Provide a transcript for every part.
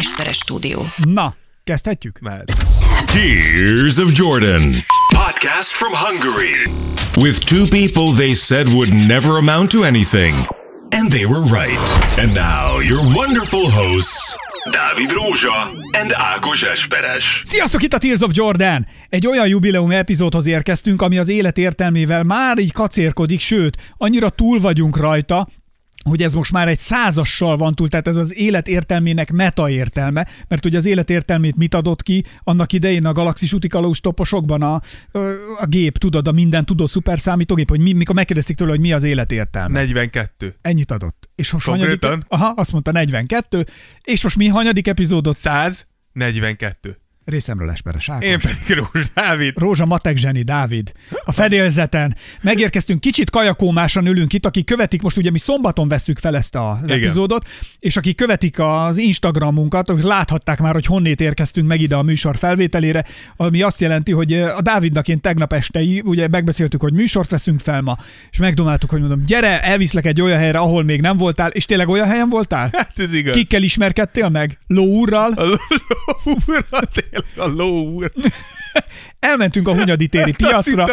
Esperes stúdió. Na, kezdhetjük? Mehet. Tears of Jordan. Podcast from Hungary. With two people they said would never amount to anything. And they were right. And now, your wonderful hosts, Dávid Rózsa and Ákos Esperes. Sziasztok, itt a Tears of Jordan! Egy olyan jubileum epizódhoz érkeztünk, ami az élet értelmével már így kacérkodik, sőt, annyira túl vagyunk rajta, hogy ez most már egy százassal van túl, tehát ez az élet értelmének meta értelme, mert ugye az élet értelmét mit adott ki annak idején a galaxis utikalós toposokban a, a gép, tudod, a minden tudó szuperszámítógép, hogy mi, mikor megkérdezték tőle, hogy mi az élet értelme. 42. Ennyit adott. És most Konkrétan? hanyadik, aha, azt mondta 42, és most mi hanyadik epizódot? 142. Részemről Esperes Ákos. Én pedig Rózs Dávid. Rózsa Matek Zseni, Dávid. A fedélzeten. Megérkeztünk, kicsit kajakómásan ülünk itt, akik követik, most ugye mi szombaton veszük fel ezt az Igen. epizódot, és akik követik az Instagramunkat, ők láthatták már, hogy honnét érkeztünk meg ide a műsor felvételére, ami azt jelenti, hogy a Dávidnak én tegnap estei, ugye megbeszéltük, hogy műsort veszünk fel ma, és megdomáltuk, hogy mondom, gyere, elviszlek egy olyan helyre, ahol még nem voltál, és tényleg olyan helyen voltál? Hát ez igaz. Kikkel ismerkedtél meg? Ló úrral? A a lóúr. Elmentünk a Hunyadi téri piacra. A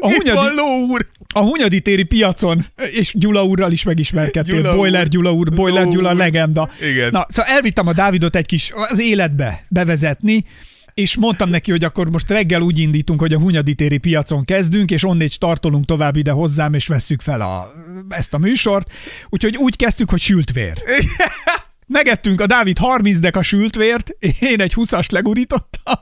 Hunyadi- van lóúr. A Hunyadi téri piacon, és Gyula úrral is megismerkedtél. Gyula úr. Boiler Gyula úr, Boiler Ló Gyula úr. legenda. Igen. Na, szóval elvittem a Dávidot egy kis az életbe bevezetni, és mondtam neki, hogy akkor most reggel úgy indítunk, hogy a Hunyadi téri piacon kezdünk, és onnét startolunk tovább ide hozzám, és vesszük fel a, ezt a műsort. Úgyhogy úgy kezdtük, hogy sült vér. Megettünk a Dávid 30 dek a sült vért, én egy 20-ast legurítottam.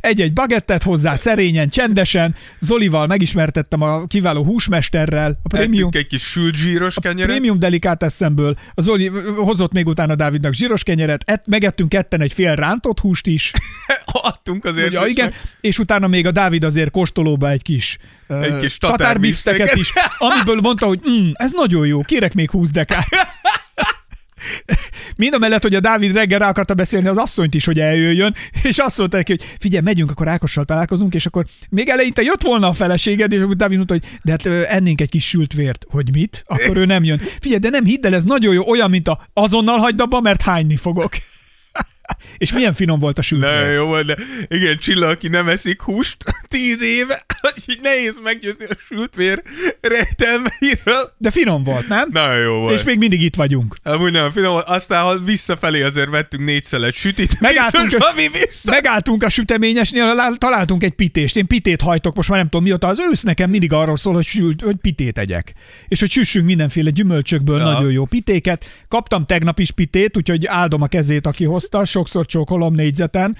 Egy-egy bagettet hozzá, szerényen, csendesen. Zolival megismertettem a kiváló húsmesterrel, a prémium, Ettünk egy kis sült zsíros a kenyeret. prémium delikáteszemből. A Zoli hozott még utána Dávidnak zsíros kenyeret, et, megettünk ketten egy fél rántott húst is. Adtunk azért. Ugye, igen, és utána még a Dávid azért kóstolóba egy kis, Egy kis tatárbifteket tatárbifteket. is, amiből mondta, hogy mm, ez nagyon jó, kérek még 20 dekát. Mind a mellett, hogy a Dávid reggel rá akarta beszélni az asszonyt is, hogy eljöjjön, és azt mondta neki, hogy figyelj, megyünk, akkor Ákossal találkozunk, és akkor még eleinte jött volna a feleséged, és akkor Dávid mondta, hogy de hát ennénk egy kis sült vért, hogy mit? Akkor ő nem jön. Figyelj, de nem hidd el, ez nagyon jó, olyan, mint a azonnal hagyd abba, mert hányni fogok. És milyen finom volt a sült Nagyon vér. jó volt, de igen, Csilla, aki nem eszik húst tíz éve, így nehéz meggyőzni a sült vér rejtelmeiről. De finom volt, nem? Nagyon jó volt. És még mindig itt vagyunk. Amúgy nagyon finom volt. Aztán, ha visszafelé azért vettünk négy szelet sütit. Megálltunk, biztos, ami vissza. megálltunk a süteményesnél, lá- találtunk egy pitést. Én pitét hajtok, most már nem tudom mióta. Az ősz nekem mindig arról szól, hogy, sült, hogy pitét egyek. És hogy süssünk mindenféle gyümölcsökből Ja. nagyon jó pitéket. Kaptam tegnap is pitét, úgyhogy áldom a kezét, aki hozta. Sokszor csókolom négyzeten.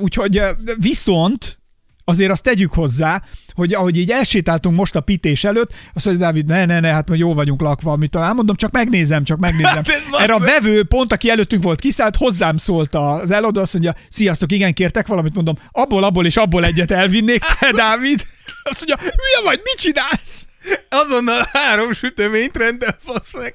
Úgyhogy viszont azért azt tegyük hozzá, hogy ahogy így elsétáltunk most a pités előtt, azt mondja Dávid, ne, ne, ne, hát majd jó vagyunk lakva, amit elmondom, csak megnézem, csak megnézem. Hát Erre a vevő, pont aki előttünk volt kiszállt, hozzám szólt az eladó, azt mondja, sziasztok, igen, kértek valamit, mondom, abból, abból és abból egyet elvinnék, te Dávid. Azt mondja, hülye vagy, mit csinálsz? Azonnal három süteményt rendel, fasz meg.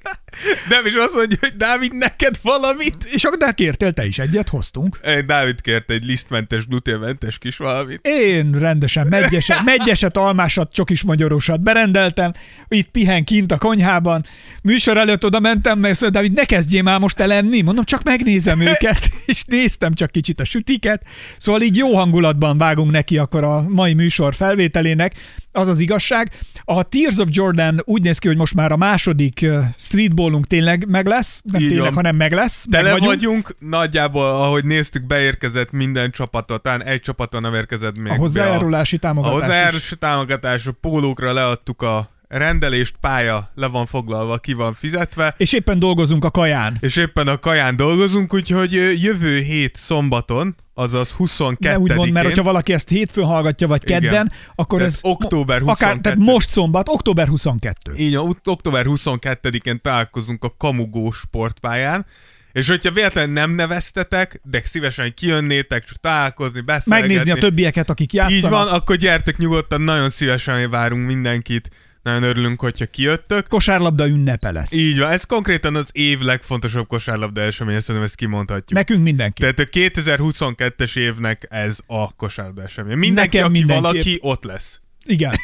Nem is azt mondja, hogy Dávid, neked valamit. És akkor de kértél te is egyet, hoztunk. Egy Dávid kért egy lisztmentes, gluténmentes kis valamit. Én rendesen megyeset, megyeset, almásat, csokis magyarosat berendeltem, itt pihen kint a konyhában. Műsor előtt oda mentem, mert szóval, Dávid, ne kezdjél már most el enni. Mondom, csak megnézem őket, és néztem csak kicsit a sütiket. Szóval így jó hangulatban vágunk neki akkor a mai műsor felvételének. Az az igazság. A Tears of Jordan úgy néz ki, hogy most már a második streetballunk tényleg meg lesz. Nem Így tényleg, van. hanem meg lesz. Meg Tele vagyunk. vagyunk. nagyjából, ahogy néztük, beérkezett minden csapatot, talán egy csapaton nem érkezett még A hozzájárulási A támogatás. is. hozzájárulási támogatás, a pólókra leadtuk a rendelést, pálya le van foglalva, ki van fizetve, És éppen dolgozunk a kaján. és éppen a kaján dolgozunk, úgyhogy jövő hét szombaton, azaz 22 Ne úgy mond, mert hogyha valaki ezt hétfőn hallgatja, vagy Igen. kedden, akkor Tehát ez október Akár, 22. tehát most szombat, október 22. Így október 22-én találkozunk a Kamugó sportpályán, és hogyha véletlenül nem neveztetek, de szívesen kijönnétek, csak találkozni, beszélgetni. Megnézni a többieket, akik játszanak. Így van, akkor gyertek nyugodtan, nagyon szívesen várunk mindenkit. Nagyon örülünk, hogyha kijöttök. Kosárlabda ünnepe lesz. Így van, ez konkrétan az év legfontosabb kosárlabda eseménye, szerintem ezt kimondhatjuk. Nekünk mindenki. Tehát a 2022-es évnek ez a kosárlabda esemény. Mindenki, Nekem aki mindenképp. valaki, ott lesz. Igen.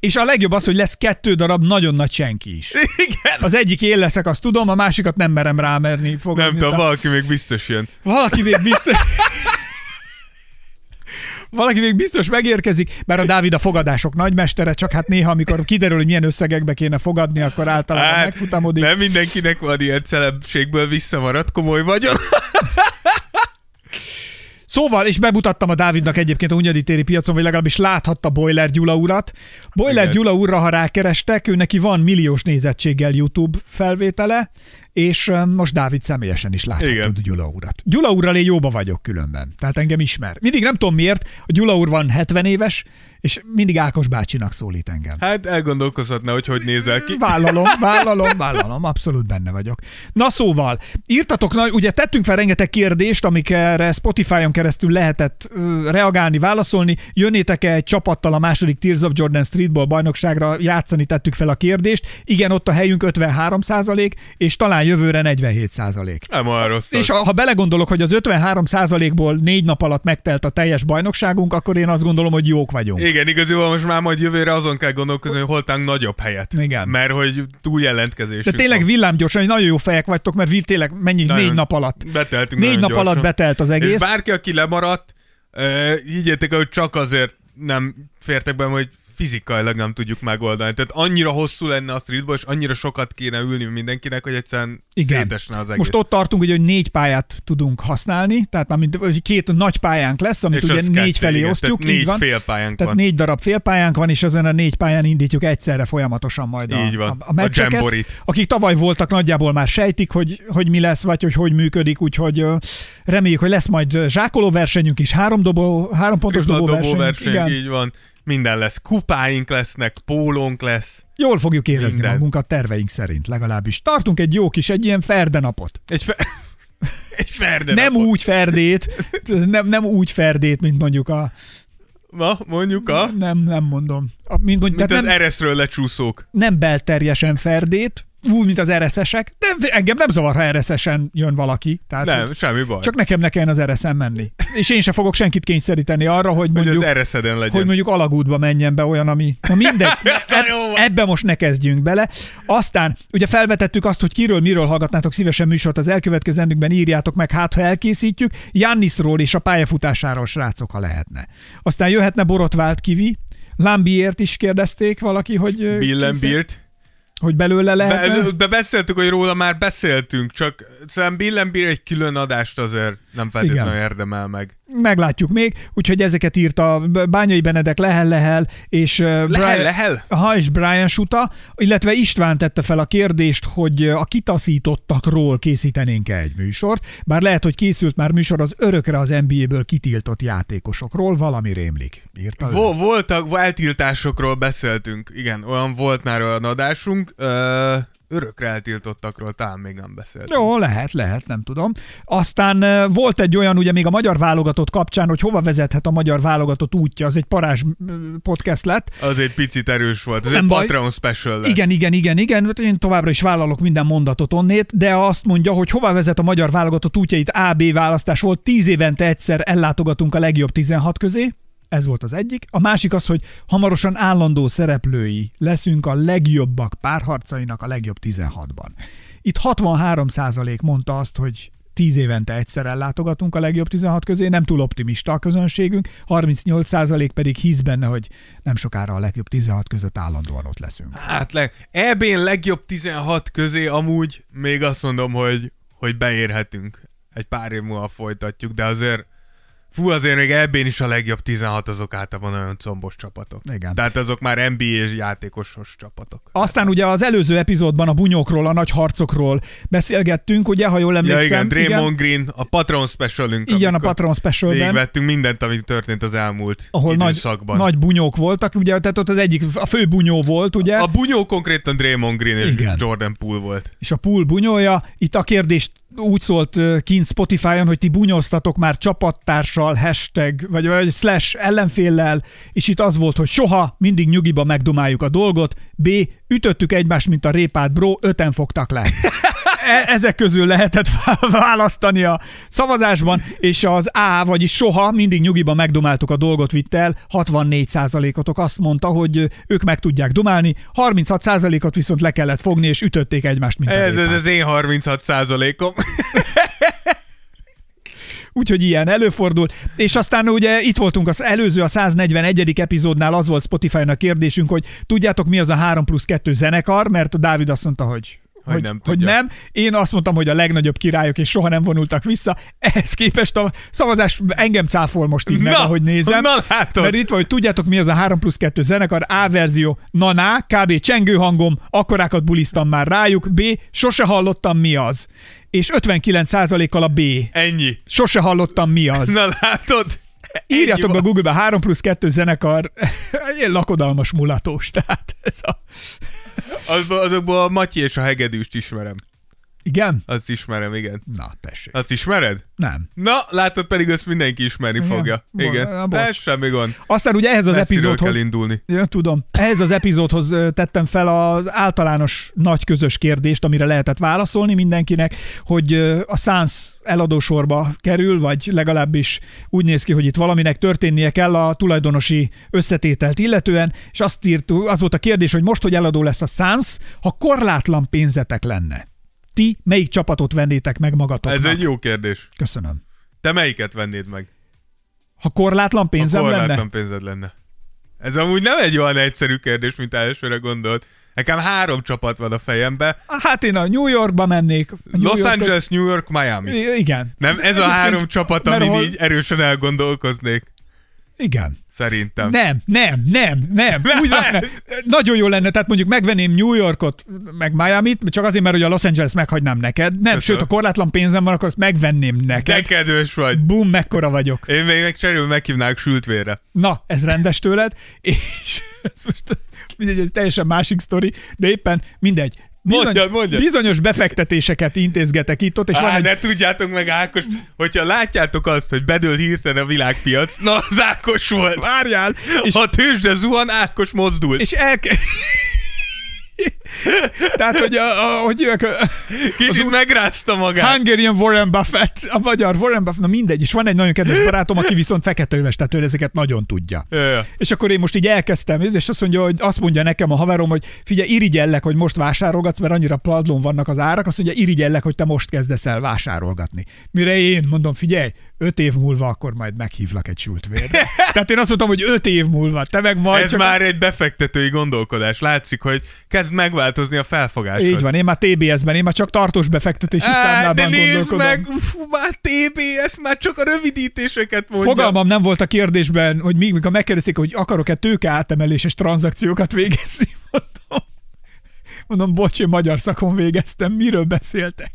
És a legjobb az, hogy lesz kettő darab nagyon nagy senki is. Igen. Az egyik én leszek, azt tudom, a másikat nem merem rámerni. Fogadni. Nem tudom, valaki még biztos jön. Valaki még biztos... Valaki még biztos megérkezik, mert a Dávid a fogadások nagymestere, csak hát néha, amikor kiderül, hogy milyen összegekbe kéne fogadni, akkor általában hát, megfutamodik. nem mindenkinek van ilyen celebségből visszamaradt komoly vagyon. Szóval, és bemutattam a Dávidnak egyébként a Hunyadi téri piacon, vagy legalábbis láthatta Boiler Gyula urat. Boiler Igen. Gyula úrra, ha rákerestek, ő neki van milliós nézettséggel YouTube felvétele, és most Dávid személyesen is láthatod. Gyula urat. Gyula úrral én jóba vagyok különben, tehát engem ismer. Mindig nem tudom miért, a Gyula úr van 70 éves, és mindig Ákos bácsinak szólít engem. Hát elgondolkozhatna, hogy hogy nézel ki. Vállalom, vállalom, vállalom, abszolút benne vagyok. Na szóval, írtatok, nagy, ugye tettünk fel rengeteg kérdést, amikre Spotify-on keresztül lehetett ö, reagálni, válaszolni. Jönnétek-e egy csapattal a második Tears of Jordan Streetball bajnokságra játszani, tettük fel a kérdést. Igen, ott a helyünk 53% és talán jövőre 47 Nem olyan rossz. és ha ha belegondolok, hogy az 53% ból négy nap alatt megtelt a teljes bajnokságunk, akkor én azt gondolom, hogy jók vagyunk. Igen, igazából most már majd jövőre azon kell gondolkozni, hogy hol tánk nagyobb helyet. Igen. Mert hogy túl jelentkezés. De tényleg villámgyorsan, hogy nagyon jó fejek vagytok, mert vi- tényleg mennyi, Nagyon négy nap alatt. Beteltünk Négy nap gyorsan. alatt betelt az egész. És bárki, aki lemaradt, higgyétek hogy csak azért nem fértek be, hogy fizikailag nem tudjuk megoldani. Tehát annyira hosszú lenne a streetball, és annyira sokat kéne ülni mindenkinek, hogy egyszerűen Igen. szétesne az egész. Most ott tartunk, ugye, hogy négy pályát tudunk használni, tehát már mint, hogy két nagy pályánk lesz, amit és ugye négy kettő, felé igen, osztjuk, Tehát négy van. félpályánk Tehát van. négy darab félpályánk van, és ezen a négy pályán indítjuk egyszerre folyamatosan majd a, Így van. a, a A meccseket. jamborit. Akik tavaly voltak, nagyjából már sejtik, hogy, hogy mi lesz, vagy hogy hogy működik, úgyhogy reméljük, hogy lesz majd zsákoló versenyünk is, három, dobó, három pontos dobó versenyünk. verseny, Igen. így van. Minden lesz. Kupáink lesznek, pólónk lesz. Jól fogjuk érezni Minden. magunkat terveink szerint, legalábbis. Tartunk egy jó kis, egy ilyen ferdenapot. Egy, fe... egy ferde Nem úgy ferdét, nem, nem úgy ferdét, mint mondjuk a... Ma, mondjuk a... Nem, nem mondom. A, mint, mondjuk, Mint tehát az nem, ereszről lecsúszók. nem belterjesen ferdét, úgy, mint az RSS-ek, de engem nem zavar, ha RSS-en jön valaki. Tehát Nem, hogy semmi baj. Csak nekem ne kelljen az RSS-en menni. És én sem fogok senkit kényszeríteni arra, hogy hogy mondjuk, az ereszeden legyen. hogy mondjuk alagútba menjen be olyan, ami... Na mindegy, eb, Jó van. ebbe most ne kezdjünk bele. Aztán ugye felvetettük azt, hogy kiről, miről hallgatnátok szívesen műsort az elkövetkezendőkben, írjátok meg, hát ha elkészítjük, Jannisról és a pályafutásáról, srácok, ha lehetne. Aztán jöhetne Borotvált Kivi, Lambiért is kérdezték valaki, hogy, Bill Beard. Hogy belőle lehetne. Be, beszéltük, hogy róla már beszéltünk, csak szerintem Bill Beard egy külön adást azért nem feltétlenül érdemel meg. Meglátjuk még, úgyhogy ezeket írta Bányai Benedek Lehel Lehel, és, Lehel, Lehel, Lehel? Aha, és Brian Suta, illetve István tette fel a kérdést, hogy a kitaszítottakról készítenénk-e egy műsort, bár lehet, hogy készült már műsor az örökre az NBA-ből kitiltott játékosokról, valami rémlik. Írta ő. Vo- voltak, eltiltásokról beszéltünk. Igen, olyan volt már olyan adásunk. Ö, örökre eltiltottakról talán még nem beszéltünk. Jó, lehet, lehet, nem tudom. Aztán volt egy olyan, ugye még a magyar válogatott kapcsán, hogy hova vezethet a magyar válogatott útja, az egy parázs ö, podcast lett. Az egy picit erős volt. Ez Nem egy baj. Patreon special lett. Igen, igen, igen, igen. Hát Én továbbra is vállalok minden mondatot onnét, de azt mondja, hogy hova vezet a magyar válogatott útjait A-B választás volt. Tíz évente egyszer ellátogatunk a legjobb 16 közé. Ez volt az egyik. A másik az, hogy hamarosan állandó szereplői leszünk a legjobbak párharcainak a legjobb 16-ban. Itt 63% mondta azt, hogy 10 évente egyszer ellátogatunk a legjobb 16 közé, nem túl optimista a közönségünk, 38% pedig hisz benne, hogy nem sokára a legjobb 16 között állandóan ott leszünk. Hát le, EB-n legjobb 16 közé amúgy még azt mondom, hogy, hogy beérhetünk. Egy pár év múlva folytatjuk, de azért Fú, azért még ebben is a legjobb 16 azok általában olyan combos csapatok. Igen. Tehát azok már NBA-s játékosos csapatok. Aztán ugye az előző epizódban a bunyókról, a nagy harcokról beszélgettünk, ugye, ha jól Ja emlékszem. igen, Draymond Green, a Patron specialünk. Igen, a Patron Specialben, Végigvettünk mindent, ami történt az elmúlt ahol nagy, időszakban. nagy bunyók voltak, ugye, tehát ott az egyik, a fő bunyó volt, ugye, A bunyó konkrétan Draymond Green és Igen. Jordan Poole volt. és a pool bunyója. Itt a kérdés úgy szólt kint Spotify-on, hogy ti bunyóztatok már csapattársal, hashtag, vagy, vagy slash ellenféllel, és itt az volt, hogy soha, mindig nyugiba megdomáljuk a dolgot, B. Ütöttük egymást, mint a répát, bro, öten fogtak le. e- ezek közül lehetett választani a szavazásban, és az A, vagyis soha, mindig nyugiban megdomáltuk a dolgot vitt el, 64%-otok azt mondta, hogy ők meg tudják domálni, 36%-ot viszont le kellett fogni, és ütötték egymást, mint Ez, ez az én 36 százalékom. Úgyhogy ilyen előfordul. És aztán ugye itt voltunk az előző, a 141. epizódnál az volt Spotify-nak kérdésünk, hogy tudjátok mi az a 3 plusz 2 zenekar, mert Dávid azt mondta, hogy Hogy nem hogy tudja. nem. Én azt mondtam, hogy a legnagyobb királyok, és soha nem vonultak vissza. Ehhez képest a szavazás engem cáfol most így meg, Na, ahogy nézem. na látod. Mert itt van, hogy tudjátok mi az a 3 plusz 2 zenekar, A verzió, na na, kb. csengő hangom, akkorákat buliztam már rájuk, B, sose hallottam mi az. És 59%-kal a B. Ennyi. Sose hallottam mi az. Na látod? Írjátok Ennyi be van. Google-be 3 plusz 2 zenekar, ilyen lakodalmas mulatós, tehát ez a... Azból, azokból a Matyi és a hegedűst ismerem. Igen? Azt ismerem, igen. Na, tessék. Azt ismered? Nem. Na, látod pedig azt mindenki ismerni Igen. fogja. Igen. bocs. Ez semmi gond. Aztán ugye ehhez az Messziről epizódhoz... kell indulni. Ja, tudom. Ehhez az epizódhoz tettem fel az általános nagy közös kérdést, amire lehetett válaszolni mindenkinek, hogy a Sans eladósorba kerül, vagy legalábbis úgy néz ki, hogy itt valaminek történnie kell a tulajdonosi összetételt illetően, és azt írt, az volt a kérdés, hogy most, hogy eladó lesz a Sans, ha korlátlan pénzetek lenne. Ti melyik csapatot vennétek meg magatoknak? Ez egy jó kérdés. Köszönöm. Te melyiket vennéd meg? Ha korlátlan pénzem ha lenne? korlátlan pénzed lenne. Ez amúgy nem egy olyan egyszerű kérdés, mint elsőre gondolt. Nekem három csapat van a fejembe. Hát én a New Yorkba mennék. New Los Yorkot- Angeles, New York, Miami. I- Igen. Nem, ez a három csapat, amin így erősen elgondolkoznék. Igen. Szerintem. Nem, nem, nem, nem. Úgy lenne. Nagyon jó lenne, tehát mondjuk megvenném New Yorkot, meg Miami-t, csak azért, mert hogy a Los Angeles meghagynám neked. Nem, Köszönöm. sőt, ha korlátlan pénzem van, akkor azt megvenném De neked. kedves vagy. Bum, mekkora vagyok. Én még meg cserélő meghívnák sültvére. Na, ez rendes tőled, és ez most mindegy, ez teljesen másik sztori, de éppen mindegy. Mondjad, mondjad. bizonyos befektetéseket intézgetek itt ott, és Á, van egy ne tudjátok meg Ákos, hogyha látjátok azt, hogy bedől hirtelen a világpiac, na az Ákos volt. Várjál, és, Ha a tőzsde zuhan, Ákos mozdul. és elke... Tehát, hogy, a, a, hogy ők, Kicsit megrázta magát. Hungarian Warren Buffett, a magyar Warren Buffett, na mindegy, és van egy nagyon kedves barátom, aki viszont feketőves, tehát ő ezeket nagyon tudja. Ja, ja. És akkor én most így elkezdtem, és azt mondja, hogy azt mondja nekem a haverom, hogy figyelj, irigyellek, hogy most vásárolgatsz, mert annyira padlón vannak az árak, azt mondja, irigyellek, hogy te most kezdesz el vásárolgatni. Mire én mondom, figyelj, öt év múlva akkor majd meghívlak egy sültvérre. Tehát én azt mondtam, hogy öt év múlva, te meg majd Ez csak... már egy befektetői gondolkodás. Látszik, hogy kezd megváltozni a felfogásod. Így van, én már TBS-ben, én már csak tartós befektetési Á, de számlában nézd gondolkodom. meg, fú, már TBS, már csak a rövidítéseket mondja. Fogalmam nem volt a kérdésben, hogy még mikor megkérdezik, hogy akarok-e tőke átemeléses tranzakciókat végezni, mondom, mondom, bocs, én magyar szakon végeztem, miről beszéltek?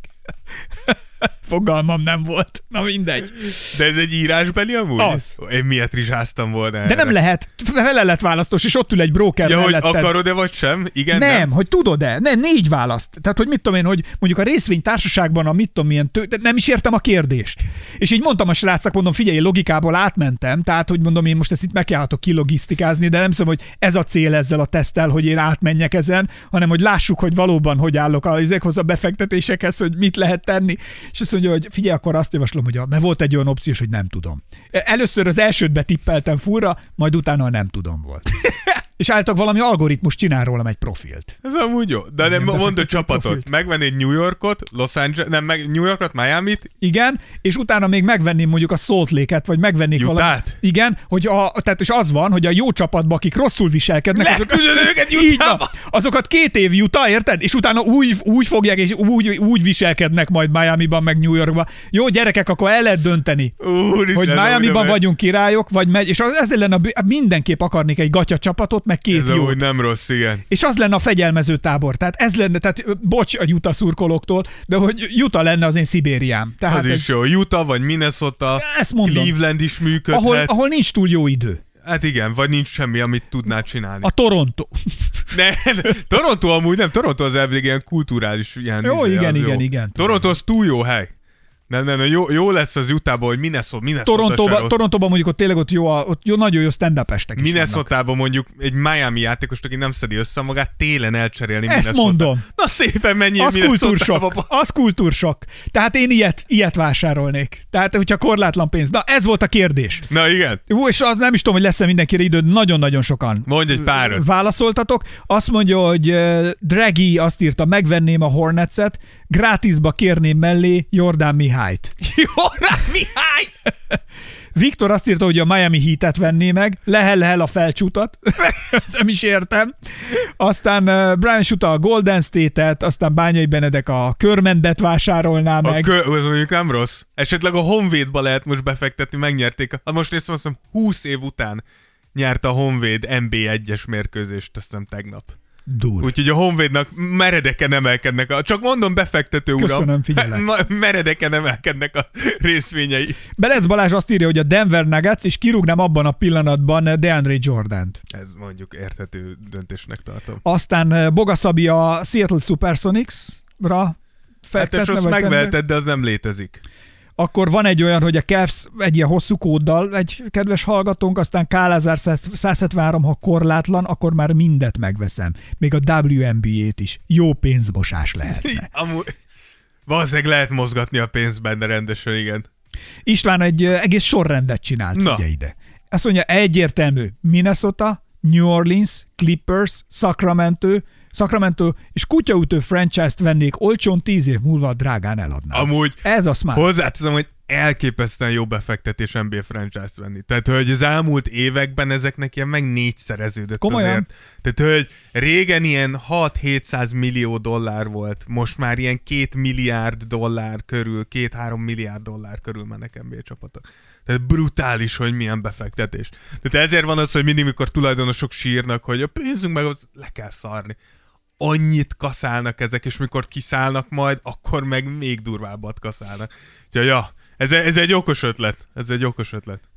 Fogalmam nem volt. Na mindegy. De ez egy írásbeli amúgy? Az. Én miért rizsáztam volna erre? De nem lehet. Vele lett választós, és ott ül egy broker Ja, hogy melletted. akarod-e vagy sem? Igen, nem, nem. hogy tudod-e? Nem, négy választ. Tehát, hogy mit tudom én, hogy mondjuk a részvénytársaságban a mit tudom milyen tő... de nem is értem a kérdést. És így mondtam a srácnak, mondom, figyelj, logikából átmentem, tehát, hogy mondom, én most ezt itt meg kell kilogisztikázni, de nem hiszem, hogy ez a cél ezzel a teszttel, hogy én átmenjek ezen, hanem hogy lássuk, hogy valóban hogy állok a, a befektetésekhez, hogy mit lehet tenni. És azt mondja, hogy figyelj, akkor azt javaslom, hogy a, mert volt egy olyan opciós, hogy nem tudom. Először az elsőt betippeltem furra, majd utána nem tudom volt. És álltak valami algoritmus csinál rólam egy profilt. Ez amúgy jó. De nem, mondd a csapatot. profilt. Megvennéd New Yorkot, Los Angeles, nem, meg New Yorkot, Miami-t, Igen, és utána még megvenném mondjuk a Salt Lake-et, vagy megvennék Utah-t? valami. Igen, hogy a, tehát és az van, hogy a jó csapatban, akik rosszul viselkednek, Leküldöd őket így van, azokat két év juta, érted? És utána úgy, úgy fogják, és úgy, úgy viselkednek majd Miami-ban, meg New Yorkban. Jó, gyerekek, akkor el lehet dönteni. Úristen, hogy Miami-ban nem- vagyunk királyok, vagy megy, és ezzel lenne, mindenképp akarnék egy gatya csapatot, meg két Ez jó. amúgy nem rossz, igen. És az lenne a fegyelmező tábor. Tehát ez lenne, tehát bocs a Utah szurkolóktól, de hogy Utah lenne az én Szibériám. Tehát Az ez, is jó. Utah vagy Minnesota, Ezt mondom. Cleveland is működhet. ahol, ahol nincs túl jó idő. Hát igen, vagy nincs semmi, amit tudnál csinálni. A Toronto. Ne, Toronto amúgy nem, Toronto az elvég ilyen kulturális ilyen Jó, izé, igen, igen, jó. igen. Toronto az túl jó hely. Nem, nem, nem, jó, jó lesz az Utahban, hogy Minnesota, Minnesota Torontóban, Torontóban mondjuk ott tényleg ott jó, a, ott jó nagyon jó stand up estek is. Minnesota mondjuk egy Miami játékost, aki nem szedi össze magát, télen elcserélni Ezt Minnesota. mondom. Na szépen menjél Az kultúrsok. Az kultúrsok. Tehát én ilyet, ilyet vásárolnék. Tehát, hogyha korlátlan pénz. Na, ez volt a kérdés. Na igen, Ú, és az nem is tudom, hogy lesz-e mindenkire időd, nagyon-nagyon sokan mondj egy párat. válaszoltatok. Azt mondja, hogy uh, Draghi azt írta, megvenném a Hornetset, gratisba kérném mellé Jordán Mihályt. Jó, rá, Mihály! Viktor azt írta, hogy a Miami Heat-et venné meg, lehel lehel a felcsútat, nem is értem. Aztán uh, Brian Suta a Golden State-et, aztán Bányai Benedek a Körmendet vásárolná A meg. kö, az mondjuk nem rossz. Esetleg a Honvédba lehet most befektetni, megnyerték. Hát most néztem, azt hiszem 20 év után nyert a Honvéd NB1-es mérkőzést, azt hiszem tegnap. Dur. Úgyhogy a Honvédnak meredeken emelkednek. A, csak mondom, befektető uram. Köszönöm, figyelek. Meredeken emelkednek a részvényei. Belez Balázs azt írja, hogy a Denver Nuggets, és kirúgnám abban a pillanatban DeAndre Jordan-t. Ez mondjuk érthető döntésnek tartom. Aztán eh, Bogaszabi a Seattle Supersonics-ra Hát fektetne, és azt megveheted, de az nem létezik. Akkor van egy olyan, hogy a Cavs egy ilyen hosszú kóddal, egy kedves hallgatónk, aztán Kálázár 173, ha korlátlan, akkor már mindet megveszem. Még a WNBA-t is. Jó pénzmosás lehetne. Amúgy valószínűleg lehet mozgatni a pénzt benne rendesen, igen. István egy egész sorrendet csinált, Na. figyelj ide. Azt mondja, egyértelmű, Minnesota, New Orleans, Clippers, Sacramento, Sacramento és kutyaütő franchise-t vennék olcsón, tíz év múlva drágán eladnám. Amúgy Ez az már. Hozzáteszem, hogy elképesztően jó befektetés NBA franchise-t venni. Tehát, hogy az elmúlt években ezeknek ilyen meg négyszereződött Komolyan? azért. Tehát, hogy régen ilyen 6-700 millió dollár volt, most már ilyen 2 milliárd dollár körül, 2-3 milliárd dollár körül mennek NBA csapatok. Tehát brutális, hogy milyen befektetés. Tehát ezért van az, hogy mindig, mikor tulajdonosok sírnak, hogy a pénzünk meg ott le kell szarni. Annyit kaszálnak ezek, és mikor kiszállnak majd, akkor meg még durvábbat kaszálnak. Úgyhogy ja, ez, ez egy okos ötlet. Ez egy okos ötlet.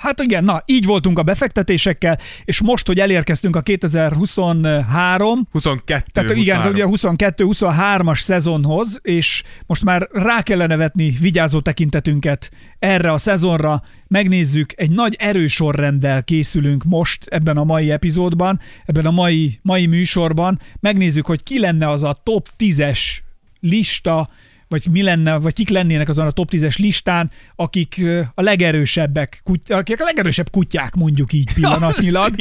Hát igen, na, így voltunk a befektetésekkel, és most, hogy elérkeztünk a 2023, 22 tehát 23. igen, ugye a 22-23-as szezonhoz, és most már rá kellene vetni vigyázó tekintetünket erre a szezonra. Megnézzük, egy nagy erősorrenddel készülünk most ebben a mai epizódban, ebben a mai, mai műsorban. Megnézzük, hogy ki lenne az a top 10-es lista, vagy mi lenne, vagy kik lennének azon a top 10-es listán, akik a legerősebbek, kuty- akik a legerősebb kutyák, mondjuk így pillanatnyilag.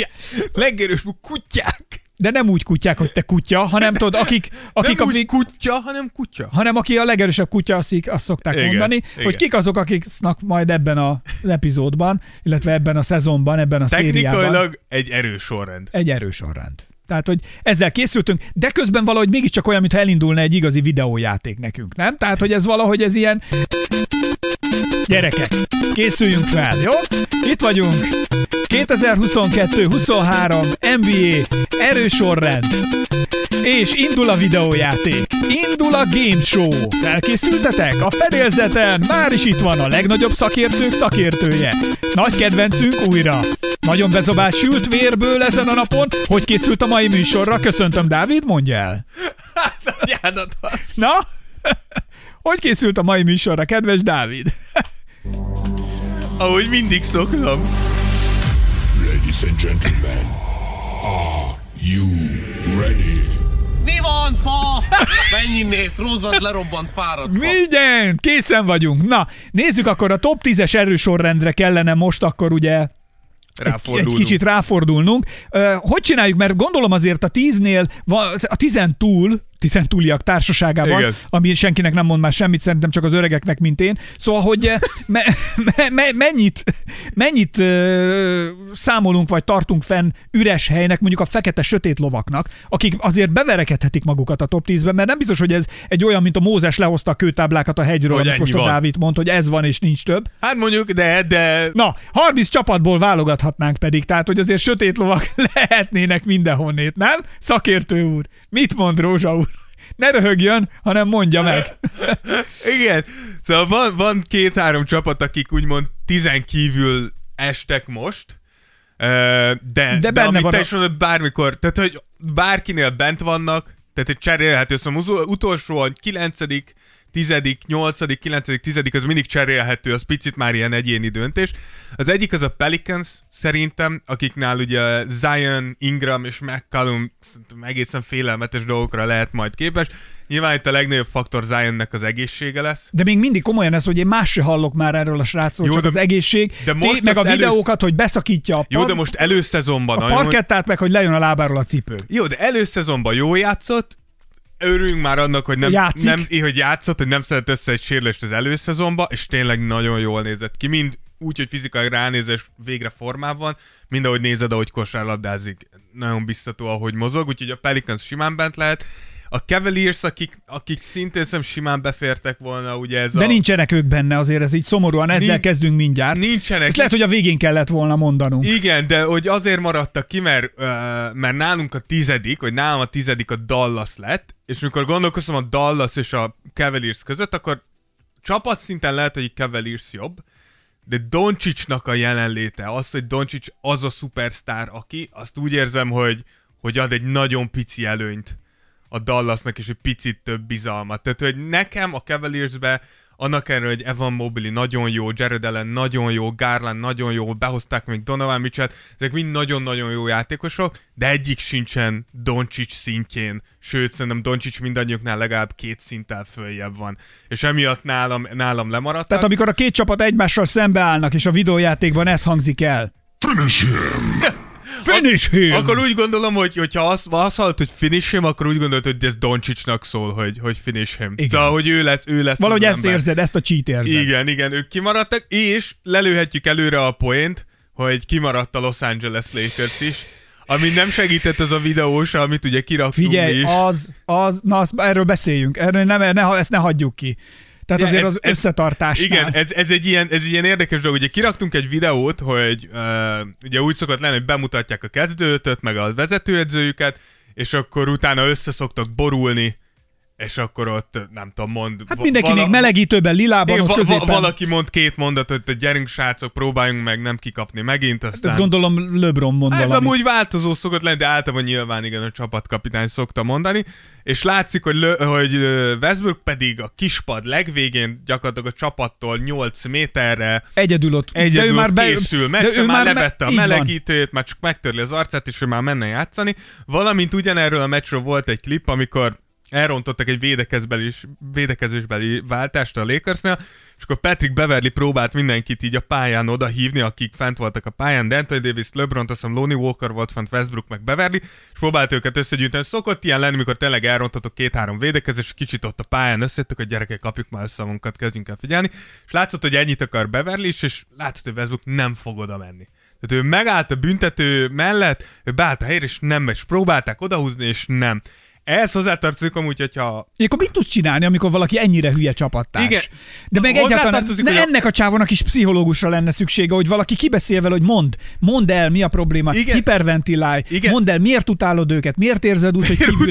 Legerős kutyák. De nem úgy kutyák, hogy te kutya, hanem tudod, akik, akik, Nem úgy akik kutya, hanem kutya. hanem aki a legerősebb kutya, azt, azt szokták Igen, mondani, igen. hogy kik azok, akiknak majd ebben az epizódban, illetve ebben a szezonban, ebben a szériában Technikailag egy erős sorrend. egy erős sorrend. Tehát, hogy ezzel készültünk, de közben valahogy mégiscsak olyan, mintha elindulna egy igazi videójáték nekünk, nem? Tehát, hogy ez valahogy ez ilyen... Gyerekek, készüljünk fel, jó? Itt vagyunk. 2022-23 NBA erős sorrend. És indul a videójáték. Indul a game show. Felkészültetek? A fedélzeten már is itt van a legnagyobb szakértők szakértője. Nagy kedvencünk újra. Nagyon bezabált sült vérből ezen a napon. Hogy készült a mai műsorra? Köszöntöm, Dávid, mondja el. Az. Na? Hogy készült a mai műsorra, kedves Dávid? Ahogy mindig szoktam. Ladies and gentlemen, are you ready? Mi van, fa? Mennyinét, rózad lerobbant fáradt. Igen, készen vagyunk. Na, nézzük akkor a top 10-es erősorrendre kellene most akkor ugye egy, egy Ráfordulunk. kicsit ráfordulnunk. Hogy csináljuk? Mert gondolom azért a 10-nél, va- a 10 túl, 10 túliak társaságában, Igen. ami senkinek nem mond már semmit, szerintem csak az öregeknek, mint én. Szóval, hogy eh, me, me, me, mennyit, mennyit ö, számolunk, vagy tartunk fenn üres helynek, mondjuk a fekete sötét lovaknak, akik azért beverekedhetik magukat a top 10-ben, mert nem biztos, hogy ez egy olyan, mint a Mózes lehozta a kőtáblákat a hegyről, Hogy most a. Dávid mond, hogy ez van és nincs több. Hát mondjuk, de, de Na, 30 csapatból válogathatnánk pedig, tehát hogy azért sötét lovak lehetnének mindenhonnét, nem? Szakértő úr, mit mond Rózsa úr? Ne röhögjön, hanem mondja meg. Igen, szóval van, van két-három csapat, akik úgymond tizen kívül estek most, de, de, de benne amit van te is mondod, bármikor, tehát hogy bárkinél bent vannak, tehát egy cserélhető, szóval utolsó a kilencedik, tizedik, nyolcadik, kilencedik, tizedik, az mindig cserélhető, az picit már ilyen egyéni döntés. Az egyik az a Pelicans, szerintem, akiknál ugye Zion, Ingram és McCallum egészen félelmetes dolgokra lehet majd képes. Nyilván itt a legnagyobb faktor Zionnek az egészsége lesz. De még mindig komolyan ez, hogy én más se hallok már erről a srácról, Jó, csak de- az egészség. de Té- most meg a azt elősz- videókat, hogy beszakítja a, Jó, par- de most előszezonban... a parkettát, meg hogy lejön a lábáról a cipő. Jó, de előszezonban jól játszott, örüljünk már annak, hogy nem, Játszik. nem, hogy játszott, hogy nem szedett össze egy sérülést az előszezonban, és tényleg nagyon jól nézett ki, mind úgy, hogy fizikai ránézés végre formában mind ahogy nézed, ahogy kosárlabdázik, nagyon biztató, ahogy mozog, úgyhogy a Pelicans simán bent lehet. A Cavaliers, akik, akik szintén szerintem simán befértek volna, ugye ez De a... nincsenek ők benne, azért ez így szomorúan, ezzel Nin- kezdünk mindjárt. Nincsenek. Ezt lehet, hogy a végén kellett volna mondanunk. Igen, de hogy azért maradtak ki, mert, uh, mert nálunk a tizedik, vagy nálam a tizedik a Dallas lett, és amikor gondolkoztam a Dallas és a Cavaliers között, akkor csapatszinten lehet, hogy Cavaliers jobb, de Doncsicsnak a jelenléte, az, hogy Doncsics az a szupersztár, aki, azt úgy érzem, hogy, hogy ad egy nagyon pici előnyt a Dallasnak, és egy picit több bizalmat. Tehát, hogy nekem a Cavaliersbe annak ellenére, hogy Evan Mobley nagyon jó, Jared Allen nagyon jó, Garland nagyon jó, behozták még Donovan Mitchell, ezek mind nagyon-nagyon jó játékosok, de egyik sincsen Doncic szintjén, sőt, szerintem Doncic mindannyiuknál legalább két szinttel följebb van. És emiatt nálam, nálam lemaradtak. Tehát amikor a két csapat egymással szembeállnak, és a videójátékban ez hangzik el. Finish him! Finish him! Akkor úgy gondolom, hogy hogyha azt, azt hallott, hogy finish him, akkor úgy gondolod, hogy ez Doncsicsnak szól, hogy, hogy finish him. Igen. Szóval, hogy ő lesz, ő lesz. Valahogy ezt ember. érzed, ezt a cheat érzed. Igen, igen, ők kimaradtak, és lelőhetjük előre a poént, hogy kimaradt a Los Angeles Lakers is, ami nem segített az a videós, amit ugye kiraktunk Figyelj, is. az, az, na azt, erről beszéljünk, erről nem, ne, ezt ne hagyjuk ki. Tehát De azért ez- az összetartásnál. Igen, ez, ez, egy ilyen, ez egy ilyen érdekes dolog. Ugye kiraktunk egy videót, hogy uh, ugye úgy szokott lenni, hogy bemutatják a kezdőtöt, meg a vezetőedzőjüket, és akkor utána össze szoktak borulni, és akkor ott nem tudom, mond... Hát mindenki vala- még melegítőben, lilában, Igen, ott középen. valaki mond két mondatot, hogy gyerünk srácok, próbáljunk meg nem kikapni megint. Aztán... Ezt gondolom LeBron mond Ez valamit. amúgy változó szokott lenni, de általában nyilván igen, a csapatkapitány szokta mondani, és látszik, hogy, Lö, hogy Westbrook pedig a kispad legvégén gyakorlatilag a csapattól 8 méterre Egyedül ott. egyedül de ő már be, készül, de meccse, ő már me- levette a így van. melegítőt, már csak megtörli az arcát, és ő már menne játszani. Valamint ugyanerről a meccsről volt egy klip, amikor elrontottak egy védekezbeli, védekezésbeli váltást a Lakersnél, és akkor Patrick Beverly próbált mindenkit így a pályán oda hívni, akik fent voltak a pályán, de Anthony Davis, LeBron, azt hiszem Lonnie Walker volt fent, Westbrook meg Beverly, és próbált őket összegyűjteni. Szokott ilyen lenni, mikor tényleg elrontottok két-három védekezés, és kicsit ott a pályán összejöttök, hogy gyerekek, kapjuk már össze magunkat, kezdjünk el figyelni. És látszott, hogy ennyit akar Beverly is, és látszott, hogy Westbrook nem fog oda menni. Tehát ő megállt a büntető mellett, ő beállt a helyre, és nem, és próbálták odahúzni, és nem. Ehhez hozzátartozik amúgy, hogyha Akkor mit tudsz csinálni, amikor valaki ennyire hülye csapattárs? Igen. De meg egyáltalán ne, hogy ennek a csávónak is pszichológusra lenne szüksége, hogy valaki kibeszél vele, hogy mond, mondd el, mi a probléma, Igen. hiperventilálj, Igen. mondd el, miért utálod őket, miért érzed úgy, hogy kívül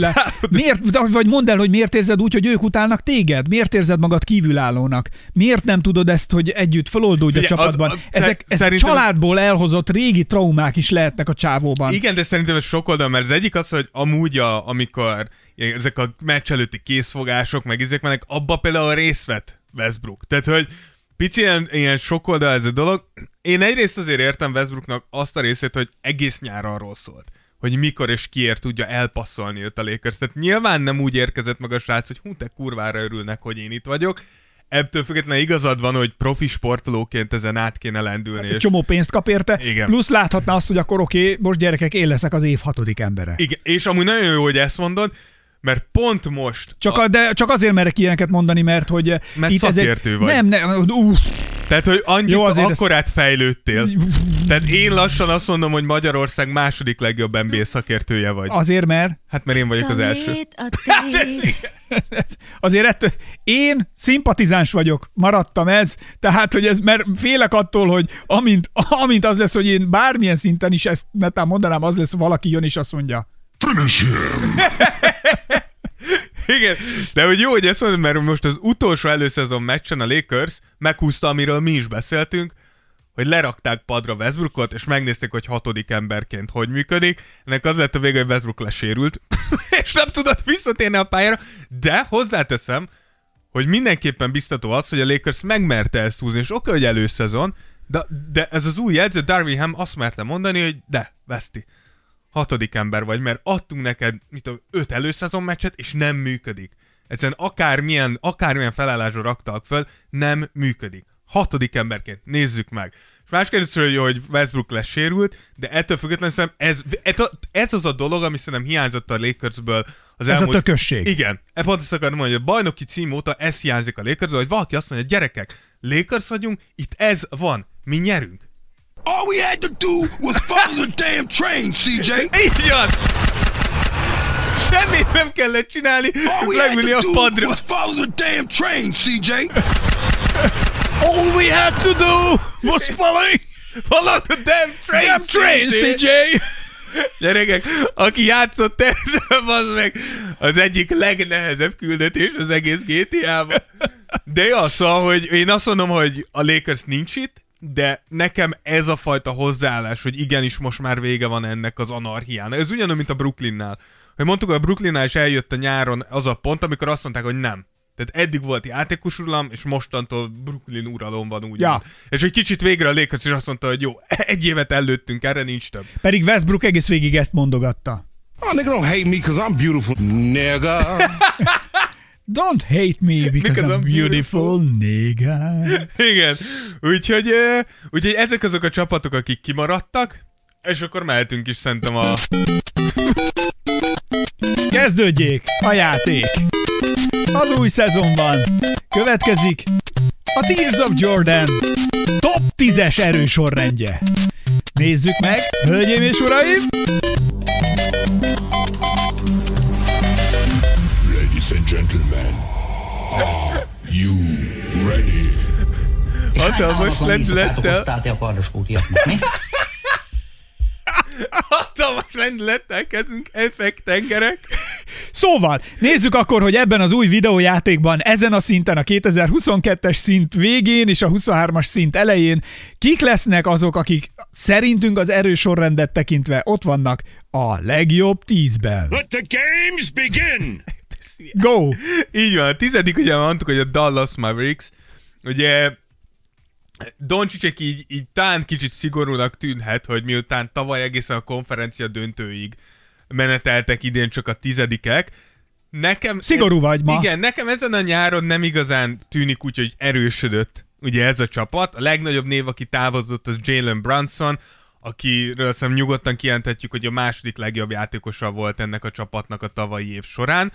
miért, vagy mondd el, hogy miért érzed úgy, hogy ők utálnak téged, miért érzed magad kívülállónak, miért nem tudod ezt, hogy együtt feloldódj a Figyelj, az- csapatban. az- Ezek, szerintem- családból elhozott régi traumák is lehetnek a csávóban. Igen, de szerintem ez sok oldal, mert az egyik az, hogy amúgy, a, amikor ezek a meccs előtti készfogások, meg ezek mennek, abba például részt vett Westbrook. Tehát, hogy pici ilyen, ilyen sok oldal ez a dolog. Én egyrészt azért értem Westbrooknak azt a részét, hogy egész nyár arról szólt hogy mikor és kiért tudja elpasszolni őt a Lakers. Tehát nyilván nem úgy érkezett meg a srác, hogy hú, te kurvára örülnek, hogy én itt vagyok. Ebből függetlenül igazad van, hogy profi sportolóként ezen át kéne lendülni. Egy és- csomó pénzt kap érte, Igen. plusz láthatná azt, hogy akkor oké, okay, most gyerekek, én leszek az év hatodik embere. Igen, és amúgy nagyon jó, hogy ezt mondod, mert pont most... Csak, a, de csak azért merek ilyeneket mondani, mert hogy eh, Mert itt ez egy... szakértő vagy. Nem, nem, uff, Tehát, hogy annyit, azért ezt- akkorát fejlődtél. Tehát én lassan azt mondom, hogy Magyarország második legjobb NBA szakértője vagy. azért, mert Hát mert én vagyok az első. Tét. azért ettől, én szimpatizáns vagyok, maradtam ez, tehát, hogy ez, mert félek attól, hogy amint, amint az lesz, hogy én bármilyen szinten is ezt netán mondanám, az lesz, valaki jön és azt mondja, Finish him! Igen, de hogy jó, hogy ezt mondod, mert most az utolsó előszezon meccsen a Lakers meghúzta, amiről mi is beszéltünk, hogy lerakták padra Westbrookot, és megnézték, hogy hatodik emberként hogy működik. Ennek az lett a vége, hogy Westbrook lesérült, és nem tudott visszatérni a pályára, de hozzáteszem, hogy mindenképpen biztató az, hogy a Lakers megmerte ezt húzni, és oké, hogy előszezon, de, de ez az új jegyző, Darby Ham azt merte mondani, hogy de, veszti. Hatodik ember vagy, mert adtunk neked mit tudom, öt előszezon meccset, és nem működik. Ezen akármilyen, akármilyen felállásra raktak föl, nem működik. Hatodik emberként, nézzük meg. És más kérdés, hogy, Westbrook lesz sérült, de ettől függetlenül szerintem ez, ez, az a dolog, ami szerintem hiányzott a Lakersből az Ez a elmúlt... tökösség. Igen. E pont azt akarom mondani, hogy a bajnoki cím óta ez hiányzik a Lakersből, hogy valaki azt mondja, gyerekek, Lakers vagyunk, itt ez van, mi nyerünk. All we had to do was follow the damn train, CJ. Így van! Semmit nem kellett csinálni, All we had leülni to a do padra. was follow the damn train, CJ. All we had to do was follow Follow the damn train, damn train, CJ! Gyerekek, aki játszott ezzel, az meg az egyik legnehezebb küldetés az egész GTA-ban. De szóval, hogy én azt mondom, hogy a Lakers nincs itt, de nekem ez a fajta hozzáállás, hogy igenis most már vége van ennek az anarchiának. Ez ugyanúgy, mint a Brooklynnál. Hogy mondtuk, hogy a Brooklynnál is eljött a nyáron az a pont, amikor azt mondták, hogy nem. Tehát eddig volt játékos uralom, és mostantól Brooklyn uralom van úgy. Ja. És egy kicsit végre a Lakers is azt mondta, hogy jó, egy évet előttünk, erre nincs több. Pedig Westbrook egész végig ezt mondogatta. Oh, nigga, don't hate me because I'm beautiful, nigga. Don't hate me because, Because I'm I'm beautiful, nigga. Igen. Úgyhogy, úgyhogy ezek azok a csapatok, akik kimaradtak, és akkor mehetünk is szerintem a... Kezdődjék a játék. Az új szezonban. Következik a Tears of Jordan top 10-es erősorrendje. Nézzük meg, hölgyeim és uraim! Gentlemen, are you ready? Hatalmas lendülettel, a mi? hatalmas lendülettel kezdünk effektengerek. Szóval, nézzük akkor, hogy ebben az új videójátékban, ezen a szinten, a 2022-es szint végén és a 23-as szint elején kik lesznek azok, akik szerintünk az erősorrendet tekintve ott vannak a legjobb 10-ben. Let the games begin! Go! Így van, a tizedik ugye mondtuk, hogy a Dallas Mavericks, ugye Doncsicsek így, így tán kicsit szigorúnak tűnhet, hogy miután tavaly egészen a konferencia döntőig meneteltek idén csak a tizedikek, Nekem... Szigorú vagy ma. Igen, nekem ezen a nyáron nem igazán tűnik úgy, hogy erősödött ugye ez a csapat. A legnagyobb név, aki távozott, az Jalen Brunson, akiről szem nyugodtan kijelenthetjük, hogy a második legjobb játékosa volt ennek a csapatnak a tavalyi év során.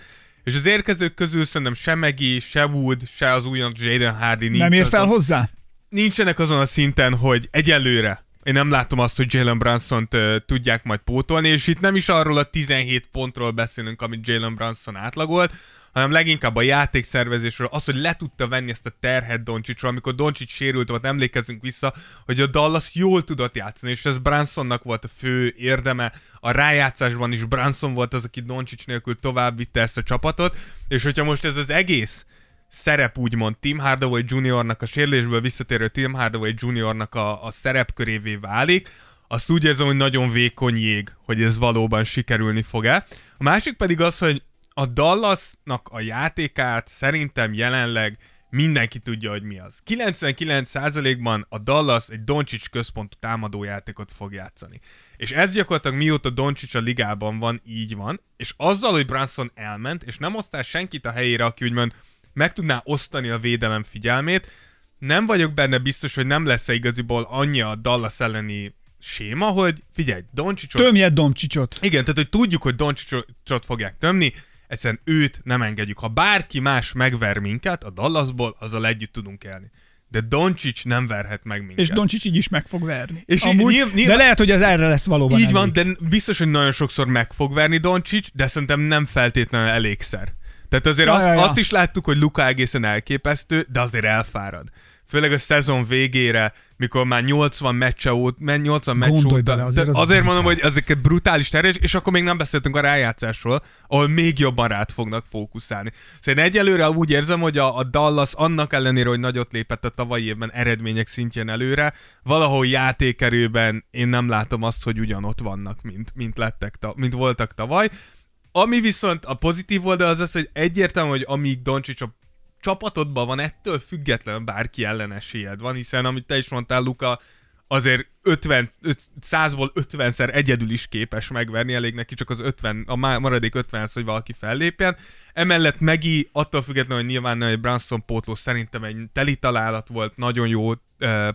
És az érkezők közül szerintem se Megi, se Wood, se az újonc Jaden Hardy nincs Nem ér fel azon, hozzá? nincsenek azon a szinten, hogy egyelőre én nem látom azt, hogy Jalen Brunson-t uh, tudják majd pótolni, és itt nem is arról a 17 pontról beszélünk, amit Jalen Brunson átlagolt, hanem leginkább a játékszervezésről, az, hogy le tudta venni ezt a terhet Doncsicsról, amikor Doncsics sérült volt, emlékezünk vissza, hogy a Dallas jól tudott játszani, és ez Brunsonnak volt a fő érdeme, a rájátszásban is Brunson volt az, aki Doncsics nélkül tovább vitte ezt a csapatot, és hogyha most ez az egész szerep úgymond Tim Hardaway Juniornak a sérülésből visszatérő Tim Hardaway Juniornak a, a szerepkörévé válik, azt úgy érzem, hogy nagyon vékony jég, hogy ez valóban sikerülni fog-e. A másik pedig az, hogy a Dallasnak a játékát szerintem jelenleg mindenki tudja, hogy mi az. 99%-ban a Dallas egy Doncic központú támadójátékot fog játszani. És ez gyakorlatilag mióta Doncic a ligában van, így van, és azzal, hogy Brunson elment, és nem osztál senkit a helyére, aki úgymond meg tudná osztani a védelem figyelmét, nem vagyok benne biztos, hogy nem lesz-e igaziból annyi a Dallas elleni séma, hogy figyelj, Doncsicsot... Tömjed Domcsicsot. Igen, tehát hogy tudjuk, hogy Doncsicsot fogják tömni, egyszerűen őt nem engedjük. Ha bárki más megver minket a Dallasból, azzal együtt tudunk élni. De Doncsics nem verhet meg minket. És Doncsics így is meg fog verni. És Amúgy, nyilv- nyilván- De lehet, hogy az erre lesz valóban Így elég. van, de biztos, hogy nagyon sokszor meg fog verni Doncsics, de szerintem nem feltétlenül elégszer. Tehát azért Ja, azt, ja, ja. azt is láttuk, hogy Luka egészen elképesztő, de azért elfárad. Főleg a szezon végére, mikor már 80 meccse óta, 80 meccs Gondolj óta. bele, azért az azért mondom, hogy ezeket brutális terjes, és akkor még nem beszéltünk a rájátszásról, ahol még jobban rád fognak fókuszálni. Szóval én egyelőre úgy érzem, hogy a, a Dallas annak ellenére, hogy nagyot lépett a tavalyi évben eredmények szintjén előre, valahol játékerőben én nem látom azt, hogy ugyanott vannak, mint, mint, lettek, ta, mint voltak tavaly. Ami viszont a pozitív oldal az az, hogy egyértelmű, hogy amíg Doncsics a csapatodban van ettől függetlenül bárki ellen esélyed van, hiszen amit te is mondtál, Luka, azért 50, 100-ból 50-szer egyedül is képes megverni, elég neki csak az 50, a maradék 50 hogy valaki fellépjen. Emellett Megi, attól függetlenül, hogy nyilván egy Branson pótló szerintem egy teli találat volt, nagyon jó uh,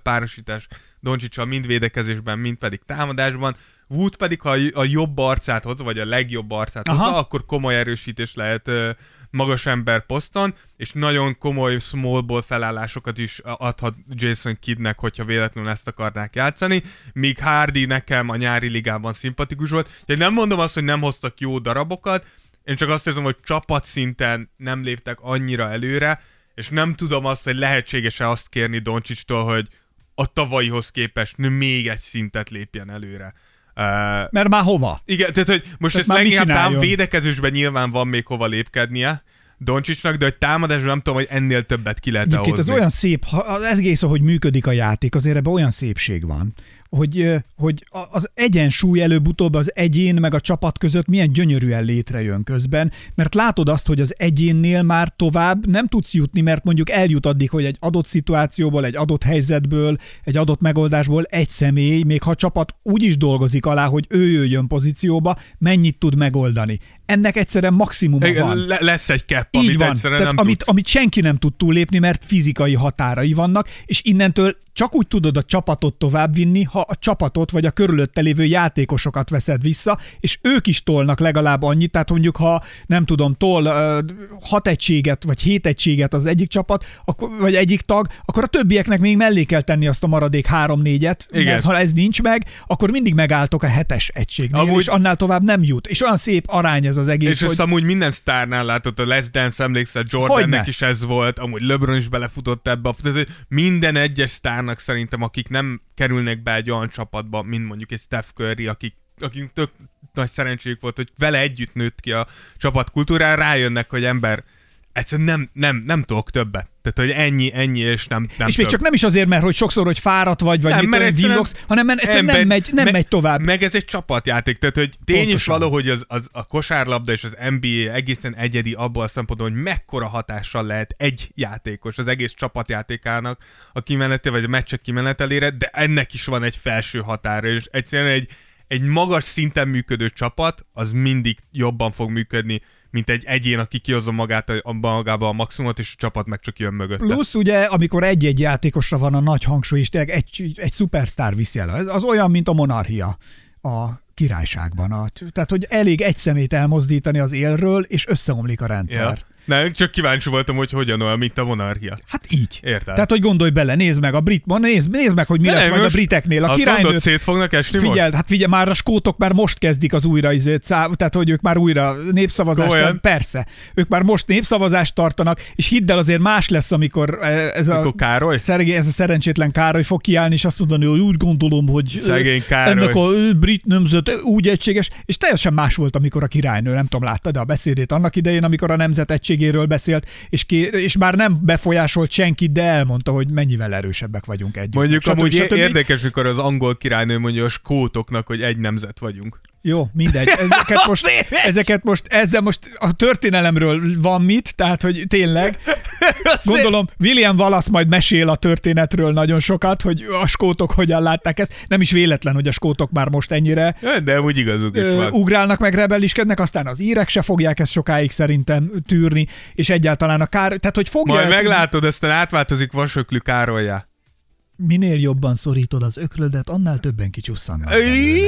párosítás Doncsicsal mind védekezésben, mind pedig támadásban. Wood pedig, ha a jobb arcát hozza, vagy a legjobb arcát Aha. hozza, akkor komoly erősítés lehet uh, magas ember poszton, és nagyon komoly small ball felállásokat is adhat Jason Kiddnek, hogyha véletlenül ezt akarnák játszani, míg Hardy nekem a nyári ligában szimpatikus volt. Úgyhogy nem mondom azt, hogy nem hoztak jó darabokat, én csak azt érzem, hogy csapatszinten nem léptek annyira előre, és nem tudom azt, hogy lehetséges-e azt kérni Doncsicstól, hogy a tavalyihoz képest még egy szintet lépjen előre. Uh, Mert már hova? igen, tehát hogy most Tehát ezt leginkább tám védekezésben nyilván van még hova lépkednie Doncsicsnak, de hogy támadásban nem tudom, hogy ennél többet ki lehet Egyébként ez hozni. olyan szép, az egész, ahogy működik a játék, azért ebben olyan szépség van, hogy, hogy az egyensúly előbb-utóbb az egyén meg a csapat között milyen gyönyörűen létrejön közben, mert látod azt, hogy az egyénnél már tovább nem tudsz jutni, mert mondjuk eljut addig, hogy egy adott szituációból, egy adott helyzetből, egy adott megoldásból egy személy, még ha a csapat úgy is dolgozik alá, hogy ő jöjjön pozícióba, mennyit tud megoldani. Ennek egyszerűen maximuma Igen, van. le- lesz egy kepp, Így amit van, egyszerűen tehát nem amit, tudsz. amit senki nem tud túllépni, mert fizikai határai vannak, és innentől csak úgy tudod a csapatot továbbvinni, ha a csapatot vagy a körülötte lévő játékosokat veszed vissza, és ők is tolnak legalább annyit, tehát mondjuk ha nem tudom, tol hat egységet vagy hét egységet az egyik csapat, akkor, vagy egyik tag, akkor a többieknek még mellé kell tenni azt a maradék három-négyet, mert ha ez nincs meg, akkor mindig megálltok a hetes egységnél, Amúgy- és annál tovább nem jut. És olyan szép arány ez az egész, És hogy... ezt amúgy minden sztárnál látott, a Les Dance emlékszel, Jordannek Hogyne. is ez volt, amúgy LeBron is belefutott ebbe. minden egyes sztárnak szerintem, akik nem kerülnek be egy olyan csapatba, mint mondjuk egy Steph Curry, akik akik tök nagy szerencséjük volt, hogy vele együtt nőtt ki a csapatkultúrára, rájönnek, hogy ember, egyszerűen nem, nem, nem tudok többet. Tehát, hogy ennyi, ennyi, és nem, nem és még több. csak nem is azért, mert hogy sokszor, hogy fáradt vagy, vagy Nem, mit mert villogsz, hanem mert egyszerűen nem, ember- megy, nem me- megy tovább. Meg ez egy csapatjáték, tehát hogy tény is Pontosan. való, hogy az, az, a kosárlabda és az NBA egészen egyedi abból a szempontból, hogy mekkora hatással lehet egy játékos az egész csapatjátékának a kimenete, vagy a meccsek kimenetelére, de ennek is van egy felső határa, és egyszerűen egy, egy magas szinten működő csapat, az mindig jobban fog működni, mint egy egyén, aki kihozza magát a, magába a maximumot, és a csapat meg csak jön mögötte. Plusz ugye, amikor egy-egy játékosra van a nagy hangsúly, és tényleg egy, egy szupersztár viszi el. Ez az olyan, mint a monarchia a királyságban. A, tehát, hogy elég egy szemét elmozdítani az élről, és összeomlik a rendszer. Ja. Nem, csak kíváncsi voltam, hogy hogyan olyan, mint a monarchia. Hát így. Érted. Tehát, hogy gondolj bele, nézd meg a brit, nézd, nézd meg, hogy mi De lesz nem, majd a most briteknél. A azt királynő, mondod, szét fognak esni Figyeld, hát figyelj, már a skótok már most kezdik az újra, izét, tehát hogy ők már újra népszavazást tartanak. Persze, ők már most népszavazást tartanak, és hidd el azért más lesz, amikor eh, ez a, Mikor Károly? Szergé, ez a szerencsétlen Károly fog kiállni, és azt mondani, hogy úgy gondolom, hogy Szegény Károly. ennek a brit nemzet úgy egységes, és teljesen más volt, amikor a királynő, nem tudom, láttad de a beszédét annak idején, amikor a nemzet egységéről beszélt, és, ki, és már nem befolyásolt senkit, de elmondta, hogy mennyivel erősebbek vagyunk együtt. Mondjuk Stb. amúgy stb. érdekes, mikor az angol királynő mondja a skótoknak, hogy egy nemzet vagyunk. Jó, mindegy. Ezeket most, ezeket most, ezzel most a történelemről van mit, tehát, hogy tényleg, gondolom, William Wallace majd mesél a történetről nagyon sokat, hogy a skótok hogyan látták ezt. Nem is véletlen, hogy a skótok már most ennyire De úgy igazuk is van. ugrálnak meg, rebelliskednek, aztán az írek se fogják ezt sokáig szerintem tűrni, és egyáltalán a kár, tehát hogy fogja... Majd meglátod, aztán átváltozik vasöklű Károlyá. Minél jobban szorítod az ökrödet, annál többen kicsusszannak. Íj,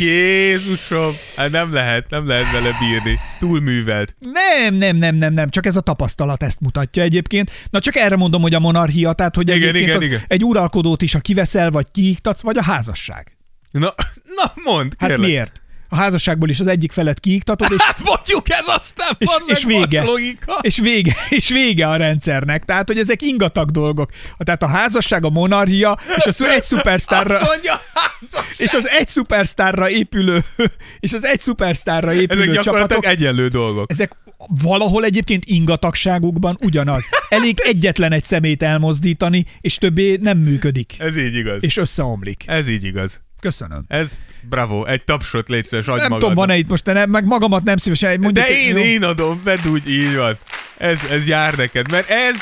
Jézusom! Hát nem lehet, nem lehet vele bírni. Túlművelt. Nem, nem, nem, nem, nem, csak ez a tapasztalat ezt mutatja egyébként. Na csak erre mondom, hogy a monarchia, tehát hogy Igen, egyébként igen, az igen. egy uralkodót is, ha kiveszel, vagy kiiktatsz, vagy a házasság. Na, na mondd, Hát kérlek. miért? A házasságból is az egyik felet kiiktatod, és, Hát mondjuk ez aztán és, és vége. logika. És vége, és vége a rendszernek. Tehát, hogy ezek ingatag dolgok. Tehát a házasság, a monarchia, és az egy szupersztárra, mondja, és az egy szupersztárra épülő, és az egy szupersztárra Ezek épülő gyakorlatilag csapatok, egyenlő dolgok. ezek valahol egyébként ingatagságukban ugyanaz. Elég egyetlen egy szemét elmozdítani, és többé nem működik, Ez így igaz. és összeomlik. Ez így igaz. Köszönöm. Ez bravo, egy tapsot légy szíves, adj Nem magadnak. tudom, van-e itt most, de nem, meg magamat nem szívesen. Mondjuk, De én, jó. én adom, vedd úgy, így van. Ez, ez jár neked, mert ez,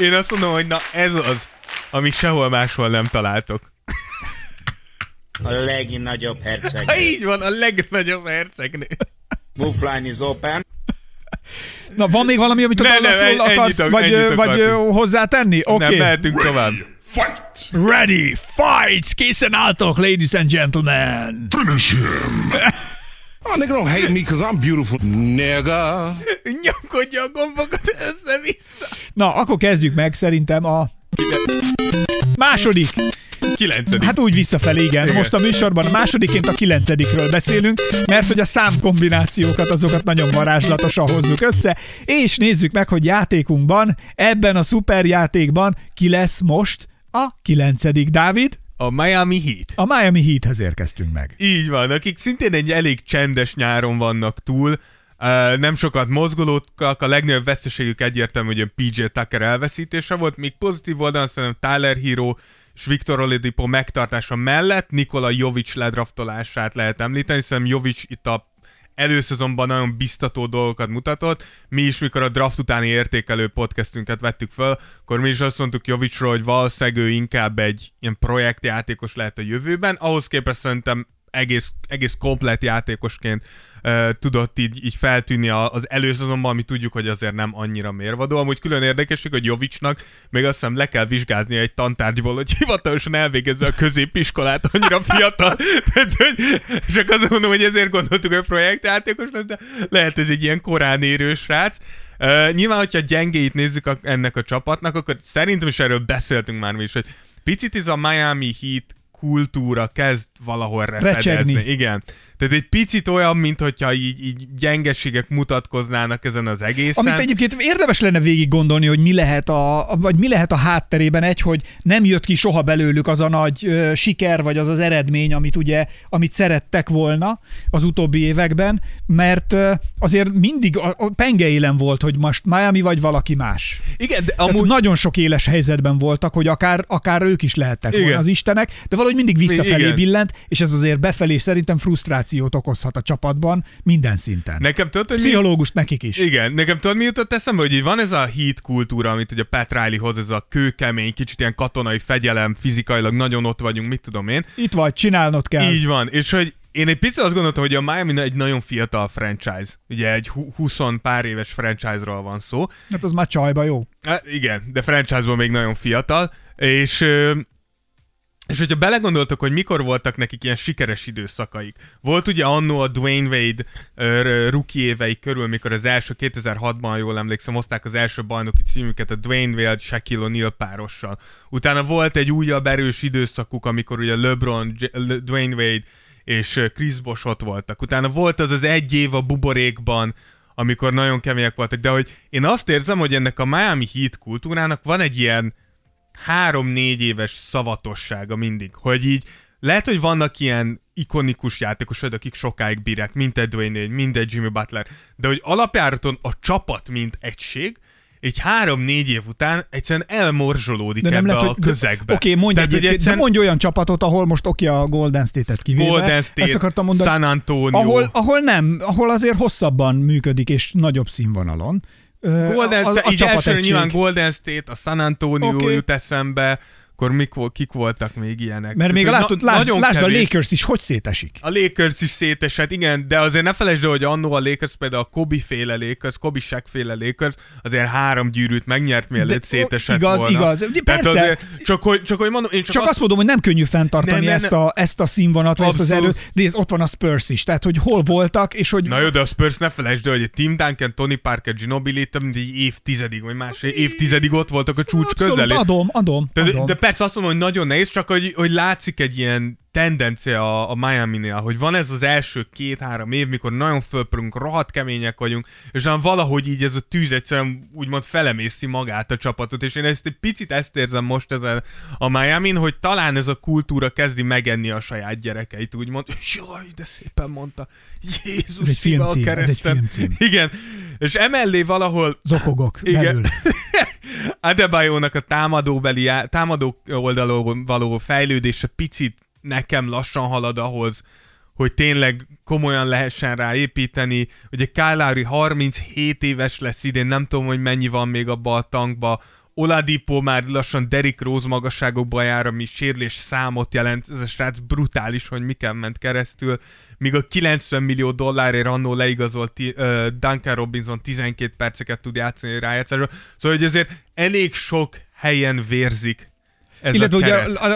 én azt mondom, hogy na ez az, ami sehol máshol nem találtok. A legnagyobb herceg. Ha így van, a legnagyobb hercegnél. Move line is open. Na, van még valami, amit Ne, a ne, ennyit akarsz, ak- vagy, ennyit vagy akartunk. hozzátenni? Oké. Nem, mehetünk tovább. Ready, fight, készen álltok, ladies and gentlemen. Finish him. oh, nigga, don't hate me because I'm beautiful, nigga. Nyomkodja a gombokat össze-vissza. Na, akkor kezdjük meg szerintem a második. Kilencedik. Hát úgy visszafelé, igen. Igen. Most a műsorban a másodiként a kilencedikről beszélünk, mert hogy a számkombinációkat azokat nagyon varázslatosan hozzuk össze, és nézzük meg, hogy játékunkban, ebben a szuperjátékban ki lesz most a kilencedik. Dávid, A Miami Heat. a Miami Heathez érkeztünk meg. Így van, akik szintén egy elég csendes nyáron vannak túl, Uh, nem sokat mozgolódtak, a legnagyobb veszteségük egyértelmű, hogy PJ Tucker elveszítése volt, még pozitív oldalon szerintem Tyler Hero és Viktor Oladipo megtartása mellett Nikola Jovic ledraftolását lehet említeni, hiszen Jovic itt a előszezonban nagyon biztató dolgokat mutatott. Mi is, mikor a draft utáni értékelő podcastünket vettük föl, akkor mi is azt mondtuk Jovicról, hogy valószínűleg ő inkább egy ilyen projektjátékos lehet a jövőben. Ahhoz képest szerintem egész, egész komplet játékosként uh, tudott így, így feltűnni az előszezonban, ami tudjuk, hogy azért nem annyira mérvadó. Amúgy külön érdekesség, hogy Jovicsnak még azt hiszem le kell vizsgázni egy tantárgyból, hogy hivatalosan elvégezze a középiskolát, annyira fiatal. Tehát, hogy csak azt mondom, hogy ezért gondoltuk, hogy projektjátékos lesz, de lehet ez egy ilyen korán érő srác. Uh, nyilván, hogyha gyengéit nézzük a, ennek a csapatnak, akkor szerintem is erről beszéltünk már mi is, hogy picit ez a Miami Heat kultúra kezd valahol refedezni. Recsegni. Igen. Tehát egy picit olyan, mint hogyha így, így gyengeségek mutatkoznának ezen az egészen. Amit egyébként érdemes lenne végig gondolni, hogy mi lehet a, vagy mi lehet a hátterében egy, hogy nem jött ki soha belőlük az a nagy ö, siker, vagy az az eredmény, amit ugye, amit szerettek volna az utóbbi években, mert ö, azért mindig a, a pengeélen volt, hogy most Miami vagy valaki más. Igen, de Amúgy... Tehát nagyon sok éles helyzetben voltak, hogy akár, akár ők is lehettek Igen. volna az istenek, de valahogy mindig visszafelé Igen. billent, és ez azért befelé szerintem frusztrációt okozhat a csapatban minden szinten. Nekem tudod, hogy mi... Pszichológust nekik is. Igen, nekem tudod, mi jutott eszembe, hogy így van ez a heat kultúra, amit ugye Pat Riley hoz, ez a kőkemény, kicsit ilyen katonai fegyelem, fizikailag nagyon ott vagyunk, mit tudom én. Itt vagy, csinálnod kell. Így van, és hogy én egy picit azt gondoltam, hogy a Miami egy nagyon fiatal franchise. Ugye egy hu- 20 pár éves franchise-ról van szó. Hát az már csajba jó. Hát igen, de franchise-ban még nagyon fiatal, és és hogyha belegondoltok, hogy mikor voltak nekik ilyen sikeres időszakaik. Volt ugye annó a Dwayne Wade rookie évei körül, mikor az első 2006-ban, jól emlékszem, hozták az első bajnoki címüket a Dwayne Wade Shaquille O'Neal párossal. Utána volt egy újabb erős időszakuk, amikor ugye LeBron, J- Dwayne Wade és Chris Bosh ott voltak. Utána volt az az egy év a buborékban, amikor nagyon kemények voltak, de hogy én azt érzem, hogy ennek a Miami Heat kultúrának van egy ilyen három-négy éves szavatossága mindig, hogy így lehet, hogy vannak ilyen ikonikus játékosok, akik sokáig bírják, mint egy Dwayne mint egy Jimmy Butler, de hogy alapjáraton a csapat, mint egység, egy három-négy év után egyszerűen elmorzsolódik De nem ebbe lehet, a közegbe. Oké, okay, mondj, Tehát, egyébként, egyszerűen de mondj olyan csapatot, ahol most oké a Golden State-et kivéve. Golden State, Ezt akartam mondani. San Antonio. Ahol, ahol nem, ahol azért hosszabban működik, és nagyobb színvonalon. Golden az- State, így elsőre nyilván Golden State, a San Antonio okay. jut eszembe, akkor mik, kik voltak még ilyenek? Mert még Tehát, látod, na- lásd, lásd a. Lakers is, hogy szétesik. A Lakers is szétesett, igen, de azért ne felejtsd el, hogy annó a Lakers, például a Kobe féle Lakers, Kobe Shaq féle Lakers, azért három gyűrűt megnyert, mielőtt De- szétesett igaz, volna. igaz. Tehát persze. azért, csak, hogy, csak hogy mondom, én csak, Csak azt mondom, hogy nem könnyű fenntartani Nem, nem, ezt, a, ezt a színvonat, vagy ezt az erőt, de ez ott van a Spurs is. Tehát, hogy hol voltak, és hogy Na jó, de a Spurs ne felejtsd el, hogy egy Tim Duncan, Tony Parker, Ginobili, több mint egy évtizedig, vagy másfél évtizedig ott voltak a csúcs Abszolút, közelé. adom, adom, De, adom. de persze azt mondom, hogy nagyon nehéz, csak hogy, hogy látszik egy ilyen tendencia a, a Miami-nél, hogy van ez az első két-három év, mikor nagyon fölpörünk, rohadt kemények vagyunk, és olyan valahogy így ez a tűz egyszerűen úgymond felemészi magát a csapatot, és én ezt egy picit ezt érzem most ezen a miami hogy talán ez a kultúra kezdi megenni a saját gyerekeit, úgymond, jaj, de szépen mondta, Jézus, Ez egy filmcím, ez egy filmcím. Igen, és emellé valahol Zokogok Igen. belül. Adebayo-nak a támadóbeli, támadó oldalon való fejlődése picit nekem lassan halad ahhoz, hogy tényleg komolyan lehessen rá építeni. Ugye Lowry 37 éves lesz idén, nem tudom, hogy mennyi van még abba a tankba. Oladipo már lassan Derrick Rose magasságokba jár, ami sérülés számot jelent. Ez a srác brutális, hogy miken ment keresztül. Míg a 90 millió dollárért annó leigazolt uh, Duncan Robinson 12 perceket tud játszani rájátszásra. Szóval, hogy azért elég sok helyen vérzik ez Illetve ugye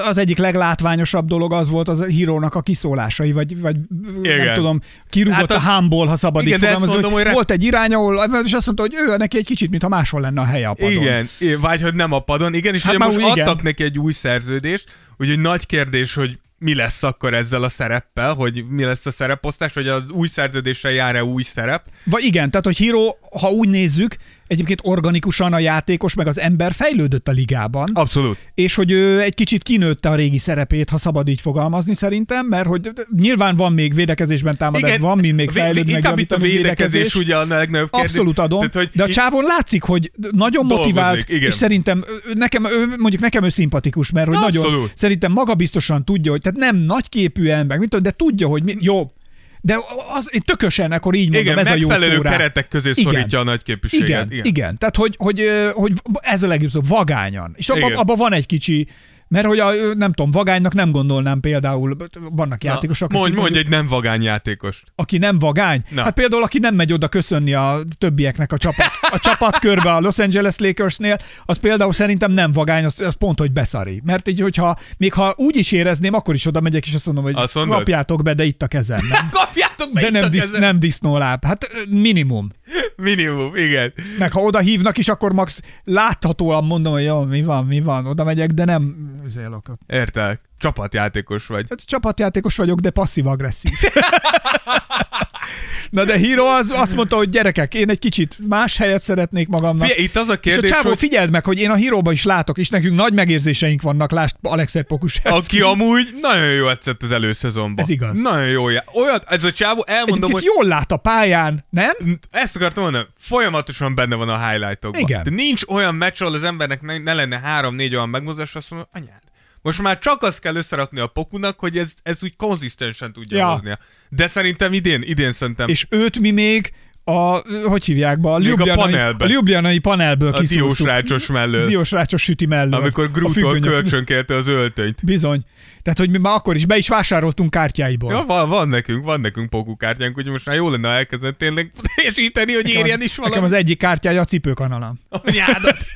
az egyik leglátványosabb dolog az volt az a hírónak a kiszólásai, vagy, vagy Igen. nem tudom, kirúgott Hát a- a hámból, ha szabad Igen, így fogalmazni, mondom, hogy volt egy irány, ahol, és azt mondta, hogy ő neki egy kicsit, mintha máshol lenne a helye a padon. Igen, vagy hogy nem a padon. Igen, és Hát ugye most úgy, igen. adtak neki egy új szerződést, úgyhogy nagy kérdés, hogy mi lesz akkor ezzel a szereppel, hogy mi lesz a szereposztás, vagy az új szerződésre jár-e új szerep. Vagy igen, tehát hogy Hiro, ha úgy nézzük, egyébként organikusan a játékos meg az ember fejlődött a ligában. Abszolút. és hogy ő egy kicsit kinőtte a régi szerepét, ha szabad így fogalmazni szerintem, mert hogy nyilván van még védekezésben támadás, van mi még fejlődni, meg Inkább itt a védekezés ugye a legnagyobb kérdés. Abszolút adom, Tehát, hogy de a csávon látszik, hogy nagyon Dolgozik, motivált, igen. és szerintem nekem, mondjuk nekem ő szimpatikus, mert hogy nagyon, Abszolút. szerintem magabiztosan tudja, hogy tehát nem nagyképű ember, mit tudom, de tudja, hogy mi, jó, de az, én tökösen akkor így mondom, igen, ez a jó megfelelő szó rá. keretek közé Igen. szorítja a nagy képviséget. Igen, igen, igen. Tehát, hogy, hogy, hogy ez a legjobb szó, vagányan. És abban abba van egy kicsi, mert hogy a, nem tudom, vagánynak nem gondolnám például, vannak játékosok, Na, mondj, akik, mondj egy nem vagány játékost. aki nem vagány. Na. Hát például, aki nem megy oda köszönni a többieknek a csapat, a csapatkörbe a Los Angeles Lakersnél, az például szerintem nem vagány, az, az pont, hogy beszari. Mert így, hogyha még ha úgy is érezném, akkor is oda megyek, és azt mondom, hogy Azt mondod? kapjátok be, de itt a kezem. Nem? Kapjátok be De itt nem, a disz, kezem. nem disznóláb. Hát minimum. Minimum, igen. Meg ha oda hívnak is, akkor max láthatóan mondom, hogy jó, mi van, mi van, oda megyek, de nem ott. Értek. Csapatjátékos vagy. Hát csapatjátékos vagyok, de passzív-agresszív. Na de Hiro az azt mondta, hogy gyerekek, én egy kicsit más helyet szeretnék magamnak. Figyelj, itt az a és a kérdés, csávó, hogy figyeld meg, hogy én a Híróba is látok, és nekünk nagy megérzéseink vannak, lásd Alexei Pokusevski. aki amúgy nagyon jó edzett az előszezonban. Ez igaz. Nagyon jó. Olyat, ez a csávó, elmondom, Egyébként hogy jól lát a pályán, nem? ezt akartam mondani, folyamatosan benne van a highlightokban. Igen. De nincs olyan meccs, ahol az embernek ne, ne lenne három-négy olyan megmozgás, azt mondja, anyád. Most már csak azt kell összerakni a pokunak, hogy ez, ez úgy konzisztensen tudja Ja. hoznia. De szerintem idén, idén szerintem És őt mi még a, hogy hívják be, a Még a Ljubljanai, panelben. a Ljubljanai panelből a kiszúrtuk. diósrácsos mellől. Diósrácsos süti mellől. Amikor A Grútól kölcsönkérte az öltönyt. Bizony. Tehát, hogy mi már akkor is be is vásároltunk kártyáiból. Ja, van, van nekünk, van nekünk pókukártyánk, úgyhogy most már jó lenne, ha elkezdett tényleg teljesíteni, hogy Nekem érjen az, is valami. Nekem az egyik kártyája a cipőkanalam. Anyádat.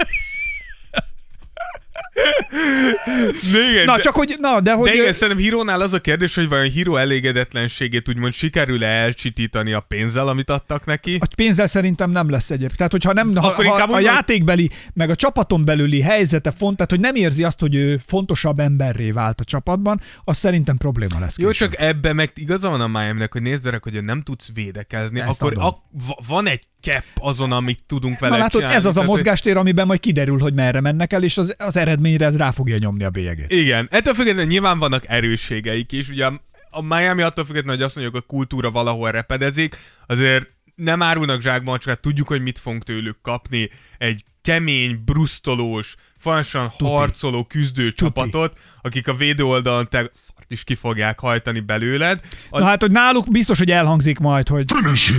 De igen, Na, de, csak hogy, na, de hogy... de igen, szerintem Hírónál az a kérdés, hogy vajon Híró elégedetlenségét úgymond sikerül-e elcsitítani a pénzzel, amit adtak neki. a pénzzel szerintem nem lesz egyéb. Tehát, hogyha nem, ha, Akkor ha, inkább a játékbeli, meg a csapaton belüli helyzete font, tehát, hogy nem érzi azt, hogy ő fontosabb emberré vált a csapatban, az szerintem probléma lesz. Jó, később. csak ebbe meg igaza van a Miami-nek, hogy nézd öreg, hogy nem tudsz védekezni, Ezt akkor adom. a, va- van egy cap azon, amit tudunk vele Na látod, csinálni. ez az a mozgástér, amiben majd kiderül, hogy merre mennek el, és az, az eredményre ez rá fogja nyomni a bélyegét. Igen, ettől függetlenül nyilván vannak erősségeik is, ugye a- Miami attól függetlenül, hogy azt mondjuk a kultúra valahol repedezik, azért nem árulnak zsákban, csak hát tudjuk, hogy mit fogunk tőlük kapni. Egy kemény, brusztolós, folyamatosan harcoló, küzdő csapatot, akik a védő oldalon te is ki fogják hajtani belőled. A, Na hát, hogy náluk biztos, hogy elhangzik majd, hogy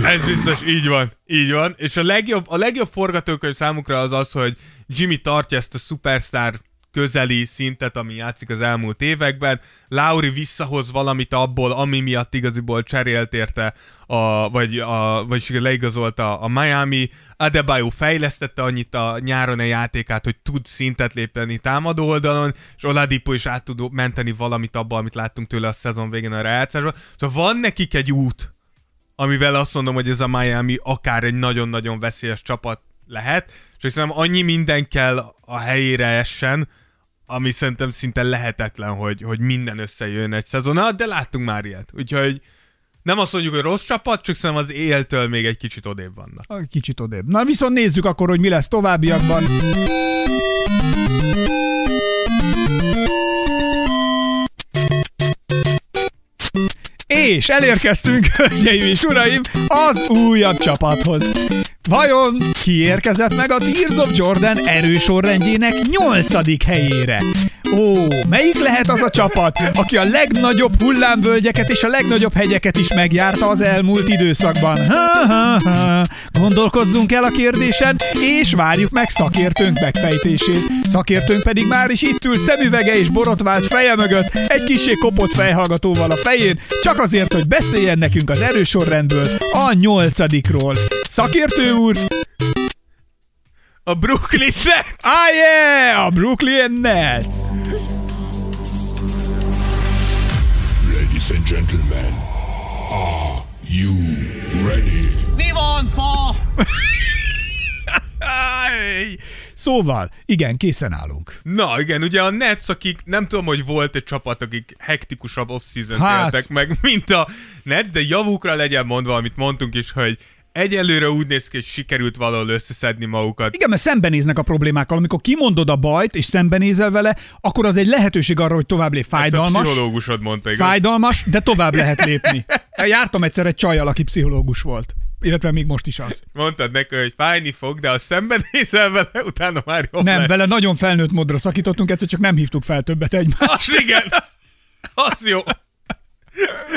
ez biztos, így van, így van. És a legjobb, a legjobb forgatókönyv számukra az az, hogy Jimmy tartja ezt a superstar közeli szintet, ami játszik az elmúlt években. Lauri visszahoz valamit abból, ami miatt igaziból cserélt érte, a, vagy, a, vagy leigazolta a Miami. Adebayo fejlesztette annyit a nyáron a játékát, hogy tud szintet lépni támadó oldalon, és Oladipo is át tud menteni valamit abba, amit láttunk tőle a szezon végén a rájátszásban. Szóval van nekik egy út, amivel azt mondom, hogy ez a Miami akár egy nagyon-nagyon veszélyes csapat lehet, és szerintem annyi minden kell a helyére essen, ami szerintem szinte lehetetlen, hogy, hogy minden összejön egy szezon, de láttunk már ilyet. Úgyhogy nem azt mondjuk, hogy rossz csapat, csak szerintem az éltől még egy kicsit odébb vannak. Ah, kicsit odébb. Na viszont nézzük akkor, hogy mi lesz továbbiakban. És elérkeztünk, hölgyeim és uraim, az újabb csapathoz. Vajon ki érkezett meg a Tears of Jordan erősorrendjének nyolcadik helyére? Ó, melyik lehet az a csapat, aki a legnagyobb hullámvölgyeket és a legnagyobb hegyeket is megjárta az elmúlt időszakban? Ha, ha, ha. Gondolkozzunk el a kérdésen, és várjuk meg szakértőnk megfejtését. Szakértőnk pedig már is itt ül szemüvege és borotvált feje mögött, egy kisé kopott fejhallgatóval a fején, csak azért, hogy beszéljen nekünk az erősorrendből, a nyolcadikról. Szakértő úr, A Brooklyn Nets! ah yeah, a Brooklyn Nets! Ladies and gentlemen, are you ready? Mi van, fa? Szóval, igen, készen állunk. Na igen, ugye a Nets, akik nem tudom, hogy volt egy csapat, akik hektikusabb off-season Hát. éltek meg, mint a Nets, de javukra legyen mondva, amit mondtunk is, hogy egyelőre úgy néz ki, hogy sikerült valahol összeszedni magukat. Igen, mert szembenéznek a problémákkal. Amikor kimondod a bajt, és szembenézel vele, akkor az egy lehetőség arra, hogy tovább lép. Ezt a Fájdalmas, pszichológusod mondta, igaz? fájdalmas, de tovább lehet lépni. Jártam egyszer egy csajjal, aki pszichológus volt. Illetve még most is az. Mondtad neki, hogy fájni fog, de ha szembenézel vele, utána már jobb Nem, lesz. vele nagyon felnőtt módra szakítottunk, egyszer csak nem hívtuk fel többet egymást. Az igen! Az jó!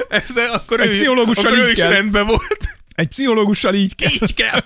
Ez, akkor Egy ő, pszichológussal akkor ő is kell. rendben volt. Egy pszichológussal így kell. Így kell.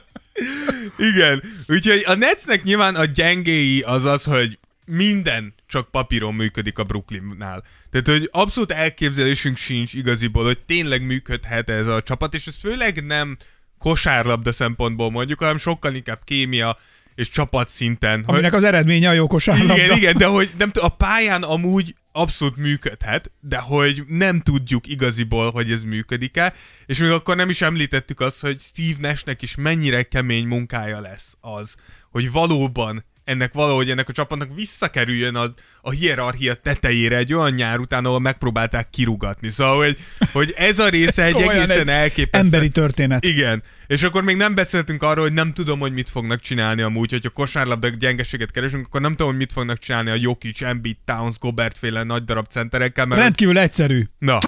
Igen. Úgyhogy a Netsnek nyilván a gyengéi az az, hogy minden csak papíron működik a Brooklynnál. Tehát, hogy abszolút elképzelésünk sincs igaziból, hogy tényleg működhet ez a csapat, és ez főleg nem kosárlabda szempontból mondjuk, hanem sokkal inkább kémia és csapat szinten. hogy- Aminek az eredménye a jó kosárlabda. igen, igen, de hogy nem a pályán amúgy abszolút működhet, de hogy nem tudjuk igaziból, hogy ez működik-e, és még akkor nem is említettük azt, hogy Steve Nashnek is mennyire kemény munkája lesz az, hogy valóban ennek valahogy ennek a csapatnak visszakerüljön az, a hierarchia tetejére egy olyan nyár után, ahol megpróbálták kirugatni. Szóval, hogy, hogy ez a része egy Olyan egészen egy elképesztő. Emberi történet. Igen. És akkor még nem beszéltünk arról, hogy nem tudom, hogy mit fognak csinálni amúgy, hogyha kosárlabda gyengeséget keresünk, akkor nem tudom, hogy mit fognak csinálni a Jokic, Embiid, Towns, Gobert féle nagy darab centerekkel, mert Rendkívül egyszerű. Na.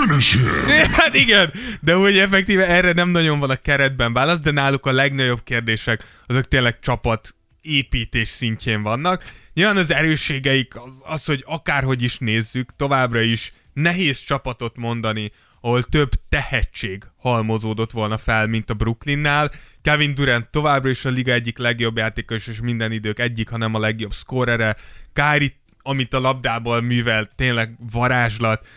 Hát igen, de hogy effektíve erre nem nagyon van a keretben válasz, de náluk a legnagyobb kérdések azok tényleg csapat építés szintjén vannak. Nyilván az erősségeik az, az, hogy akárhogy is nézzük, továbbra is nehéz csapatot mondani, ahol több tehetség halmozódott volna fel, mint a Brooklynnál. Kevin Durant továbbra is a liga egyik legjobb játékos, és minden idők egyik, hanem a legjobb szkórere. Kyrie amit a labdából művel, tényleg varázslat,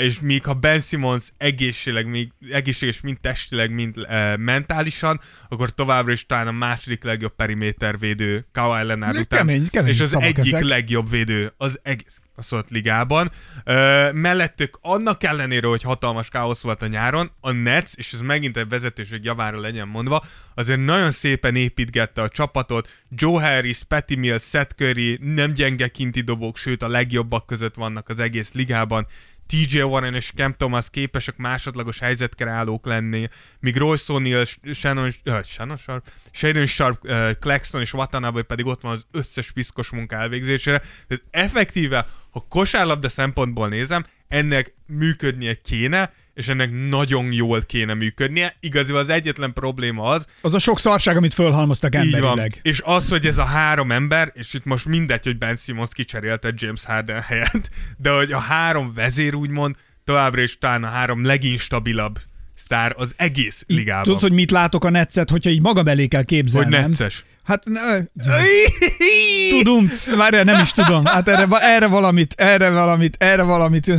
és míg ha Ben Simmons egészséleg, még egészséges mind testileg, mind mentálisan, akkor továbbra is talán a második legjobb perimétervédő Kawhi Leonard után, kemény- kemény és az egyik ezek. legjobb védő az egész baszott ligában. Ö, mellettük annak ellenére, hogy hatalmas káosz volt a nyáron, a Nets, és ez megint egy vezetőség javára legyen mondva, azért nagyon szépen építgette a csapatot. Joe Harris, Patty Mills, Seth Curry nem gyenge kinti dobók, sőt a legjobbak között vannak az egész ligában. TJ Warren és Cam Thomas képesek másodlagos helyzetkreálók lenni, míg Royce O'Neal, Shannon, uh, Shannon Sharp, Shadon Sharp, uh, Claxton és Watanabe pedig ott van az összes piszkos munka elvégzésére. Tehát effektíve, ha kosárlabda szempontból nézem, ennek működnie kéne, és ennek nagyon jól kéne működnie. Igaziból az egyetlen probléma az, Az a sok szarság, amit fölhalmoztak így van. emberileg. És az, hogy ez a három ember, és itt most mindegy, hogy Ben Simmons kicserélte James Harden helyett, de hogy a három vezér úgymond továbbra is talán a három leginstabilabb sztár az egész ligában. Tudod, hogy mit látok a netszet, hogyha így magam elé kell hogy képzelnem. necces. Hát ne, tudom, várjál, nem is tudom. Hát erre, erre valamit, erre valamit, erre valamit.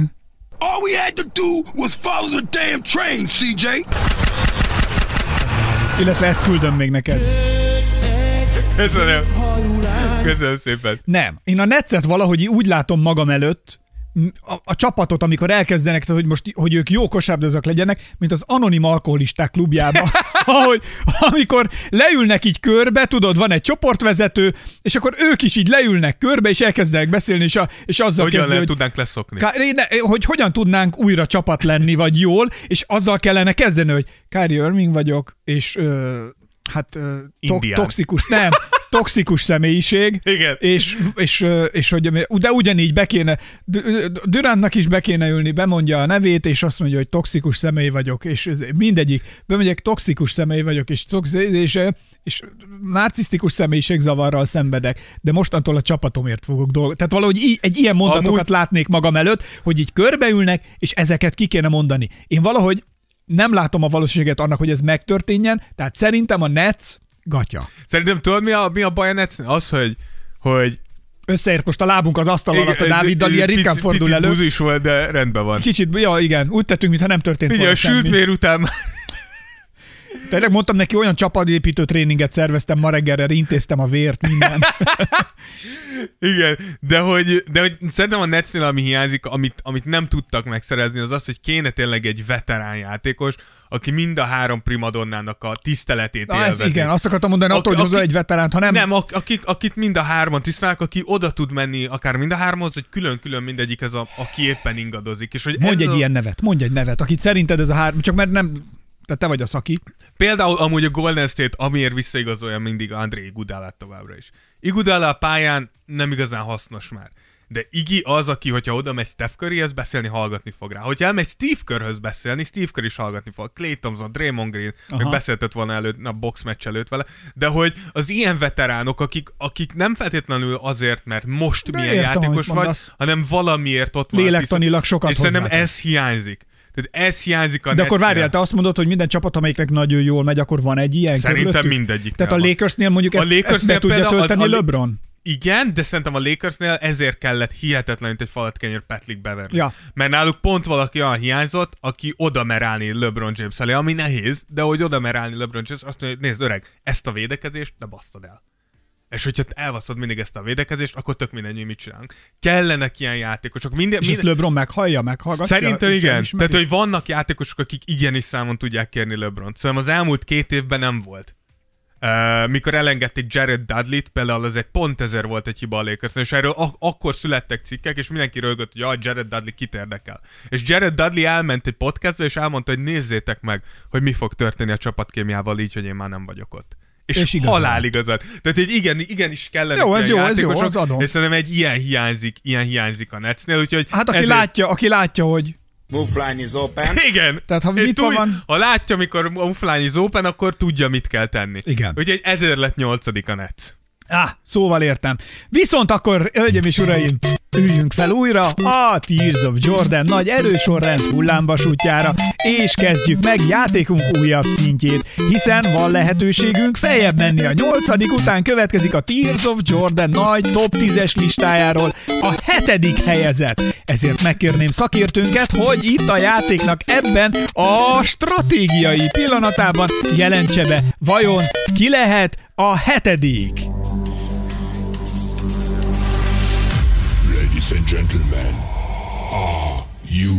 All we had to do was follow the damn train, CJ. Illetve ezt küldöm még neked. Köszönöm. Köszönöm szépen. Nem. Én a netszet valahogy úgy látom magam előtt, a, a csapatot, amikor elkezdenek, tehát, hogy most hogy ők jó kosárlabdázók legyenek, mint az anonim alkoholisták klubjában, ahogy amikor leülnek így körbe, tudod, van egy csoportvezető, és akkor ők is így leülnek körbe, és elkezdenek beszélni, és, a, és azzal Hogyan kezdi, lehet hogy, tudnánk leszokni? Ká- ne, hogy hogyan tudnánk újra csapat lenni, vagy jól, és azzal kellene kezdeni, hogy Kyrie Irving vagyok, és ö, hát ö, to- toxikus, nem, toxikus személyiség, Igen. és, és, és hogy, de ugyanígy be kéne, Durantnak is be kéne ülni, bemondja a nevét, és azt mondja, hogy toxikus személy vagyok, és mindegyik, bemegyek, toxikus személy vagyok, és, toxi, és, és narcisztikus személyiségzavarral szenvedek, de mostantól a csapatomért fogok dolgozni. Tehát valahogy í- egy ilyen mondatokat Amúgy... látnék magam előtt, hogy így körbeülnek, és ezeket ki kéne mondani. Én valahogy nem látom a valószínűséget annak, hogy ez megtörténjen, tehát szerintem a Nets gatya. Szerintem tudod, mi a, mi a baj a Netsnél? Az, hogy, hogy Összeért most a lábunk az asztal alatt a Dáviddal, ilyen ritkán picit, fordul picit elő. buzis volt, de rendben van. Kicsit, ja igen, úgy tettünk, mintha nem történt Figyelj, a volna sült semmi. vér után Tényleg mondtam neki, olyan csapatépítő tréninget szerveztem ma reggelre, intéztem a vért, minden. Igen, de hogy, de hogy szerintem a Netsnél, ami hiányzik, amit, amit nem tudtak megszerezni, az az, hogy kéne tényleg egy veterán játékos, aki mind a három primadonnának a tiszteletét Na, ez élvezi. igen, azt akartam mondani, attól, hogy hozzá egy veteránt, ha nem, Nem, ak- akik, akit mind a hárman tisztelnek, aki oda tud menni akár mind a háromhoz, hogy külön-külön mindegyik ez a, aki éppen ingadozik. És hogy mondj ez egy a, ilyen nevet, mondj egy nevet, akit szerinted ez a három, csak mert nem, tehát te vagy a szaki. Például amúgy a Golden State, amiért visszaigazolja mindig André Igudalát továbbra is. Igudala a pályán nem igazán hasznos már. De Igi az, aki, hogyha oda megy Steph Curryhez beszélni, hallgatni fog rá. Hogyha elmegy Steve Kerrhöz beszélni, Steve Kerr is hallgatni fog. Clay Thompson, Draymond Green, Aha. meg beszéltett volna előtt, a box meccs előtt vele. De hogy az ilyen veteránok, akik, akik nem feltétlenül azért, mert most De milyen értem, játékos vagy, mondasz. hanem valamiért ott van. Lélektanilag sokat És szerintem ez hiányzik. Tehát ez hiányzik a De akkor várjál, te azt mondod, hogy minden csapat, amelyiknek nagyon jól megy, akkor van egy ilyen Szerintem körülöttük? mindegyiknél Tehát a. Lakersnél mondjuk A ezt, ezt be Lakersnél tudja például a- tölteni a- LeBron? Igen, de szerintem a Lakersnél ezért kellett hihetetlenül, egy falatkenyér Petlik beverni. Ja. Mert náluk pont valaki olyan hiányzott, aki oda mer állni LeBron James elé, ami nehéz, de hogy oda mer állni LeBron James, azt mondja, hogy nézd öreg, ezt a védekezést, de basszad el. És hogyha te elbaszod mindig ezt a védekezést, akkor tök mindegy, hogy mit csinálunk. Kellenek ilyen játékosok. Minden, És ezt minden... LeBron meghallja, meghallgatja? Szerintem igen. Tehát, hogy vannak játékosok, akik igenis számon tudják kérni LeBron. Szerintem az elmúlt két évben nem volt. Uh, mikor elengedték Jared Dudley-t, például az egy pont ezer volt egy hiba a lakers és erről ak- akkor születtek cikkek, és mindenki rögött, hogy ja, Jared Dudley kit érdekel. És Jared Dudley elment egy podcastba, és elmondta, hogy nézzétek meg, hogy mi fog történni a csapatkémiával így, hogy én már nem vagyok ott. És, És igazad. halál igazad. Tehát egy igen, igenis kellene Jó, ez jó, ez jó, az adom. és szerintem egy ilyen hiányzik, ilyen hiányzik a Netsnél, úgyhogy Hát aki, ezért- látja, aki látja, hogy Move line is open. igen. Tehát, ha nyitva tudj- van- Ha látja, amikor a offline is open, akkor tudja, mit kell tenni. Igen. Úgyhogy ezért lett nyolcadik a net. Ah, szóval értem. Viszont akkor, hölgyem és uraim, üljünk fel újra a Tears of Jordan nagy erősorrend hullámvasútjára, és kezdjük meg játékunk újabb szintjét, hiszen van lehetőségünk feljebb menni. A nyolcadik után következik a Tears of Jordan nagy top 10-es listájáról a hetedik helyezett. Ezért megkérném szakértőnket, hogy itt a játéknak ebben a stratégiai pillanatában jelentse be, vajon ki lehet a hetedik? Ladies and gentlemen, are you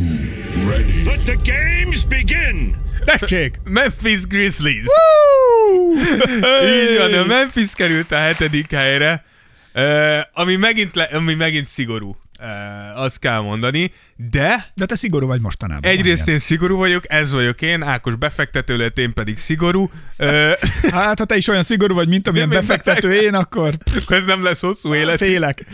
ready? Let the games begin! Tessék! Memphis Grizzlies. Így van, a Memphis került a hetedik helyre, ami, megint le, ami megint szigorú, azt kell mondani, de De te szigorú vagy mostanában. egyrészt én szigorú vagyok, ez vagyok én, Ákos befektető lett, én pedig szigorú. Hát, ha te is olyan szigorú vagy, mint amilyen befektető én, akkor ez nem lesz hosszú élet. félek.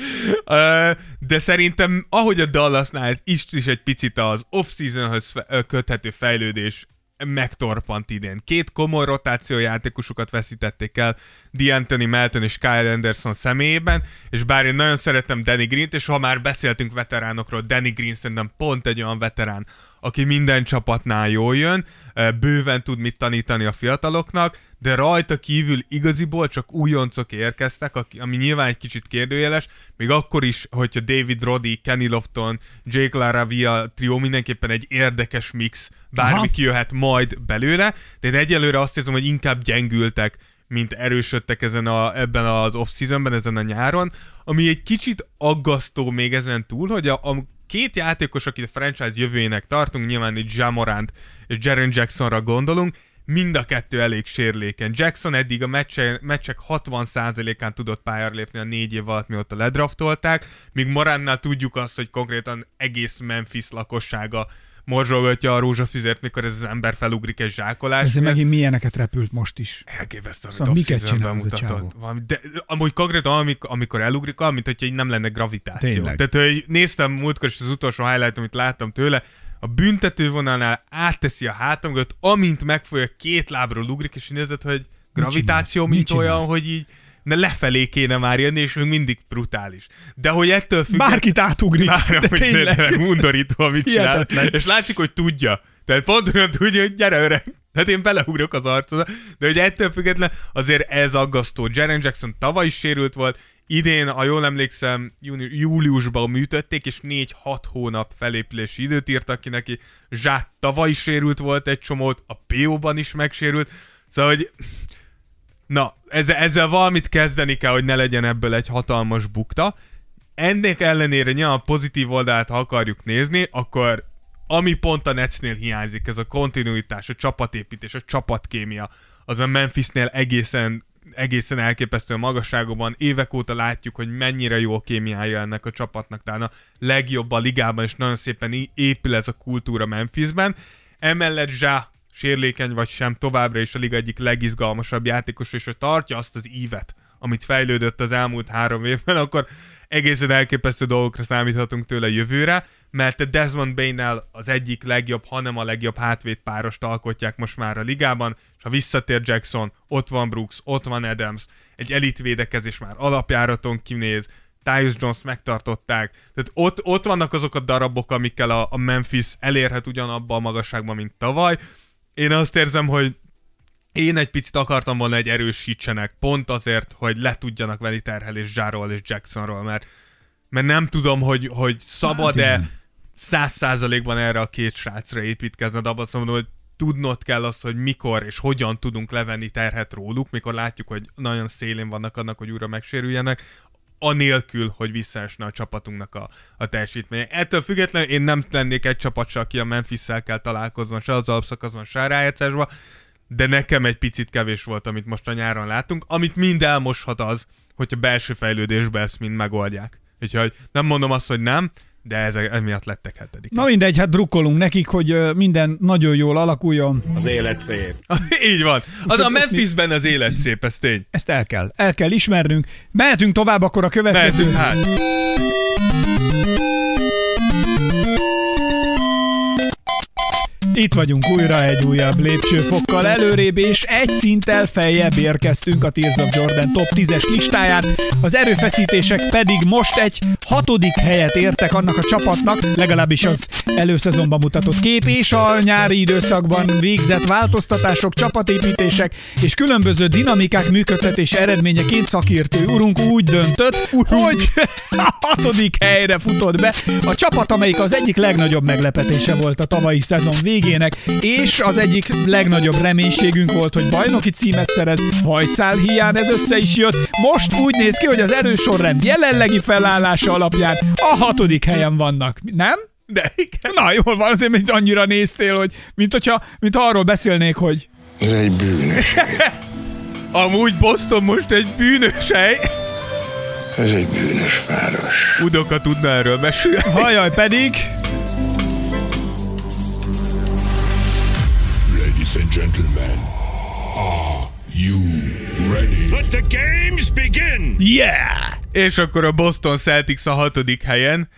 De szerintem, ahogy a Dallasnál is, is egy picit az off-seasonhöz köthető fejlődés megtorpant idén. Két komoly rotációjátékosokat veszítették el D'Anthony Melton és Kyle Anderson személyében, és bár én nagyon szeretem Danny Green-t, és ha már beszéltünk veteránokról, Danny Green szerintem pont egy olyan veterán, aki minden csapatnál jól jön, ö, bőven tud mit tanítani a fiataloknak, de rajta kívül igaziból csak újoncok érkeztek, ami nyilván egy kicsit kérdőjeles, még akkor is, hogyha David Roddy, Kenny Lofton, Jake LaRavia trió mindenképpen egy érdekes mix, bármi Aha. kijöhet majd belőle, de egyelőre azt érzem, hogy inkább gyengültek, mint erősödtek ezen a, ebben az off-seasonben, ezen a nyáron, ami egy kicsit aggasztó még ezen túl, hogy a, a két játékos, akit a franchise jövőjének tartunk, nyilván itt Jamorant és Jaren Jacksonra gondolunk, mind a kettő elég sérülékeny. Jackson eddig a meccse, meccsek 60%-án tudott pályára lépni a négy év alatt, mióta ledraftolták, míg Moránnál tudjuk azt, hogy konkrétan egész Memphis lakossága morzsolgatja a rózsafüzért, mikor ez az ember felugrik egy zsákolás. Ez megint milyeneket repült most is. Elképesztő, Szóval miket csinál csávó? Valami, de amúgy konkrétan, amikor, amikor elugrik, mint hogyha így nem lenne gravitáció. Tényleg. Tehát, hogy néztem múltkor is az utolsó highlight, amit láttam tőle, a büntetővonalnál átteszi a hátam mögött, amint megfolyja két lábról ugrik, és nézed, hogy gravitáció, csinálsz? mint Mit olyan, hogy így ne lefelé kéne már jönni, és még mindig brutális. De hogy ettől függ... Bárkit átugrik, Már, de hogy tényleg. undorító, amit csinál. Hihetetlen. És látszik, hogy tudja. Tehát pont olyan tudja, hogy gyere öreg. Tehát én beleugrok az arcodra. De hogy ettől független azért ez aggasztó. Jaren Jackson tavaly is sérült volt, idén, ha jól emlékszem, júni- júliusban műtötték, és 4-6 hónap felépülési időt írtak ki neki. Zsák tavaly is sérült volt egy csomót, a PO-ban is megsérült. Szóval, hogy Na, ezzel, ezzel valamit kezdeni kell, hogy ne legyen ebből egy hatalmas bukta. Ennek ellenére nyilván pozitív oldalát, ha akarjuk nézni, akkor ami pont a Netsnél hiányzik, ez a kontinuitás, a csapatépítés, a csapatkémia, az a Memphisnél egészen egészen elképesztő magasságban. Évek óta látjuk, hogy mennyire jó a kémiája ennek a csapatnak, talán a legjobb a ligában, és nagyon szépen épül ez a kultúra Memphisben. Emellett Zsá sérlékeny vagy sem, továbbra is a liga egyik legizgalmasabb játékos, és ő tartja azt az ívet, amit fejlődött az elmúlt három évben, akkor egészen elképesztő dolgokra számíthatunk tőle jövőre, mert Desmond bain az egyik legjobb, hanem a legjobb hátvét párost alkotják most már a ligában, és ha visszatér Jackson, ott van Brooks, ott van Adams, egy elit védekezés már alapjáraton kinéz, Tyus Jones megtartották, tehát ott, ott vannak azok a darabok, amikkel a, a Memphis elérhet ugyanabba a magasságban, mint tavaly. Én azt érzem, hogy én egy picit akartam volna egy erősítsenek, pont azért, hogy le tudjanak venni terhelés Zsáról és Jacksonról, mert, mert nem tudom, hogy, hogy szabad-e igen. száz százalékban erre a két srácra építkezned, abban azt mondom, hogy tudnod kell azt, hogy mikor és hogyan tudunk levenni terhet róluk, mikor látjuk, hogy nagyon szélén vannak annak, hogy újra megsérüljenek, anélkül, hogy visszaesne a csapatunknak a, a teljesítménye. Ettől függetlenül én nem lennék egy csapat se, aki a Memphis-szel kell találkozzon, se az alapszakaszon, se a rájátszásban, de nekem egy picit kevés volt, amit most a nyáron látunk, amit mind elmoshat az, hogyha belső fejlődésbe ezt mind megoldják. Úgyhogy nem mondom azt, hogy nem, de ezek emiatt lettek hetedik. Na mindegy, hát drukkolunk nekik, hogy minden nagyon jól alakuljon. Az élet szép. Így van. Az a Memphisben az élet szép, ez tény. Ezt el kell, el kell ismernünk. Mehetünk tovább akkor a következő. Mehetünk hát. Itt vagyunk újra egy újabb lépcsőfokkal előrébb, és egy szinttel feljebb érkeztünk a Tears of Jordan top 10-es listáján. Az erőfeszítések pedig most egy hatodik helyet értek annak a csapatnak, legalábbis az előszezonban mutatott kép, és a nyári időszakban végzett változtatások, csapatépítések és különböző dinamikák működtetés eredményeként szakértő urunk úgy döntött, hogy a hatodik helyre futott be a csapat, amelyik az egyik legnagyobb meglepetése volt a tavalyi szezon végének, és az egyik legnagyobb reménységünk volt, hogy bajnoki címet szerez, hajszál hiány ez össze is jött. Most úgy néz ki, hogy az erősorrend jelenlegi felállása alapján a hatodik helyen vannak. Nem? De igen. Na, jól van, azért mint annyira néztél, hogy mint hogyha, mint arról beszélnék, hogy Ez egy bűnös. Amúgy Boston most egy bűnös hely. Ez egy bűnös város. Udoka tudna erről mesélni. hajaj pedig Ladies and gentlemen, are you ready? Let the games begin! yeah! És akkor a Boston Celtics a hatodik helyen,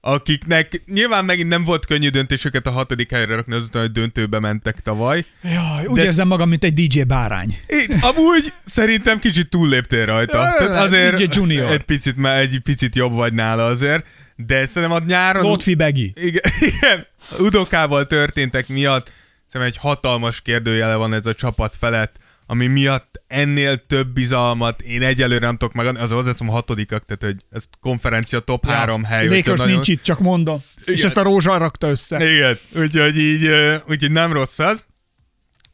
akiknek nyilván megint nem volt könnyű döntéseket a hatodik helyre rakni, azután, hogy döntőbe mentek tavaly. Jaj, úgy De- érzem magam, mint egy DJ bárány. Itt, amúgy szerintem kicsit túlléptél rajta. Ja, Tehát azért DJ Junior. egy picit, már egy picit jobb vagy nála azért. De szerintem a nyáron... Lotfi Begi. Igen, igen, Udokával történtek miatt szerintem egy hatalmas kérdőjele van ez a csapat felett, ami miatt ennél több bizalmat én egyelőre nem tudok megadni, az hozzáteszem a hatodikak, tehát hogy ez konferencia top három hely. Lakers úgyhogy nincs itt, csak mondom. És Igen. ezt a Rózsa rakta össze. Igen, úgyhogy így, úgyhogy nem rossz az.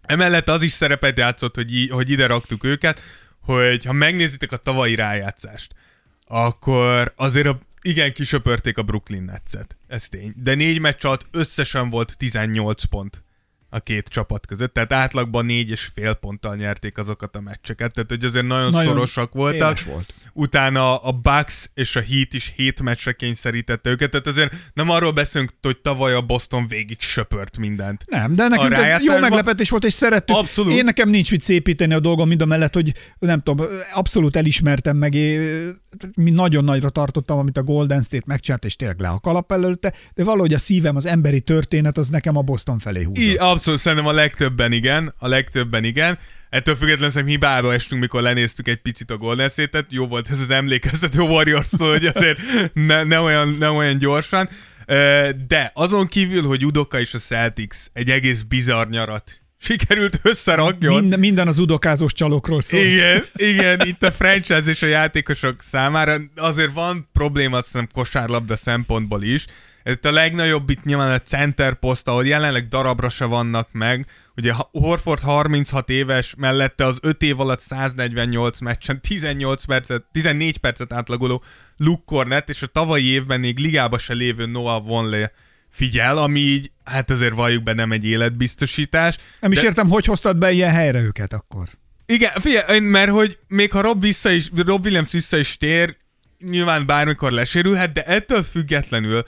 Emellett az is szerepet játszott, hogy, hogy ide raktuk őket, hogy ha megnézitek a tavalyi rájátszást, akkor azért a, igen kisöpörték a Brooklyn Netset. Ez tény. De négy meccs alatt összesen volt 18 pont. A két csapat között, tehát átlagban négy és fél ponttal nyerték azokat a meccseket, tehát hogy azért nagyon, Nagyon szorosak voltak. volt. Utána a Bucks és a Heat is hét meccsre kényszerítette őket, tehát azért nem arról beszélünk, hogy tavaly a Boston végig söpört mindent. Nem, de nekünk ez jó meglepetés volt, és szerettük. Abszolút. Én nekem nincs mit szépíteni a dolgom, mind a mellett, hogy nem tudom, abszolút elismertem meg, mi nagyon nagyra tartottam, amit a Golden State megcsinált, és tényleg le a kalap előtte, de valahogy a szívem, az emberi történet, az nekem a Boston felé húzott. I, abszolút, szerintem a legtöbben igen, a legtöbben igen. Ettől függetlenül szerintem hibába estünk, mikor lenéztük egy picit a Golden State-et. Jó volt ez az emlékeztető warriors hogy azért ne, ne, olyan, ne olyan gyorsan. De azon kívül, hogy Udoka és a Celtics egy egész bizarr nyarat sikerült összerakjon. Minden, minden az udokázós csalókról szól. Igen, igen, itt a franchise és a játékosok számára azért van probléma, azt hiszem, kosárlabda szempontból is. Itt a legnagyobb itt nyilván a center poszt, ahol jelenleg darabra se vannak meg. Ugye Horford 36 éves, mellette az 5 év alatt 148 meccsen 18 percet, 14 percet átlagoló Luke Cornett, és a tavalyi évben még ligába se lévő Noah Vonleh figyel, ami így, hát azért valljuk be nem egy életbiztosítás. Nem is de- értem, hogy hoztad be ilyen helyre őket akkor. igen, figyelj, mert hogy még ha Rob, vissza is, Rob Williams vissza is tér, nyilván bármikor lesérülhet, de ettől függetlenül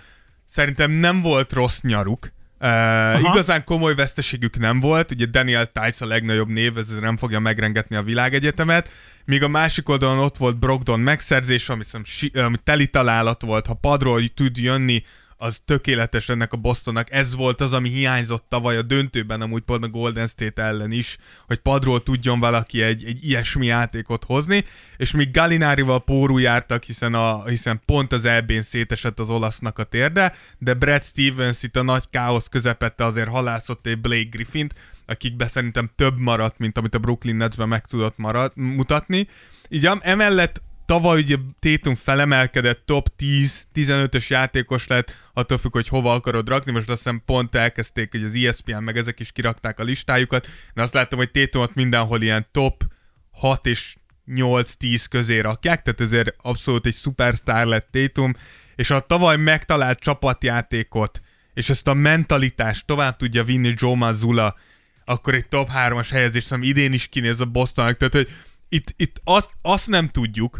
szerintem nem volt rossz nyaruk. Uh, igazán komoly veszteségük nem volt, ugye Daniel Tice a legnagyobb név, ez nem fogja megrengetni a világegyetemet, míg a másik oldalon ott volt Brogdon megszerzés, ami, hiszem si- ami teli találat volt, ha padról tud jönni, az tökéletes ennek a Bostonnak. Ez volt az, ami hiányzott tavaly a döntőben, amúgy pont a Golden State ellen is, hogy padról tudjon valaki egy, egy ilyesmi játékot hozni, és még Gallinárival pórú jártak, hiszen, a, hiszen pont az EB-n szétesett az olasznak a térde, de Brad Stevens itt a nagy káosz közepette azért halászott egy Blake Griffint, akikbe szerintem több maradt, mint amit a Brooklyn Netsben meg tudott marad, mutatni. Így emellett tavaly ugye Tétum felemelkedett top 10-15-ös játékos lett, attól függ, hogy hova akarod rakni, most azt hiszem pont elkezdték, hogy az ESPN meg ezek is kirakták a listájukat, de azt láttam, hogy Tétumot mindenhol ilyen top 6 és 8-10 közé rakják, tehát ezért abszolút egy szupersztár lett Tétum, és a tavaly megtalált csapatjátékot, és ezt a mentalitást tovább tudja vinni Joe Mazzulla, akkor egy top 3-as helyezés, ami idén is kinéz a Bostonnak, tehát hogy itt, itt azt, azt nem tudjuk,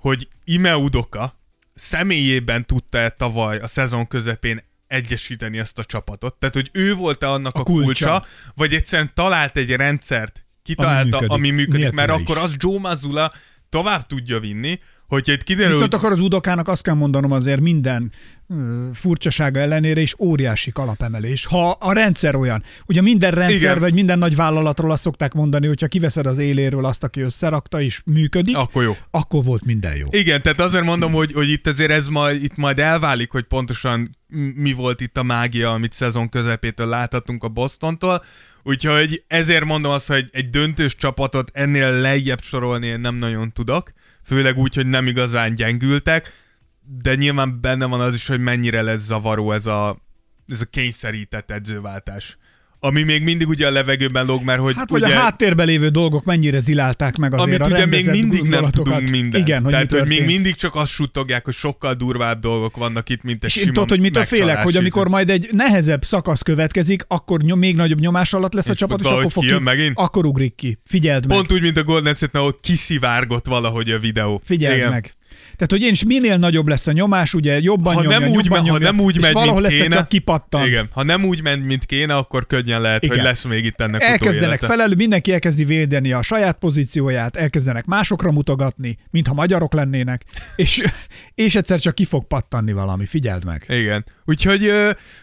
hogy Ime Udoka személyében tudta-e tavaly a szezon közepén egyesíteni ezt a csapatot. Tehát, hogy ő volt-e annak a, A kulcsa, kulcsa. vagy egyszerűen talált egy rendszert, kitalálta, ami működik. ami működik mert Nélküle akkor is. az Joe Mazzulla tovább tudja vinni, hogyha itt kiderül, Viszont hogy akkor az udokának azt kell mondanom azért minden furcsasága ellenére is óriási kalapemelés. Ha a rendszer olyan, ugye minden rendszer, Igen. vagy minden nagy vállalatról azt szokták mondani, hogyha kiveszed az éléről azt, aki összerakta és működik, akkor jó. akkor volt minden jó. Igen, tehát azért mondom, hogy, hogy itt azért ez majd, itt majd elválik, hogy pontosan mi volt itt a mágia, amit szezon közepétől láthatunk a Bostontól. Úgyhogy ezért mondom azt, hogy egy döntős csapatot ennél lejjebb sorolni én nem nagyon tudok. Főleg úgy, hogy nem igazán gyengültek, de nyilván benne van az is, hogy mennyire lesz zavaró ez a, ez a kényszerített edzőváltás. Ami még mindig ugye a levegőben lóg, mert hogy Hát vagy ugye... a háttérben lévő dolgok mennyire zilálták meg azért Amit a ugye még mindig nem tudunk mindent. Igen, hogy Tehát, hogy még mindig csak azt suttogják, hogy sokkal durvább dolgok vannak itt, mint egy És sima tudod, hogy mitől félek, hogy amikor majd egy nehezebb szakasz következik, akkor nyom, még nagyobb nyomás alatt lesz a És csapat, és akkor fog ki, megint? akkor ugrik ki. Figyeld meg. Pont úgy, mint a Golden state ahol kiszivárgott valahogy a videó. Figyeld Igen. meg. Tehát, hogy én is minél nagyobb lesz a nyomás, ugye jobban Ha nyomja, nem, úgy, jobban me- ha nyomja, nem úgy és megy, valahol mint kéne, csak kipattan. Igen, ha nem úgy ment, mint kéne, akkor könnyen lehet, Igen. hogy lesz még itt ennek Elkezdenek felelő, mindenki elkezdi védeni a saját pozícióját, elkezdenek másokra mutogatni, mintha magyarok lennének, és, és egyszer csak ki fog pattanni valami, figyeld meg. Igen. Úgyhogy,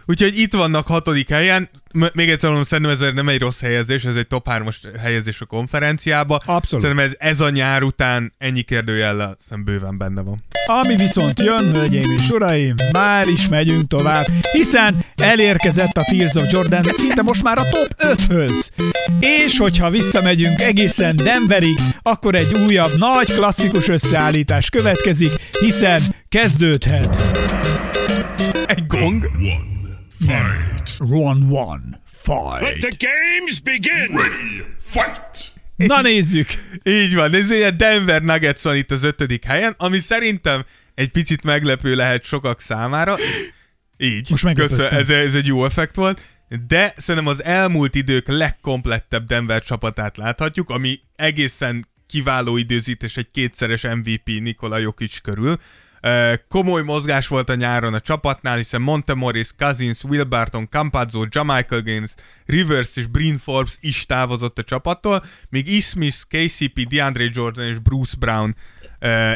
úgyhogy itt vannak hatodik helyen. Még egyszer mondom, szerintem ez nem egy rossz helyezés, ez egy top 3-as helyezés a konferenciába. Abszolút. Szerintem ez, ez a nyár után ennyi kérdőjellel szerintem bőven benne van. Ami viszont jön, hölgyeim és uraim, már is megyünk tovább, hiszen elérkezett a Tears of Jordan szinte most már a top 5-höz. És hogyha visszamegyünk egészen Denverig, akkor egy újabb nagy klasszikus összeállítás következik, hiszen kezdődhet Egy gong? Round One Fight. The games begin! Fight! Na nézzük! Így van, ez ilyen Denver Nuggets van itt az ötödik helyen, ami szerintem egy picit meglepő lehet sokak számára. Így, Most. Köszön, ez, ez egy jó effekt volt. de szerintem az elmúlt idők legkomplettebb Denver csapatát láthatjuk, ami egészen kiváló időzítés egy kétszeres MVP Nikola Jokic körül. Komoly mozgás volt a nyáron a csapatnál, hiszen Montemoris, Cousins, Will Barton, Campazzo, Jamichael Gaines, Rivers és Bryn Forbes is távozott a csapattól, míg Ismith, KCP, DeAndre Jordan és Bruce Brown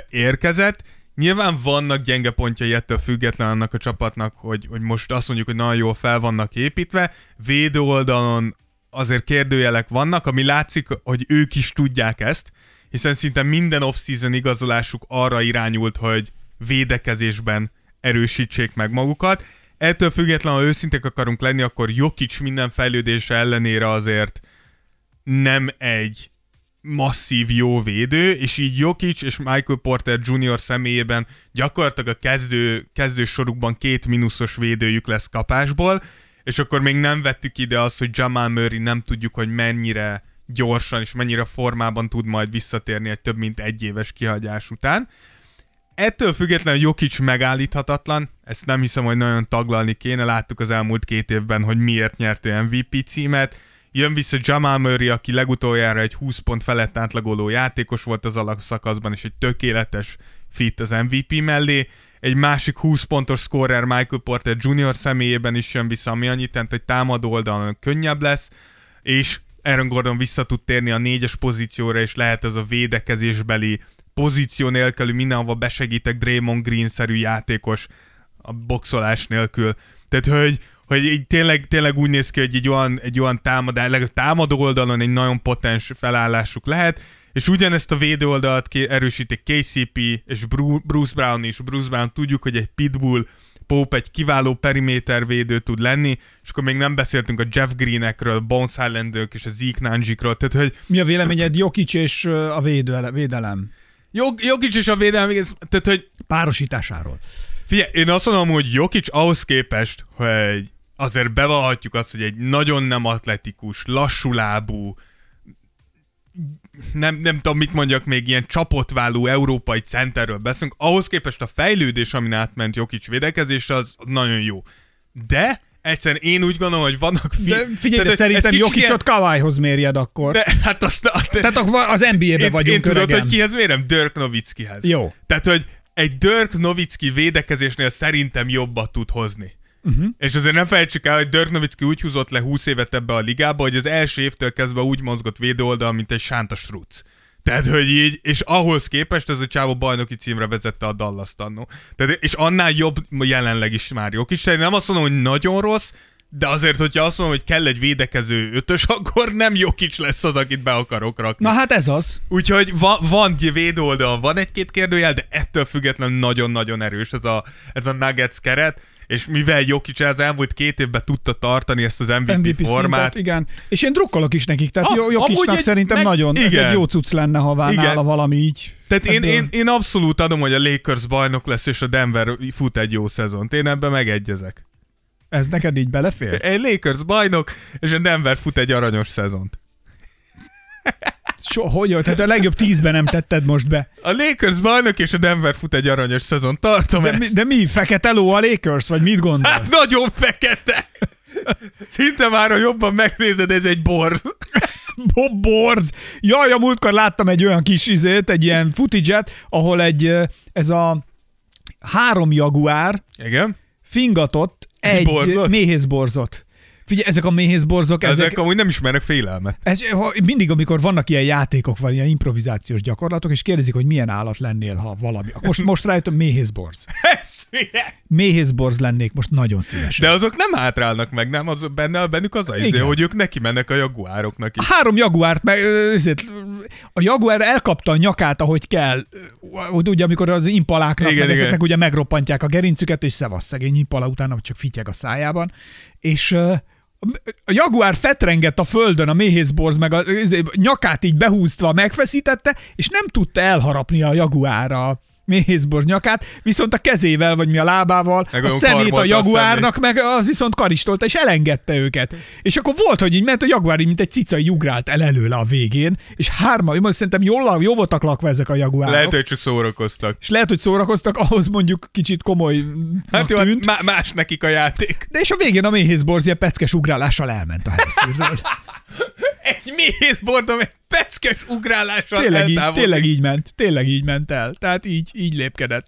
érkezett. Nyilván vannak gyenge pontjai ettől független annak a csapatnak, hogy, hogy most azt mondjuk, hogy nagyon jól fel vannak építve. Védő oldalon azért kérdőjelek vannak, ami látszik, hogy ők is tudják ezt, hiszen szinte minden off-season igazolásuk arra irányult, hogy védekezésben erősítsék meg magukat. Ettől függetlenül, ha őszintek akarunk lenni, akkor Jokic minden fejlődése ellenére azért nem egy masszív jó védő, és így Jokic és Michael Porter Jr. személyében gyakorlatilag a kezdő, kezdő sorukban két mínuszos védőjük lesz kapásból, és akkor még nem vettük ide azt, hogy Jamal Murray nem tudjuk, hogy mennyire gyorsan és mennyire formában tud majd visszatérni egy több mint egy éves kihagyás után. Ettől függetlenül Jokic megállíthatatlan, ezt nem hiszem, hogy nagyon taglalni kéne, láttuk az elmúlt két évben, hogy miért nyerte MVP címet, Jön vissza Jamal Murray, aki legutoljára egy 20 pont felett átlagoló játékos volt az alapszakaszban, és egy tökéletes fit az MVP mellé. Egy másik 20 pontos scorer Michael Porter Jr. személyében is jön vissza, ami annyit jelent, hogy támadó oldalon könnyebb lesz, és Aaron Gordon vissza tud térni a négyes pozícióra, és lehet ez a védekezésbeli pozíció nélkül mindenhova besegítek Draymond Green-szerű játékos a boxolás nélkül. Tehát, hogy, hogy így tényleg, tényleg úgy néz ki, hogy egy olyan, egy olyan támadás, legalább támadó oldalon egy nagyon potens felállásuk lehet, és ugyanezt a védő oldalt erősítik KCP és Bruce Brown is. Bruce Brown tudjuk, hogy egy pitbull Pope egy kiváló periméter védő tud lenni, és akkor még nem beszéltünk a Jeff Greenekről, Bones Highlandők és a Zeke Nanjikról, tehát hogy... Mi a véleményed Jokic és a védő, védelem? Jog, Jokic és a védelem, tehát hogy... Párosításáról. Figyelj, én azt mondom, hogy Jokic ahhoz képest, hogy azért bevallhatjuk azt, hogy egy nagyon nem atletikus, lassú nem, nem tudom, mit mondjak még, ilyen csapotváló európai centerről beszélünk, ahhoz képest a fejlődés, amin átment Jokic védekezésre, az nagyon jó. De egyszerűen én úgy gondolom, hogy vannak fi- De figyelj, de szerintem Jokicot ilyen... Kawaihoz mérjed akkor. De, hát azt, de, Tehát az NBA-be én, vagyunk Én tudod, hogy kihez mérem? Dirk Nowitzkihez. Jó. Tehát, hogy egy Dirk Nowitzki védekezésnél szerintem jobbat tud hozni. Uh-huh. És azért nem felejtsük el, hogy Dirk Nowitzki úgy húzott le 20 évet ebbe a ligába, hogy az első évtől kezdve úgy mozgott védőoldal, mint egy sánta srúc. Tehát, hogy így, és ahhoz képest ez a csávó bajnoki címre vezette a Dallas annó. Tehát, és annál jobb jelenleg is már jó kis. Nem azt mondom, hogy nagyon rossz, de azért, hogyha azt mondom, hogy kell egy védekező ötös, akkor nem jó kics lesz az, akit be akarok rakni. Na hát ez az. Úgyhogy va- van védőoldal, van egy-két kérdőjel, de ettől függetlenül nagyon-nagyon erős ez a, ez a Nuggets keret és mivel Jokic az elmúlt két évben tudta tartani ezt az MVP, MVP formát. Szintet, igen. És én drukkolok is nekik, tehát ah, Jokicnak szerintem meg, nagyon, igen. ez egy jó cucc lenne, ha nála valami így. Tehát én, én, én, abszolút adom, hogy a Lakers bajnok lesz, és a Denver fut egy jó szezont. Én ebben megegyezek. Ez neked így belefér? Egy Lakers bajnok, és a Denver fut egy aranyos szezont. So, hogy Tehát a legjobb tízben nem tetted most be. A Lakers bajnok és a Denver fut egy aranyos szezon. Tartom de, ezt. Mi, de mi? Fekete ló a Lakers? Vagy mit gondolsz? Hát nagyon fekete. Szinte már, ha jobban megnézed, ez egy borz. borz. Jaj, a múltkor láttam egy olyan kis izét, egy ilyen footage ahol egy, ez a három jaguár Igen? fingatott egy borzot? méhészborzot. Figyelj, ezek a méhészborzok... Ezek, ezek amúgy nem ismernek félelmet. Ez, mindig, amikor vannak ilyen játékok, vagy ilyen improvizációs gyakorlatok, és kérdezik, hogy milyen állat lennél, ha valami. Most, most rájöttem, méhészborz. Méhészborz lennék most nagyon szívesen. De azok nem hátrálnak meg, nem? Az, benne, bennük az a izé, hogy ők neki mennek a jaguároknak is. Három jaguárt, meg, a jaguár elkapta a nyakát, ahogy kell. Ugye, amikor az impaláknak, igen, meg igen. ugye megroppantják a gerincüket, és szevasz szegény impala utána csak fityeg a szájában. És a jaguár fetrengett a földön, a méhészborz meg a nyakát így behúztva megfeszítette, és nem tudta elharapni a jaguár a méhészborz nyakát, viszont a kezével, vagy mi a lábával, Meg a szemét a karmolta a jaguárnak, meg az viszont karistolta, és elengedte őket. És akkor volt, hogy így ment a jaguár, így, mint egy cica, így ugrált el előle a végén, és hárma, most szerintem jól, jól voltak lakva ezek a jaguárok. Lehet, hogy csak szórakoztak. És lehet, hogy szórakoztak, ahhoz mondjuk kicsit komoly Hát jó, tűnt. má- más nekik a játék. De és a végén a méhészborz ilyen peckes ugrálással elment a helyszínről. Egy méhészbordom egy peckes ugrálással tényleg, így, tényleg így ment, tényleg így ment el. Tehát így, így lépkedett.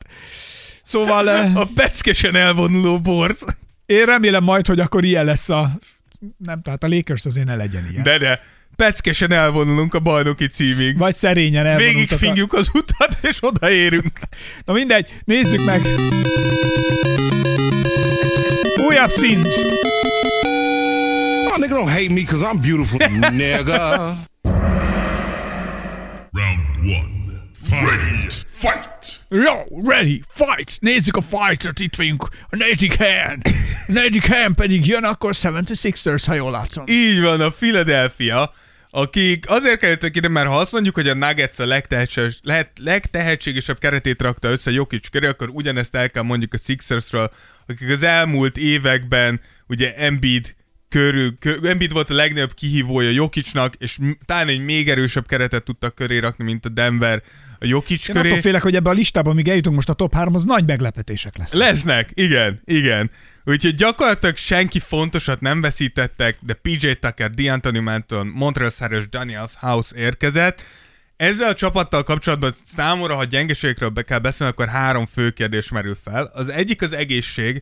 Szóval eh, A peckesen elvonuló borz. én remélem majd, hogy akkor ilyen lesz a... Nem, tehát a Lakers azért ne legyen ilyen. De de, peckesen elvonulunk a bajnoki címig. Vagy szerényen elvonultak a- Végigfingjük az utat, és odaérünk. Na mindegy, nézzük meg. Újabb szint. Nigga, don't hate me because I'm beautiful, nigga. Round one. Ready. Fight. Jó, ready, fight! Nézzük a fightot, itt vagyunk a negyedik helyen. A negyedik helyen pedig jön akkor 76ers, ha jól látom. Így van, a Philadelphia, akik azért kerültek ide, mert ha azt mondjuk, hogy a Nuggets a legtehetséges, lehet, legtehetségesebb keretét rakta össze Jokic köré, akkor ugyanezt el kell mondjuk a Sixersről, akik az elmúlt években ugye Embiid körül, kö, Embiid volt a legnagyobb kihívója Jokicnak, és talán egy még erősebb keretet tudtak köré rakni, mint a Denver a Jokic Én köré. attól félek, hogy ebbe a listában, míg eljutunk most a top 3-hoz, nagy meglepetések lesznek. Lesznek, igen, igen. Úgyhogy gyakorlatilag senki fontosat nem veszítettek, de PJ Tucker, D'Antoni Manton, Montreal Harris, Daniels House érkezett. Ezzel a csapattal kapcsolatban számomra, ha gyengeségekről be kell beszélni, akkor három fő kérdés merül fel. Az egyik az egészség,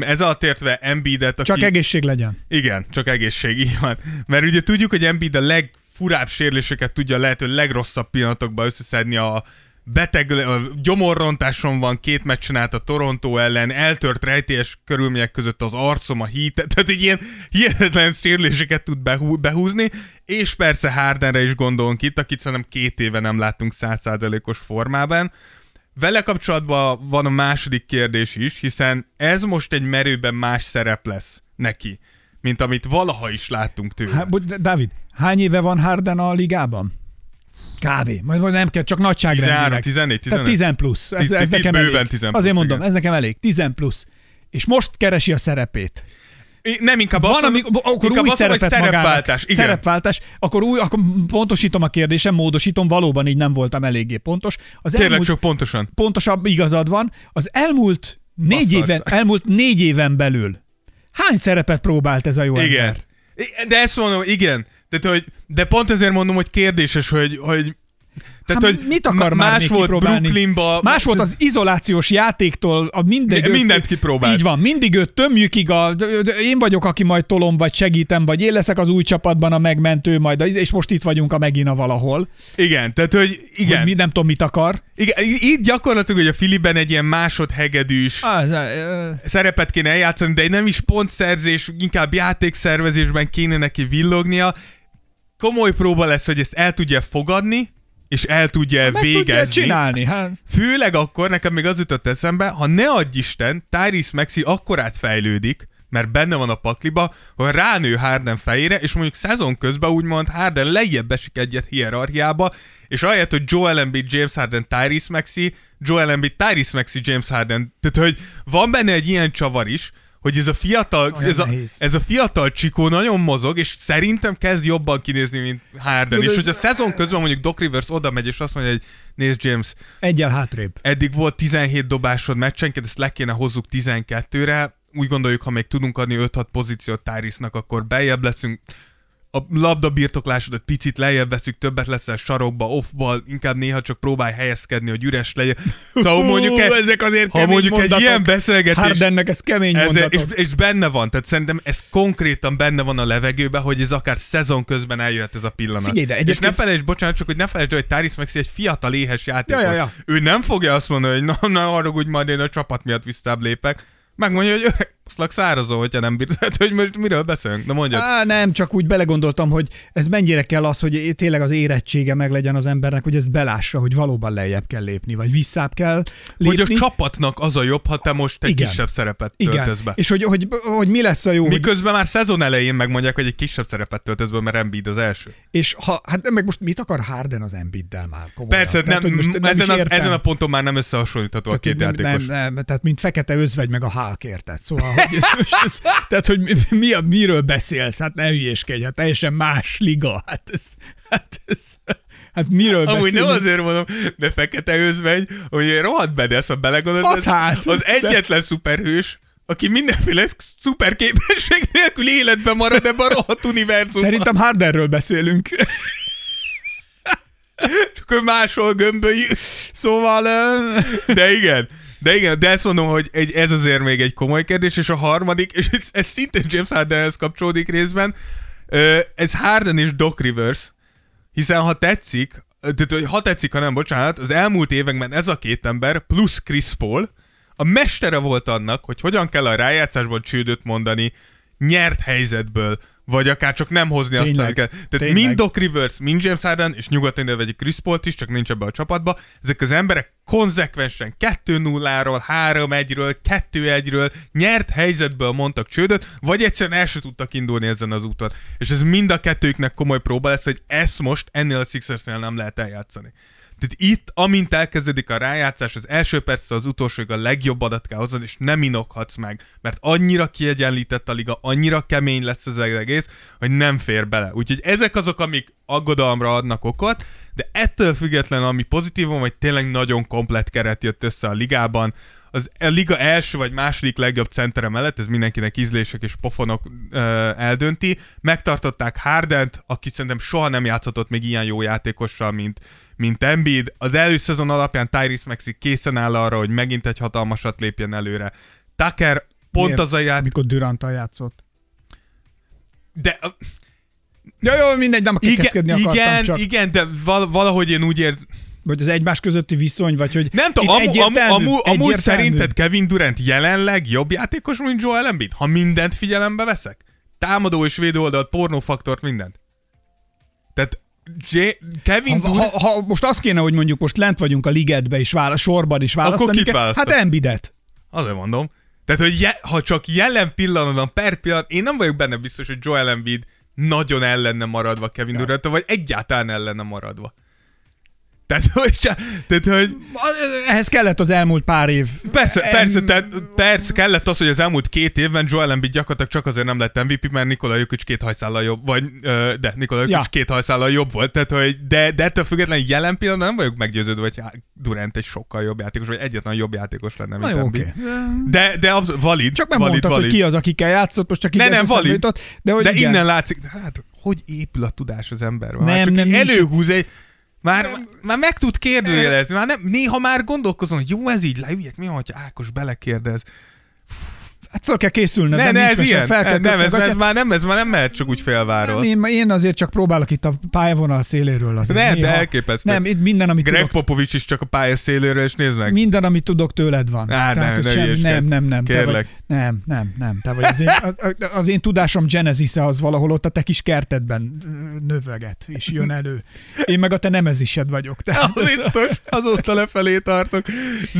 ez alatt értve Embiidet, aki... Csak egészség legyen. Igen, csak egészség, így van. Mert ugye tudjuk, hogy Embiid a legfurább sérüléseket tudja lehető legrosszabb pillanatokban összeszedni a beteg, a gyomorrontáson van, két meccsen át a Toronto ellen, eltört rejtélyes körülmények között az arcom, a hít, tehát egy ilyen hihetetlen sérüléseket tud behú, behúzni, és persze Hardenre is gondolunk itt, akit szerintem két éve nem láttunk százszázalékos formában. Vele kapcsolatban van a második kérdés is, hiszen ez most egy merőben más szerep lesz neki, mint amit valaha is láttunk tőle. Há, bocs, Dávid, hány éve van Harden a ligában? Kb. Majd, majd nem kell, csak nagyságrendileg. 13, 14, Tehát 15. 10 plusz. Ez, ez nekem bőven elég. 10 plusz, Azért mondom, igen. ez nekem elég. 10 plusz. És most keresi a szerepét. Nem, inkább Van, azt ami, mondom- akkor inkább új azt mondom, szerepet magának. szerepváltás. Igen. Szerepváltás. Akkor, új, akkor pontosítom a kérdésem, módosítom, valóban így nem voltam eléggé pontos. Az Tényleg elmúlt, csak pontosan. pontosabb igazad van. Az elmúlt négy, Basszarsz. éven, elmúlt négy éven belül hány szerepet próbált ez a jó Igen. ember? De ezt mondom, igen. De, hogy, de pont ezért mondom, hogy kérdéses, hogy, hogy tehát, Hát hogy mit akar már más volt? Brooklynba. Más volt az izolációs játéktól, a mindegy, Mi- mindent kipróbált. Így van, mindig őt tömjük, a, én vagyok, aki majd tolom, vagy segítem, vagy én leszek az új csapatban a megmentő, majd, a, és most itt vagyunk a megint a valahol. Igen, tehát, hogy igen. Hogy mi nem tudom, mit akar. igen. Itt gyakorlatilag, hogy a Filiben egy ilyen másodhegedűs Az, ö, szerepet kéne eljátszani, de nem is pontszerzés, inkább játékszervezésben kéne neki villognia. Komoly próba lesz, hogy ezt el tudja fogadni, és el tudja meg tudja végezni. csinálni. Hát. Főleg akkor, nekem még az jutott eszembe, ha ne adj Isten, Tyrese Maxi akkorát fejlődik, mert benne van a pakliba, hogy ránő Harden fejére, és mondjuk szezon közben úgymond Harden lejjebb esik egyet hierarchiába, és ahelyett, hogy Joel Embiid, James Harden, Tyrese Maxi, Joel Embiid, Tyrese Maxi, James Harden. Tehát, hogy van benne egy ilyen csavar is, hogy ez a fiatal, olyan ez a, nehéz. ez a fiatal csikó nagyon mozog, és szerintem kezd jobban kinézni, mint Harden. Tudod, és ez- hogy a szezon közben mondjuk Doc Rivers oda megy, és azt mondja, hogy nézd James, Egyel hátrébb. eddig volt 17 dobásod meccsenként, ezt le kéne hozzuk 12-re. Úgy gondoljuk, ha még tudunk adni 5-6 pozíciót Tyrisnak, akkor beljebb leszünk. A labda birtoklásodat picit lejjebb veszük, többet leszel sarokba, offball, inkább néha csak próbálj helyezkedni, hogy üres legyen. Szóval mondjuk, egy, ezek azért ha mondjuk egy mondatok. ilyen beszélgetés, Hardennek ez kemény ez, és, mondatok. és benne van, tehát szerintem ez konkrétan benne van a levegőben, hogy ez akár szezon közben eljöhet ez a pillanat. Figyelj, de És ne egyébként- felejtsd, bocsánat, csak hogy ne felejtsd, hogy Tyrese Maxey egy fiatal éhes játékos. Ja, ja, ja. Ő nem fogja azt mondani, hogy na, na arra úgy majd én a csapat miatt visszább lépek. Megmondja, hogy öreg, Oszlak szárazon, hogyha nem bír. Tehát, hogy most miről beszélünk? Na mondjad. Á, nem, csak úgy belegondoltam, hogy ez mennyire kell az, hogy tényleg az érettsége meglegyen az embernek, hogy ezt belássa, hogy valóban lejjebb kell lépni, vagy visszább kell lépni. Hogy a csapatnak az a jobb, ha te most egy Igen. kisebb szerepet Igen, töltesz be. és hogy, hogy, hogy mi lesz a jó, hogy, Miközben már szezon elején megmondják, hogy egy kisebb szerepet töltesz be, mert Embiid az első. és ha, hát meg most mit akar Harden az Embiiddel már? Komolyan? Persze, Tehát, nem, hogy most nem ezen, is a, értem. ezen a ponton már nem összehasonlítható a két Tehát, játékos. Nem, nem, tehát mint fekete özvegy meg a Hulk érted. Szóval, hogy ez, most ez, tehát, hogy mi, mi, miről beszélsz? Hát ne hülyéskedj, hát teljesen más liga. Hát ez, hát ez, hát miről Amúgy nem azért mondom, de fekete özvegy, hogy rohadt bedesz, ha belegondolsz. Az hát, Az de- egyetlen szuperhős, aki mindenféle szuper képesség nélkül életben marad ebben a rohadt univerzumban. Szerintem Hardenről beszélünk. Csak ő máshol gömbölyű. Szóval... De igen. De igen, de ezt mondom, hogy egy, ez azért még egy komoly kérdés, és a harmadik, és ez, ez szintén James Hardenhez kapcsolódik részben, ez Harden és Doc Rivers, hiszen ha tetszik, tehát, ha tetszik, ha nem, bocsánat, az elmúlt években ez a két ember, plusz Chris Paul, a mestere volt annak, hogy hogyan kell a rájátszásban csődöt mondani, nyert helyzetből, vagy akár csak nem hozni azt, Tényleg, amit kell. Tehát tényleg. mind Doc Rivers, mind James Harden, és nyugodtan ide vegyük Chris Paul-t is, csak nincs ebbe a csapatba. Ezek az emberek konzekvensen 2-0-ról, 3-1-ről, 2-1-ről nyert helyzetből mondtak csődöt, vagy egyszerűen el se tudtak indulni ezen az úton. És ez mind a kettőjüknek komoly próba lesz, hogy ezt most ennél a Sixersnél nem lehet eljátszani. Tehát itt, amint elkezdődik a rájátszás, az első perc az utolsóig a legjobb adat kell hozzad, és nem inokhatsz meg, mert annyira kiegyenlített a liga, annyira kemény lesz az egész, hogy nem fér bele. Úgyhogy ezek azok, amik aggodalomra adnak okot, de ettől függetlenül, ami pozitívum, hogy tényleg nagyon komplet keret jött össze a ligában, az a liga első vagy második legjobb centere mellett, ez mindenkinek ízlések és pofonok ö, eldönti, megtartották Hardent, aki szerintem soha nem játszhatott még ilyen jó játékossal, mint, mint Embiid. Az előszezon alapján Tyrese Maxi készen áll arra, hogy megint egy hatalmasat lépjen előre. Tucker pont miért? az a játék... Amikor Duranttal játszott. De Ja, jó, mindegy, nem igen, akartam igen, csak. igen, de val- valahogy én úgy érzem, Vagy az egymás közötti viszony, vagy hogy Nem tudom, amú, amú, amú, amúgy szerinted Kevin Durant jelenleg jobb játékos, mint Joel Embiid? Ha mindent figyelembe veszek? Támadó és védő oldalt, pornófaktort, mindent. Tehát J- Kevin Ha, Durant... ha, ha, most azt kéne, hogy mondjuk most lent vagyunk a ligedbe és vála, sorban is választani kit kell, hát Embidet. Azért mondom. Tehát, hogy je, ha csak jelen pillanatban, per pillanat, én nem vagyok benne biztos, hogy Joel Embiid nagyon el lenne maradva Kevin Durant, vagy egyáltalán el lenne maradva. Tehát, hogy, tehát, hogy Ehhez kellett az elmúlt pár év. Persze, Em- persze, tehát persze kellett az, hogy az elmúlt két évben Joel Embiid gyakorlatilag csak azért nem lett MVP, mert Nikola Jokic két hajszállal jobb, vagy de Nikola Jokic Ja. két hajszállal jobb volt, tehát hogy de, de ettől függetlenül jelen pillanatban nem vagyok meggyőződve, hogy Durant egy sokkal jobb játékos, vagy egyetlen jobb játékos lenne, mint jó, oké. De, de absz- valid, Csak nem valid, mondtad, valid. hogy ki az, akikkel játszott, most csak így nem, eszembe valid. jutott, de hogy de igen. innen látszik, hát hogy épül a tudás az emberben. Nem, csak nem, nincs- előhúz egy, már, már meg tud kérdőjelezni, már nem, néha már gondolkozom, hogy jó, ez így leüljek, mi ha Ákos belekérdez. Hát fel kell készülnöd, Ne, nem ne, ez mese, ilyen. fel kell Nem, ez, ez, már nem, ez már nem mehet csak úgy félváról. Nem, én, én azért csak próbálok itt a pályavonal széléről azért. Nem, de néha. elképesztő. Nem, itt minden, amit Greg tudok, Popovics is csak a pálya széléről, és nézd meg. minden, amit tudok tőled van. Á, Tehát nem, sem, nem, nem, nem. Te vagy, Kérlek. nem, nem, nem. Te vagy az, én, az, az én tudásom genesis az valahol ott a te kis kertedben növeget, és jön elő. Én meg a te nemezised vagyok. Tehát Az biztos, azóta lefelé tartok.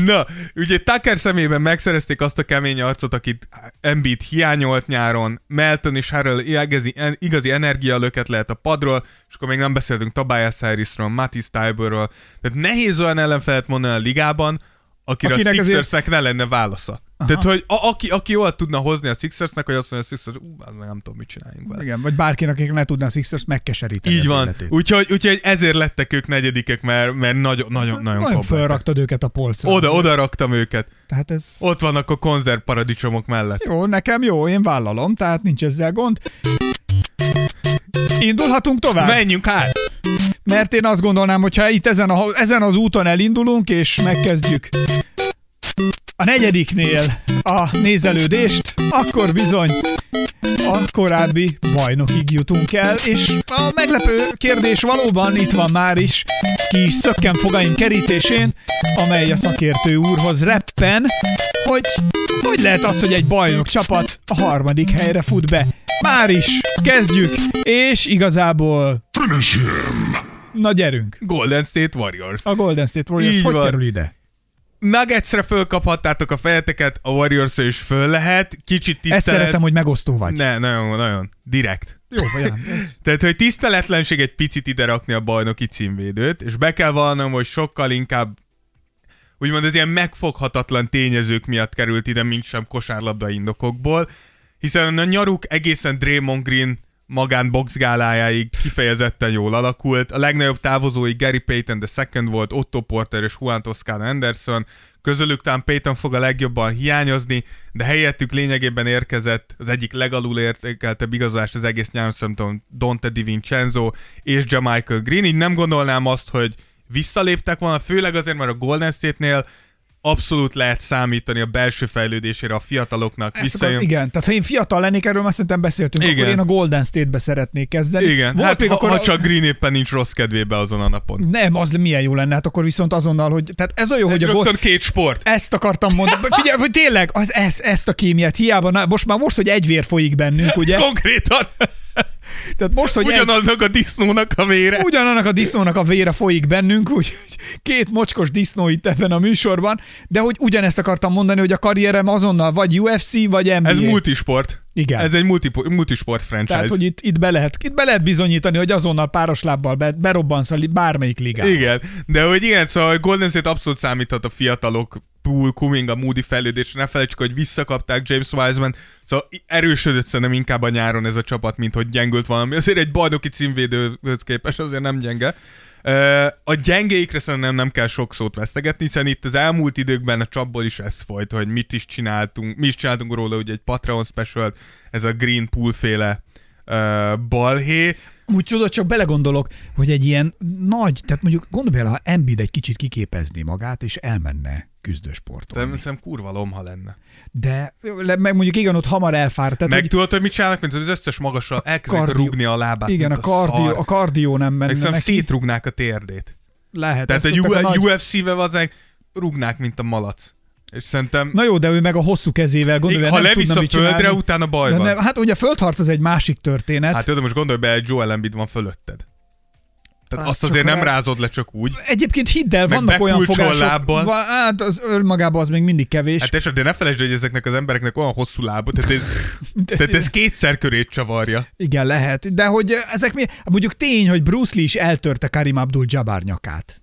Na, ugye Tucker szemében megszerezték azt a kemény arcot, akit Embiid hiányolt nyáron, Melton és Harrell igazi, igazi energialöket lehet a padról, és akkor még nem beszéltünk Tobias Harrisról, Matisse Tyberről. Tehát nehéz olyan ellenfelet mondani a ligában, akire Akinek a azért- Sixersnek ne lenne válasza. Aha. Tehát, hogy a, aki, aki jól tudna hozni a Sixersnek, hogy azt mondja a Sixers, ú, nem tudom, mit csináljunk vele. Igen, vagy bárkinek, akik ne tudná a Sixers megkeseríteni Így van. Úgyhogy, úgyhogy ezért lettek ők negyedikek, mert, mert nagyon, nagyon, nagyon, Nagyon komplettek. felraktad őket a polcra. Oda, azért. oda raktam őket. Tehát ez... Ott vannak a konzerv paradicsomok mellett. Jó, nekem jó, én vállalom, tehát nincs ezzel gond. Indulhatunk tovább? Menjünk hát! Mert én azt gondolnám, hogy ha itt ezen, a, ezen az úton elindulunk, és megkezdjük a negyediknél a nézelődést, akkor bizony a korábbi bajnokig jutunk el, és a meglepő kérdés valóban itt van már is, ki is szökken fogaim kerítésén, amely a szakértő úrhoz reppen, hogy hogy lehet az, hogy egy bajnok csapat a harmadik helyre fut be. Már is, kezdjük, és igazából... Finish him. Na gyerünk. Golden State Warriors. A Golden State Warriors Így hogy van. kerül ide? Nuggetsre fölkaphattátok a fejeteket, a warriors is föl lehet. Kicsit tisztelet... Ezt szeretem, hogy megosztó vagy. Ne, nagyon, nagyon. Direkt. Jó, vagy nem. Tehát, hogy tiszteletlenség egy picit ide rakni a bajnoki címvédőt, és be kell vallanom, hogy sokkal inkább úgymond az ilyen megfoghatatlan tényezők miatt került ide, mint sem kosárlabda indokokból, hiszen a nyaruk egészen Draymond Green magán boxgálájáig kifejezetten jól alakult. A legnagyobb távozói Gary Payton second volt, Otto Porter és Juan Toscano Anderson. Közülük talán Payton fog a legjobban hiányozni, de helyettük lényegében érkezett az egyik legalul értékeltebb igazolás az egész nyáron szerintem Dante DiVincenzo és Jamichael Green. Így nem gondolnám azt, hogy visszaléptek volna, főleg azért, mert a Golden State-nél abszolút lehet számítani a belső fejlődésére a fiataloknak. Akar, igen, tehát ha én fiatal lennék, erről már szerintem beszéltünk, Igen. akkor én a Golden State-be szeretnék kezdeni. Igen, Volt hát még ha, akkor ha csak Green éppen nincs rossz kedvébe azon a napon. Nem, az milyen jó lenne, hát akkor viszont azonnal, hogy... Tehát ez a jó, hogy a Rögtön Gold... két sport. Ezt akartam mondani. Figyelj, hogy tényleg, az, ez, ezt a kémiát hiába, na, most már most, hogy egy vér folyik bennünk, ugye? Konkrétan Tehát most, hogy egy, ugyanaznak a disznónak a vére. ugyanannak a disznónak a vére folyik bennünk, úgy két mocskos disznó itt ebben a műsorban, de hogy ugyanezt akartam mondani, hogy a karrierem azonnal vagy UFC, vagy NBA. Ez multisport. Igen. Ez egy multi, multisport franchise. Tehát, hogy itt, itt, be lehet, itt be lehet bizonyítani, hogy azonnal páros lábbal be, berobbansz a bármelyik ligába. Igen, de hogy igen, szóval Golden State abszolút számíthat a fiatalok Poole, Kuminga, Moody fejlődésre. Ne felejtsük, hogy visszakapták James Wiseman, szóval erősödött szerintem inkább a nyáron ez a csapat, mint hogy gyengült valami. Azért egy bajnoki címvédőhöz képest azért nem gyenge. A gyengéikre szerintem nem kell sok szót vesztegetni, hiszen itt az elmúlt időkben a csapból is ez folyt, hogy mit is csináltunk, mi is csináltunk róla, hogy egy Patreon special, ez a Green Pool féle balhé. Úgy tudod, csak belegondolok, hogy egy ilyen nagy, tehát mondjuk gondolj bele, ha Embiid egy kicsit kiképezné magát, és elmenne küzdősportolni. Szerintem, kurva lomha lenne. De meg mondjuk igen, ott hamar elfáradt. Tehát, Meg hogy tudod, hogy mit csinálnak, mint az összes magasra elkezdenek kardió- rúgni a lábát, igen, a a, kardió, szar. a kardió nem menne szerintem neki. szétrúgnák a térdét. Lehet. Tehát egy nagy- UFC-be azek rúgnák, mint a malac. És szerintem, Na jó, de ő meg a hosszú kezével gondolja, ha levisz a földre, csinálni. utána baj van. hát ugye a földharc az egy másik történet. Hát tudod, most gondolj be, Joel Embiid van fölötted. Tehát Hát azt azért nem rá- rázod le csak úgy. Egyébként hidd el, vannak olyan fogások, lábbal. Hát az önmagában az még mindig kevés. Hát és, de ne felejtsd, hogy ezeknek az embereknek olyan hosszú lába, tehát ez, tehát ez kétszer körét csavarja. Igen, lehet. De hogy ezek mi... Mondjuk tény, hogy Bruce Lee is eltörte Karim Abdul-Jabbar nyakát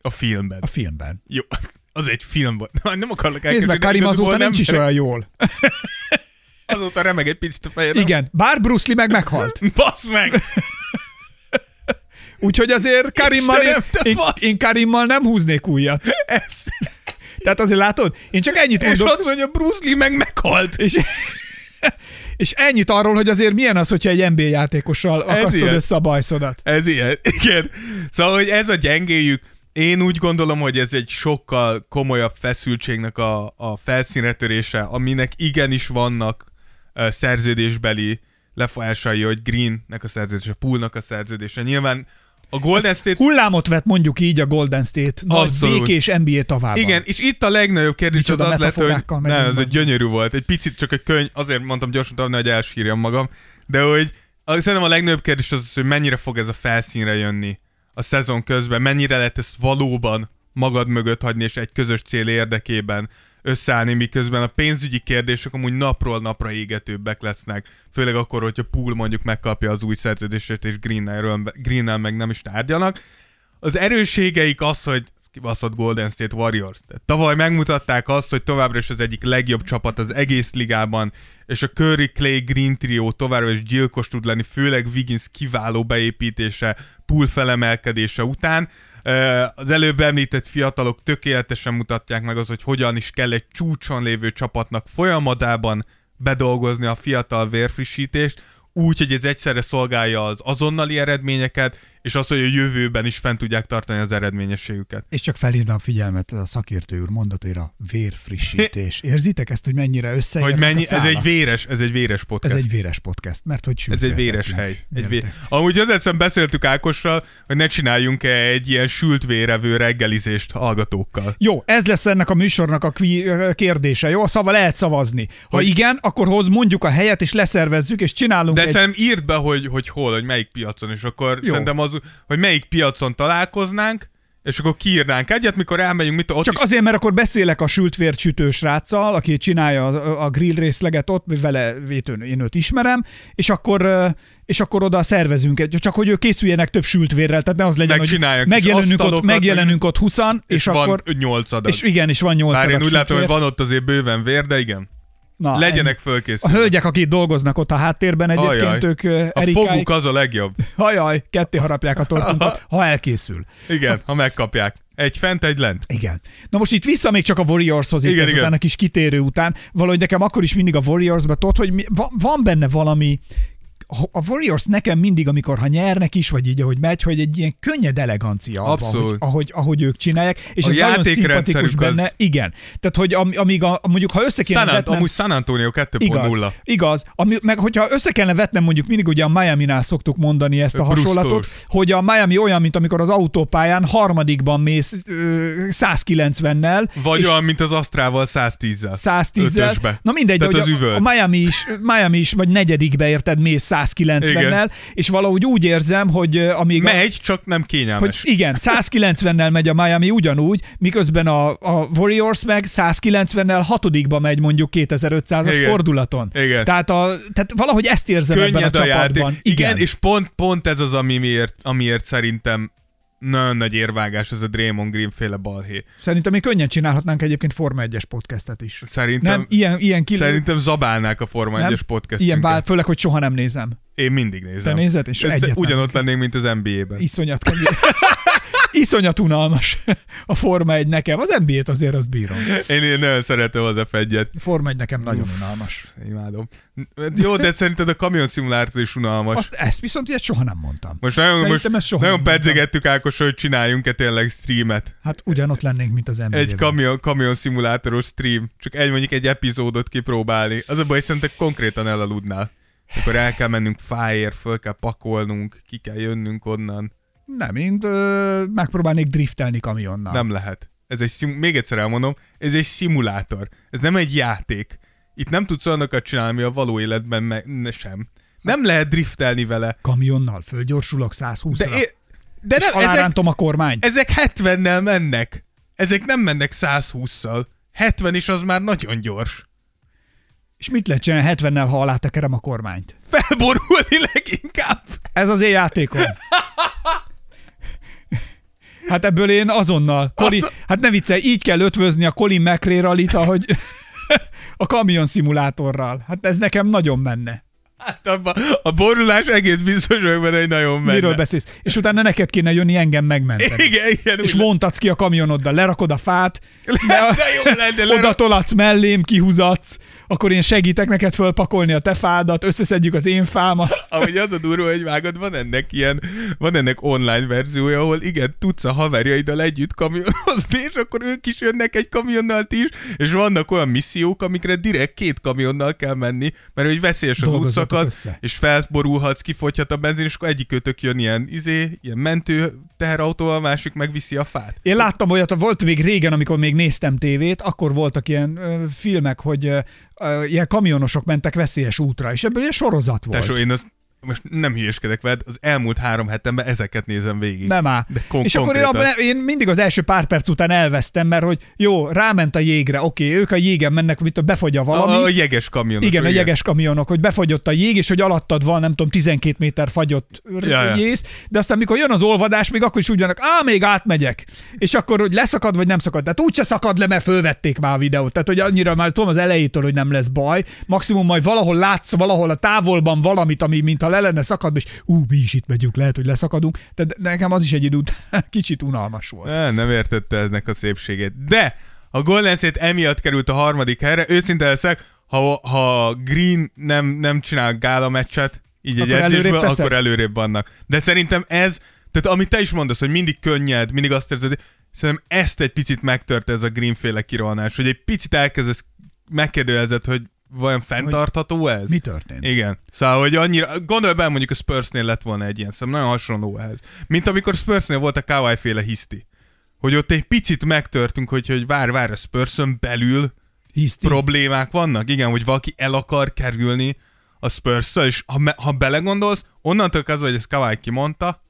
A filmben. a filmben. Jó, az egy film volt. Nem akarok Nézd meg, elkezdeni, Karim azóta nem nincs is olyan jól. Azóta remeg egy picit a fejed. Igen, bár Bruce Lee meg meghalt. Basz meg! Úgyhogy azért Karimmal én, én, én Karimmal nem húznék újat. Ez. Tehát azért látod? Én csak ennyit És mondok. azt mondja, Bruce Lee meg meghalt. És, és ennyit arról, hogy azért milyen az, hogyha egy NBA játékossal akasztod ilyen. össze a bajszodat. Ez ilyen, igen. Szóval, hogy ez a gyengéjük, én úgy gondolom, hogy ez egy sokkal komolyabb feszültségnek a, a felszínre törése, aminek igenis vannak uh, szerződésbeli lefolyásai, hogy Greennek a szerződése, Poolnak a szerződése. Nyilván a Golden State Hullámot vett mondjuk így a Golden State nagy Abszolút. békés NBA tavában. Igen, és itt a legnagyobb kérdés Micsoda az az lett, hogy nem, ez egy gyönyörű volt. Egy picit csak egy könyv, azért mondtam gyorsan tovább, hogy elsírjam magam, de hogy szerintem a legnagyobb kérdés az, az, hogy mennyire fog ez a felszínre jönni a szezon közben, mennyire lehet ezt valóban magad mögött hagyni, és egy közös cél érdekében összeállni, miközben a pénzügyi kérdések amúgy napról napra égetőbbek lesznek, főleg akkor, hogyha Pool mondjuk megkapja az új szerződését, és Greennel meg nem is tárgyanak. Az erősségeik az, hogy kibaszott Golden State Warriors. Tehát tavaly megmutatták azt, hogy továbbra is az egyik legjobb csapat az egész ligában, és a Curry, Clay, Green trio továbbra is gyilkos tud lenni, főleg Wiggins kiváló beépítése, pool felemelkedése után. Az előbb említett fiatalok tökéletesen mutatják meg az, hogy hogyan is kell egy csúcson lévő csapatnak folyamatában bedolgozni a fiatal vérfrissítést, úgy, hogy ez egyszerre szolgálja az azonnali eredményeket, és az, hogy a jövőben is fent tudják tartani az eredményességüket. És csak felhívnám a figyelmet a szakértő úr mondatéra, vérfrissítés. Érzitek ezt, hogy mennyire összeérnek Hogy mennyi, ez egy véres, ez egy véres Ez podcast. egy véres podcast, mert hogy Ez egy véres hely. Egy vé... Amúgy az egyszer beszéltük Ákossal, hogy ne csináljunk egy ilyen sült vérevő reggelizést hallgatókkal. Jó, ez lesz ennek a műsornak a kvi- kérdése, jó? Szóval lehet szavazni. Ha Hogy- igen, akkor hoz mondjuk a helyet, és leszervezzük, és csinálunk De egy... szerintem írd be, hogy, hogy hol, hogy melyik piacon, és akkor. Jó. szerintem az, hogy melyik piacon találkoznánk, és akkor kiírnánk egyet, mikor elmegyünk, mit ott Csak is azért, mert akkor beszélek a sült vért sütő sráccal, aki csinálja a, a grill részleget ott, vele vétőn, én őt ismerem, és akkor és akkor oda szervezünk egy, csak hogy ők készüljenek több sült vérrel, tehát ne az legyen, hogy megjelenünk ott, megjelenünk ott 20 és, és, akkor... van nyolc adag. És igen, és van 8 Bár én adag úgy látom, hogy van ott azért bőven vér, de igen. Na, Legyenek ennyi. A fölkészülve. hölgyek, akik dolgoznak ott a háttérben egyébként, Ajaj. ők A Erikáik, foguk az a legjobb. hajaj, ketté harapják a torkunkat, ha elkészül. Igen, ha megkapják. Egy fent, egy lent. Igen. Na most itt vissza még csak a Warriorshoz, Igen, igen. a kis kitérő után. Valahogy nekem akkor is mindig a Warriorsba tudod, hogy mi, va- van benne valami, a Warriors nekem mindig, amikor ha nyernek is, vagy így, ahogy megy, hogy egy ilyen könnyed elegancia Abszolút. ahogy, ahogy, ahogy ők csinálják, és A ez nagyon szimpatikus benne. az- Igen. Tehát, hogy am, amíg a, mondjuk, ha össze kéne San, vetnem, amúgy San Antonio 2.0. Igaz, igaz. Ami, meg hogyha össze kellene vetnem, mondjuk mindig ugye a Miami-nál szoktuk mondani ezt a Brusztos. hasonlatot, hogy a Miami olyan, mint amikor az autópályán harmadikban mész ö, 190-nel, Vagy olyan, mint az Astrával 110-zel. 110 Ötösbe. Na mindegy, Tehát hogy az a, üvölt. a Miami is, Miami is, vagy negyedikbe érted, mész 190-nel, és valahogy úgy érzem, hogy amíg... a- Megy, csak nem hogy kényelmes. igen, 190-nel megy a Miami ugyanúgy, miközben a, a Warriors meg 190-nel hatodikba megy mondjuk 2500-as Igen. fordulaton. Igen. Tehát, a, tehát valahogy ezt érzem ebben a Könnyed a, játék. csapatban. Igen, és pont, pont ez az, ami miért, amiért szerintem nagyon nagy érvágás ez a Draymond Green féle balhé. Szerintem mi könnyen csinálhatnánk egyébként Forma 1-es podcastet is. Szerintem, Nem, ilyen, ilyen kilő... szerintem zabálnák a Forma nem? 1-es podcast. Ilyen bár, főleg, hogy soha nem nézem. Én mindig nézem. Te nézed, és Ez egyet Ugyanott lennénk, mint az NBA-ben. Iszonyat. Iszonyat unalmas a Forma 1 nekem. Az NBA-t azért az bírom. Én, én nagyon szeretem az f 1 A Forma 1 nekem nagyon unalmas. Imádom. Jó, de szerinted a kamion szimulátor is unalmas. Azt, ezt viszont ilyet soha nem mondtam. Most nagyon, most Szerintem ezt soha nagyon pedzegettük Ákos, hogy csináljunk-e tényleg streamet. Hát ugyanott lennénk, mint az NBA-ben. Egy kamion, kamion szimulátoros stream. Csak egy mondjuk egy epizódot kipróbálni. Az a baj, szerintem konkrétan elaludnál. Akkor el kell mennünk fáért, föl kell pakolnunk, ki kell jönnünk onnan. Nem, én ö, megpróbálnék driftelni kamionnal. Nem lehet. Ez egy szim- még egyszer elmondom, ez egy szimulátor. Ez nem egy játék. Itt nem tudsz olyanokat csinálni, ami a való életben me- sem. Nem lehet driftelni vele. Kamionnal fölgyorsulok 120-ra, De, é- de nem, ezek, a kormányt. ezek 70-nel mennek. Ezek nem mennek 120-szal. 70 is az már nagyon gyors. És mit lehet csinálni 70-nel, ha alátekerem a kormányt? Felborulni leginkább. Ez az én játékom. Hát ebből én azonnal. Colin, hát ne viccelj, így kell ötvözni a Colin McRae rallit, ahogy a kamion szimulátorral. Hát ez nekem nagyon menne. Hát abba, a borulás egész biztos vagyok benne, hogy nagyon menne. Miről beszélsz? És utána neked kéne jönni engem megmenteni. Igen, igen. És vontatsz ki a kamionoddal, lerakod a fát, de jó lenne, oda lerak- tolatsz mellém, kihúzatsz, akkor én segítek neked fölpakolni a te fádat, összeszedjük az én fámat. Ahogy az a durva, hogy vágod, van ennek ilyen, van ennek online verziója, ahol igen, tudsz a haverjaiddal együtt kamionozni, és akkor ők is jönnek egy kamionnal is, és vannak olyan missziók, amikre direkt két kamionnal kell menni, mert hogy veszélyes az Dolgozzatok össze. és felborulhatsz, kifogyhat a benzin, és akkor egyikőtök jön ilyen, izé, ilyen mentő teherautóval, a másik megviszi a fát. Én láttam olyat, volt még régen, amikor még néztem tévét, akkor voltak ilyen ö, filmek, hogy ö, ilyen kamionosok mentek veszélyes útra, és ebből ilyen sorozat volt. Tesó, én azt most nem hülyeskedek veled, az elmúlt három hetemben ezeket nézem végig. Nem áll. De kon- és akkor én, konkrétan. abban, én mindig az első pár perc után elvesztem, mert hogy jó, ráment a jégre, oké, ők a jégen mennek, befogy a valami. A, a jeges kamionok. igen, a jeges kamionok, hogy befagyott a jég, és hogy alattad van, nem tudom, 12 méter fagyott Ja, jész, de aztán mikor jön az olvadás, még akkor is úgy vannak, á, még átmegyek. És akkor, hogy leszakad, vagy nem szakad. Tehát úgyse szakad le, mert fölvették már a videót. Tehát, hogy annyira már tudom az elejétől, hogy nem lesz baj. Maximum majd valahol látsz, valahol a távolban valamit, ami mintha le lenne szakadva, és ú, mi is itt megyünk, lehet, hogy leszakadunk. Tehát nekem az is egy idő után kicsit unalmas volt. Ne, nem értette eznek a szépségét. De a Golden State emiatt került a harmadik helyre. Őszinte leszek, ha, ha Green nem, nem csinál gála meccset, így egy Akkor előrébb edzésből, teszed? akkor előrébb vannak. De szerintem ez Tehát amit te is mondasz, hogy mindig könnyed, mindig azt érzed, szerintem ezt egy picit megtört ez a Greenféle kirohanás, hogy egy picit elkezdesz megkérdőjelezed, hogy vajon fenntartható ez? Mi történt? Igen. Szóval, hogy annyira, gondolj bele, mondjuk a Spursnél lett volna egy ilyen, szóval nagyon hasonló ehhez. Mint amikor Spursnél volt a Kawhi féle hiszti. Hogy ott egy picit megtörtünk, hogy, hogy vár, vár, a Spurson belül Hiszti. problémák vannak. Igen, hogy valaki el akar kerülni a spurs és ha, me- ha belegondolsz, onnantól kezdve, hogy ezt Kawhi kimondta,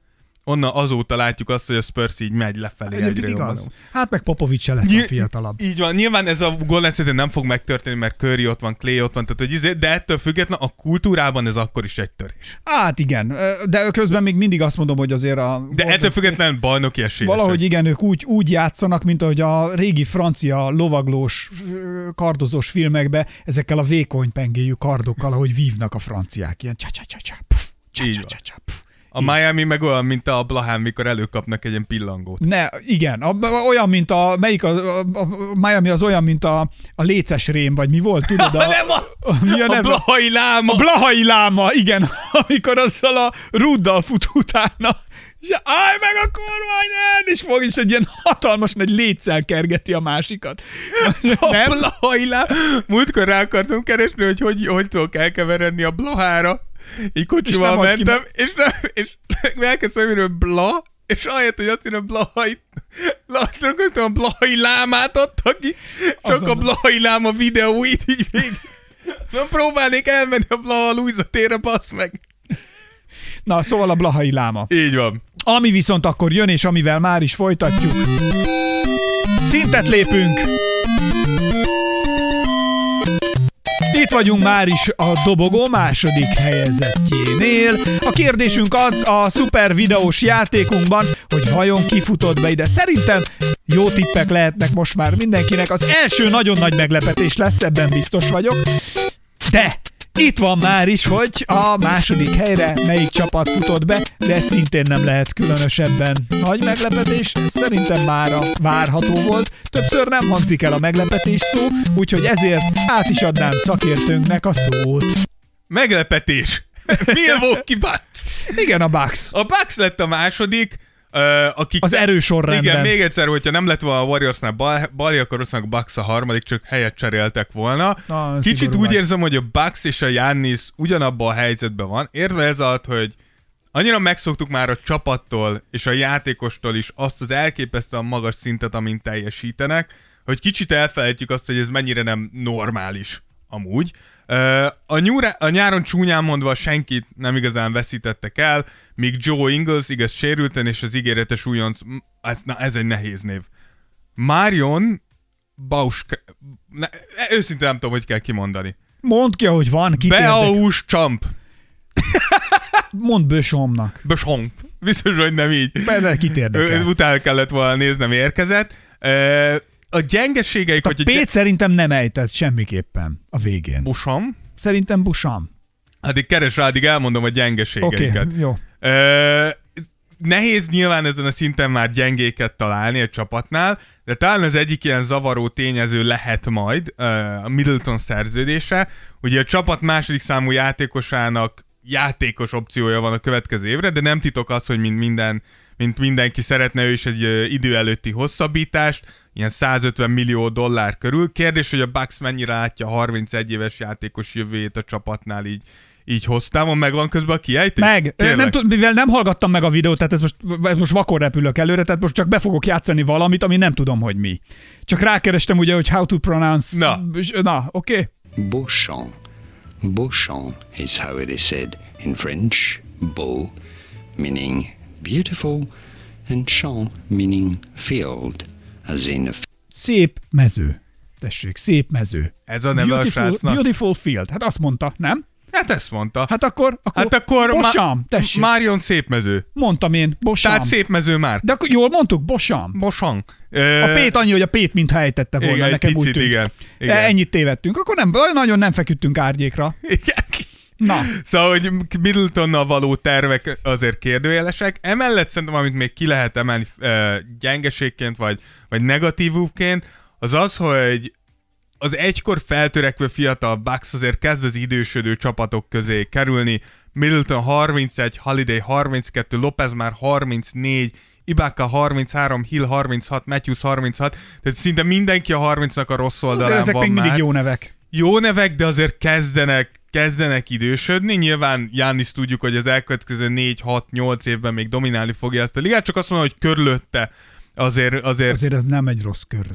onnan azóta látjuk azt, hogy a Spurs így megy lefelé Egyébként egyre jobban. igaz. Hát meg Popovics se lesz a Nyil- fiatalabb. Így van, nyilván ez a Golden State nem fog megtörténni, mert Curry ott van, Clay ott van, tehát, hogy izé, de ettől független a kultúrában ez akkor is egy törés. Hát igen, de közben még mindig azt mondom, hogy azért a... De Golden ettől State- független bajnoki esélyesek. Valahogy igen, ők úgy, úgy játszanak, mint ahogy a régi francia lovaglós, kardozós filmekbe ezekkel a vékony pengéjű kardokkal, ahogy vívnak a franciák. Ilyen csa csa csa csa puf, csa csa csa csa puf. A Miami meg olyan, mint a Blahán, mikor előkapnak egy ilyen pillangót. Ne, igen, a, olyan, mint a, melyik a, a, a Miami az olyan, mint a, a léces rém, vagy mi volt, tudod? A, nem a, a, mi a, a neve? Blahai láma! A Blahai láma, igen, amikor azzal a ruddal fut utána, és állj meg a kormányon, és fog is egy ilyen hatalmas nagy létszel kergeti a másikat. A Nem? Blahai láma! Múltkor rá akartam keresni, hogy hogy, hogy tudok elkeveredni a Blahára. Így kocsival ki mentem, és, nem, és elkezdtem hogy Bla, és ahelyett, hogy azt írom, Blahai, azt a Blahai lámát adta ki, csak Azon. a Blahai láma videóit így végig. Nem próbálnék elmenni a Blaha Luisa térre, bassz meg. Na, szóval a Blahai láma. Így van. Ami viszont akkor jön, és amivel már is folytatjuk. Szintet lépünk! Itt vagyunk már is a dobogó második helyezettjénél. A kérdésünk az a szuper videós játékunkban, hogy vajon kifutott be ide. Szerintem jó tippek lehetnek most már mindenkinek. Az első nagyon nagy meglepetés lesz, ebben biztos vagyok. De itt van már is, hogy a második helyre melyik csapat futott be, de szintén nem lehet különösebben nagy meglepetés. Szerintem már a várható volt. Többször nem hangzik el a meglepetés szó, úgyhogy ezért át is adnám szakértőnknek a szót. Meglepetés. Milwaukee Bucks. Igen, a Bucks. A Bucks lett a második, akik... Az erősorrendben. Igen, még egyszer, hogyha nem lett volna a Warriorsnál bal, akkor valószínűleg Bucks a harmadik, csak helyet cseréltek volna. Na, Kicsit úgy vagy. érzem, hogy a Bucks és a Giannis ugyanabban a helyzetben van, érve ez alatt, hogy annyira megszoktuk már a csapattól és a játékostól is azt az elképesztően magas szintet, amint teljesítenek, hogy kicsit elfelejtjük azt, hogy ez mennyire nem normális amúgy. A, nyúra, a nyáron csúnyán mondva senkit nem igazán veszítettek el, míg Joe Ingles igaz sérülten, és az ígéretes újonc, ez, na, ez egy nehéz név. Marion Bausk... Ne, őszintén nem tudom, hogy kell kimondani. Mondd ki, hogy van, kit. Beaus Champ. Mondd Bösomnak. Böshomp. Biztos, hogy nem így. Bele kit Ö, érdekel. Utána kellett volna néznem, érkezett. A gyengeségeik, A hogy Pét szerintem nem ejtett semmiképpen a végén. Busam. Szerintem Busam. Addig keres rá, addig elmondom a gyengeségeiket. okay, jó. Nehéz nyilván ezen a szinten már gyengéket találni a csapatnál, de talán az egyik ilyen zavaró tényező lehet majd a Middleton szerződése. Ugye a csapat második számú játékosának játékos opciója van a következő évre, de nem titok az, hogy mint minden mint mindenki szeretne ő is egy idő előtti hosszabbítást, ilyen 150 millió dollár körül. Kérdés, hogy a Bucks mennyire látja a 31 éves játékos jövőjét a csapatnál így, így hoztávon. Megvan közben a kiejtés? Meg, Tényleg? nem tud, mivel nem hallgattam meg a videót, tehát ez most, most vakon repülök előre, tehát most csak be fogok játszani valamit, ami nem tudom, hogy mi. Csak rákerestem ugye, hogy how to pronounce. Na. Na, oké. Okay. Beauchamp. Beauchamp is how it is said in French. Beau meaning beautiful, and champ meaning field, as in a Szép mező. Tessék, szép mező. Ez a neve a beautiful, srácnak? beautiful field. Hát azt mondta, nem? Hát ezt mondta. Hát akkor, akkor, Hát akkor Bosam, tessék. Marion szép mező. Mondtam én, Bosam. Tehát szép mező már. De akkor jól mondtuk, Bosam. Bosang. A Pét annyi, hogy a Pét mintha ejtette volna, Igen, nekem úgy picit, tűnt. igen. Igen. E, Ennyit tévedtünk. Akkor nem, nagyon nem feküdtünk árnyékra. Igen. Na, Szóval, hogy Middletonnal való tervek azért kérdőjelesek. Emellett szerintem, amit még ki lehet emelni uh, gyengeségként, vagy, vagy negatívúként, az az, hogy az egykor feltörekvő fiatal Bucks azért kezd az idősödő csapatok közé kerülni. Middleton 31, Holiday 32, Lopez már 34, Ibaka 33, Hill 36, Matthews 36, tehát szinte mindenki a 30-nak a rossz Azért oldalán ezek van még már mindig jó nevek. jó nevek, de azért kezdenek, kezdenek idősödni. Nyilván Jánisz tudjuk, hogy az elkövetkező 4-6-8 évben még dominálni fogja ezt a ligát, csak azt mondom, hogy körülötte azért, azért Azért ez nem egy rossz kör.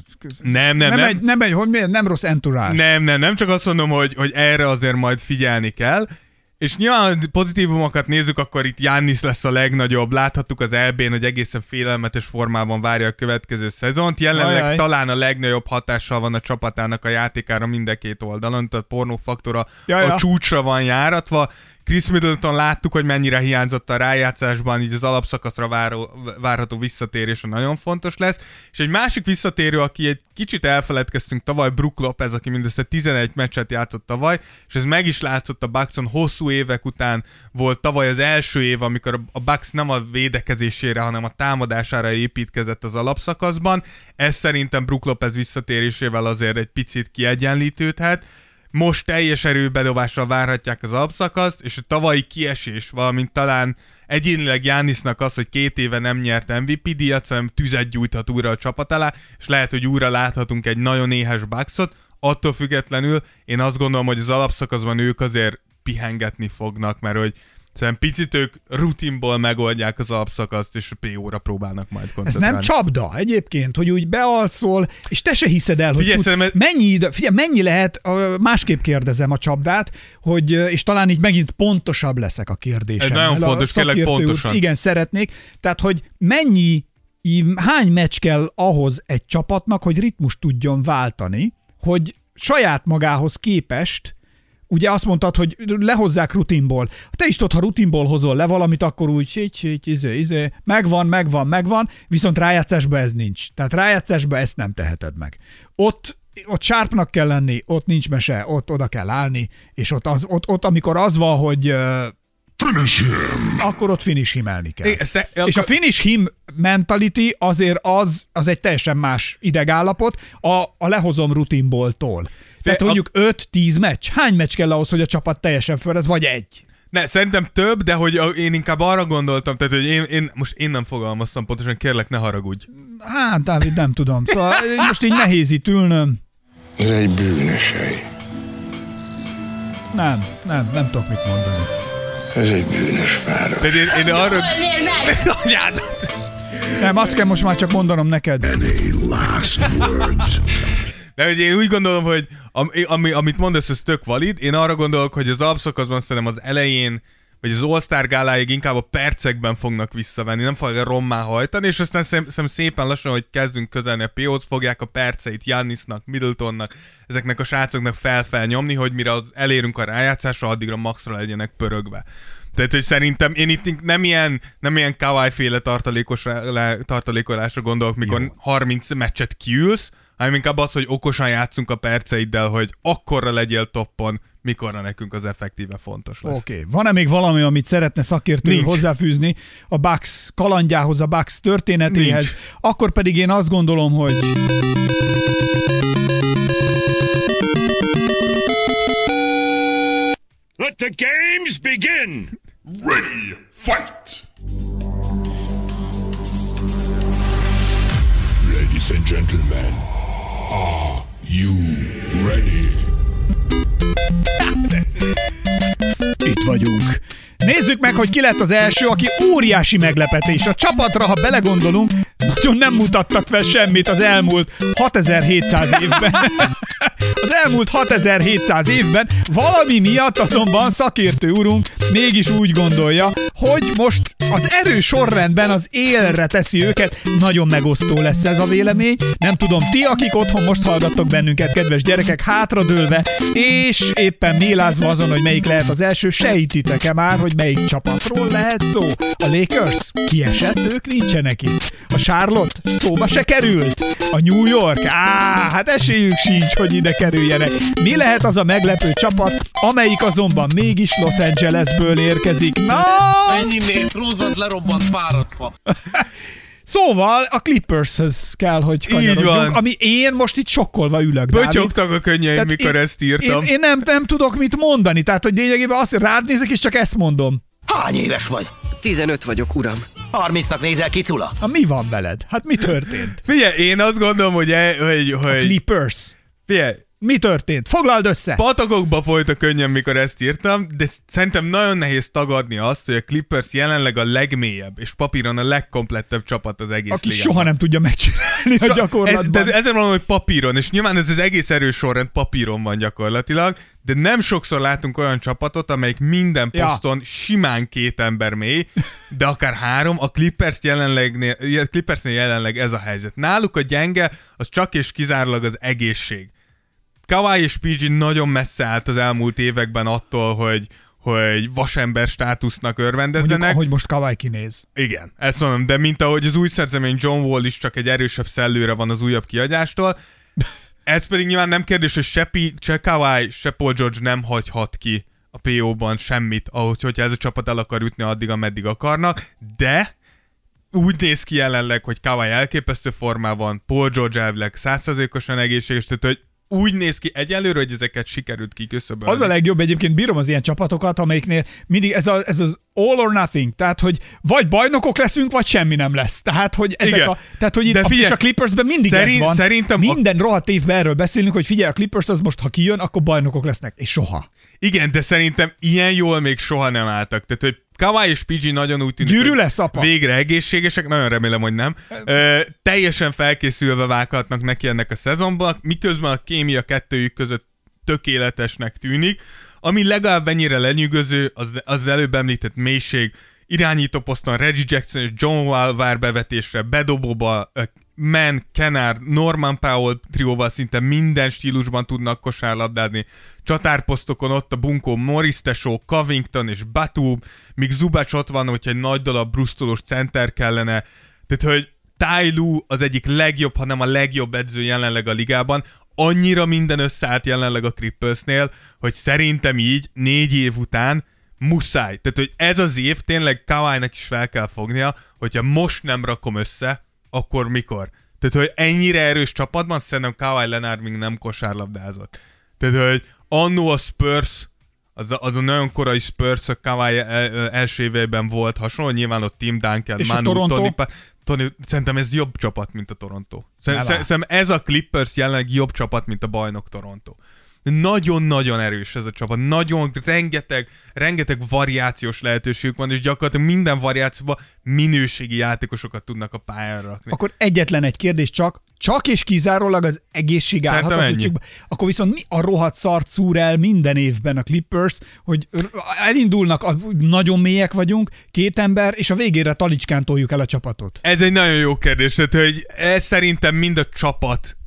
nem, nem, nem, nem, Egy, nem egy, hogy miért, nem rossz entourage. nem, nem, nem, csak azt mondom, hogy, hogy erre azért majd figyelni kell. És nyilván pozitívumokat nézzük, akkor itt Jannis lesz a legnagyobb. Láthattuk az EB-n, hogy egészen félelmetes formában várja a következő szezont. Jelenleg Ajaj. talán a legnagyobb hatással van a csapatának a játékára mind a két oldalon, tehát pornófaktora Ja, ja. a csúcsra van járatva. Chris Middleton láttuk, hogy mennyire hiányzott a rájátszásban, így az alapszakaszra váró, várható visszatérése nagyon fontos lesz. És egy másik visszatérő, aki egy kicsit elfeledkeztünk tavaly, Brook Lopez, aki mindössze 11 meccset játszott tavaly, és ez meg is látszott a Buckson hosszú évek után volt tavaly az első év, amikor a Bucks nem a védekezésére, hanem a támadására építkezett az alapszakaszban. Ez szerintem Brook Lopez visszatérésével azért egy picit kiegyenlítődhet most teljes erőbedobással várhatják az alapszakaszt, és a tavalyi kiesés, valamint talán egyénileg Jánisznak az, hogy két éve nem nyert MVP díjat, hanem tüzet gyújthat újra a csapat alá, és lehet, hogy újra láthatunk egy nagyon éhes Bucksot, attól függetlenül én azt gondolom, hogy az alapszakaszban ők azért pihengetni fognak, mert hogy Szerintem picit ők rutinból megoldják az alapszakaszt, és PO-ra próbálnak majd Ez koncentrálni. nem csapda egyébként, hogy úgy bealszol, és te se hiszed el, hogy Figyelj, tudsz, szerintem mennyi, ide, figyelj, mennyi lehet, másképp kérdezem a csapdát, hogy, és talán így megint pontosabb leszek a kérdésem. Ez nagyon fontos, tényleg szakértő úr, pontosan. Igen, szeretnék. Tehát, hogy mennyi, hány meccs kell ahhoz egy csapatnak, hogy ritmus tudjon váltani, hogy saját magához képest Ugye azt mondtad, hogy lehozzák rutinból. Te is tudod, ha rutinból hozol le valamit, akkor úgy sít, sít, izé, izé, megvan, megvan, megvan, viszont rájátszásban ez nincs. Tehát rájátszásban ezt nem teheted meg. Ott ott sárpnak kell lenni, ott nincs mese, ott oda kell állni, és ott, az, ott, ott amikor az van, hogy uh, Finish him! akkor ott finish himelni kell. É, sze- És a akkor- finish him mentality azért az, az egy teljesen más idegállapot a, a lehozom rutinból Tehát a- mondjuk 5-10 meccs. Hány meccs kell ahhoz, hogy a csapat teljesen föl, ez vagy egy? Ne, szerintem több, de hogy a- én inkább arra gondoltam, tehát hogy én, én most én nem fogalmaztam pontosan, kérlek ne haragudj. Hát, Dávid, nem tudom. Szóval most így nehéz itt ülnöm. Ez egy bűnös hely. Nem, nem, nem tudok mit mondani. Ez egy bűnös város. Tehát én, én arra... Anyád! Nem, azt kell most már csak mondanom neked. Any last words? De hogy én úgy gondolom, hogy ami, ami, amit mondasz, ez tök valid. Én arra gondolok, hogy az alapszakaszban szerintem az elején, vagy az All-Star gáláig inkább a percekben fognak visszavenni, nem fogják rommá hajtani, és aztán szerintem szépen lassan, hogy kezdünk közelni a PO-hoz, fogják a perceit Jannisnak, Middletonnak, ezeknek a srácoknak fel-fel nyomni, hogy mire az elérünk a rájátszásra, addigra maxra legyenek pörögve. Tehát, hogy szerintem én itt nem ilyen, nem ilyen Kawhi féle tartalékos, le, tartalékolásra gondolok, mikor Jó. 30 meccset kiülsz, hanem inkább az, hogy okosan játszunk a perceiddel, hogy akkorra legyél toppon, mikorra nekünk az effektíve fontos lesz. Oké. Okay. Van-e még valami, amit szeretne szakértő Nincs. hozzáfűzni a Bucks kalandjához, a Bucks történetéhez? Nincs. Akkor pedig én azt gondolom, hogy Let the games begin! Ready, fight! Ladies and gentlemen, are you ready? itt vagyunk. Nézzük meg, hogy ki lett az első, aki óriási meglepetés. A csapatra, ha belegondolunk, nagyon nem mutattak fel semmit az elmúlt 6700 évben. Az elmúlt 6700 évben valami miatt azonban szakértő urunk mégis úgy gondolja, hogy most az erő sorrendben az élre teszi őket. Nagyon megosztó lesz ez a vélemény. Nem tudom, ti, akik otthon most hallgattok bennünket, kedves gyerekek, hátradőlve, és éppen mélázva azon, hogy melyik lehet az első, sejtitek-e már, hogy melyik csapatról lehet szó? A Lakers? Kiesett, ők nincsenek itt. A Charlotte? Szóba se került. A New York? Á, hát esélyük sincs, hogy ide kerüljenek. Mi lehet az a meglepő csapat, amelyik azonban mégis Los Angelesből érkezik? Na, Ennyi nét, rózad lerobbant fáradt fa. Szóval a Clippershöz kell, hogy Így van. kanyarodjunk, ami én most itt sokkolva ülök, Dávid. Bötyogtak a könnyeim, Tehát mikor én, ezt írtam. Én, én nem, nem tudok mit mondani, tehát hogy lényegében azt rád nézek, és csak ezt mondom. Hány éves vagy? 15 vagyok, uram. 30-nak nézel ki, Cula? Ha mi van veled? Hát mi történt? Figyelj, én azt gondolom, hogy, e, hogy, A hogy Clippers. figyelj, Mi történt? Foglald össze! Patakokba folyt a könnyem, mikor ezt írtam, de szerintem nagyon nehéz tagadni azt, hogy a Clippers jelenleg a legmélyebb, és papíron a legkomplettebb csapat az egész Aki ligában. soha nem tudja megcsinálni a Ez, gyakorlatban. de ezzel mondom, hogy papíron, és nyilván ez az egész erős sorrend papíron van gyakorlatilag, de nem sokszor látunk olyan csapatot, amelyik minden Ja. poszton simán két ember mély, de akár három, a Clippers jelenleg, Clippersnél jelenleg ez a helyzet. Náluk a gyenge, az csak és kizárólag az egészség. Kawhi és PG nagyon messze állt az elmúlt években attól, hogy, hogy vasember státusznak Mondjuk, örvendezzenek. ahogy most Kawai kinéz. Igen, ezt mondom, de mint ahogy az új szerzemény John Wall is csak egy erősebb szellőre van az újabb kiadástól, ez pedig nyilván nem kérdés, hogy se, P- se Kawhi, se Paul George nem hagyhat ki a PO-ban semmit, ahogy hogyha ez a csapat el akar ütni addig, ameddig akarnak, de úgy néz ki jelenleg, hogy Kawhi elképesztő formában, Paul George elvileg 100%-osan egészséges, tehát hogy úgy néz ki egyelőre, hogy ezeket sikerült kiküszöbölni. Az a legjobb egyébként, bírom az ilyen csapatokat, amelyiknél mindig ez, a, ez az all or nothing, tehát hogy vagy bajnokok leszünk, vagy semmi nem lesz. Tehát, hogy ezek Igen. a, tehát, hogy itt De a, figyelj, és a Clippersben mindig szerint- ez van. szerintem a- Minden rohadt évben erről beszélünk, hogy figyelj, a Clippers az most, ha kijön, akkor bajnokok lesznek. És soha. Igen, de szerintem ilyen jól még soha nem álltak. Tehát, hogy Kawhi és PG nagyon úgy tűnik, Gyűrű lesz, apa? végre egészségesek, nagyon remélem, hogy nem. Ö, teljesen felkészülve vághatnak neki ennek a szezonban, miközben a kémia kettőjük között tökéletesnek tűnik, ami legalább ennyire lenyűgöző, az, az előbb említett mélység, irányító poszton Reggie Jackson és John Wall vár bevetésre, bedobóba, ö, Man, Kennard, Norman Powell trióval szinte minden stílusban tudnak kosárlabdázni. Csatárposztokon ott a bunkó Morris Tesó, Covington és Batu, míg Zubac ott van, hogyha egy nagy darab brusztolós center kellene. Tehát, hogy Tai Lu az egyik legjobb, hanem a legjobb edző jelenleg a ligában. Annyira minden összeállt jelenleg a Clippersnél, hogy szerintem így négy év után muszáj. Tehát, hogy ez az év tényleg Kawai-nak is fel kell fognia, hogyha most nem rakom össze, akkor mikor? Tehát, hogy ennyire erős csapatban szerintem Kawhi Leonard még nem kosárlabdázott. Tehát, hogy annó a Spurs, az a, az a nagyon korai Spurs a Kawhi el, első éveiben volt hasonló, nyilván ott Tim Duncan, És Manu? Tony, Tony, szerintem ez jobb csapat, mint a Toronto. Szerintem ez a Clippers jelenleg jobb csapat, mint a bajnok Toronto. Nagyon-nagyon erős ez a csapat, nagyon rengeteg, rengeteg variációs lehetőségük van, és gyakorlatilag minden variációban minőségi játékosokat tudnak a pályára rakni. Akkor egyetlen egy kérdés csak, csak és kizárólag az egészség állhat az útjukba. Akkor viszont mi a rohadt szart szúr el minden évben a Clippers, hogy elindulnak, a, nagyon mélyek vagyunk, két ember, és a végére talicskán toljuk el a csapatot. Ez egy nagyon jó kérdés, tehát, hogy ez szerintem mind a csapat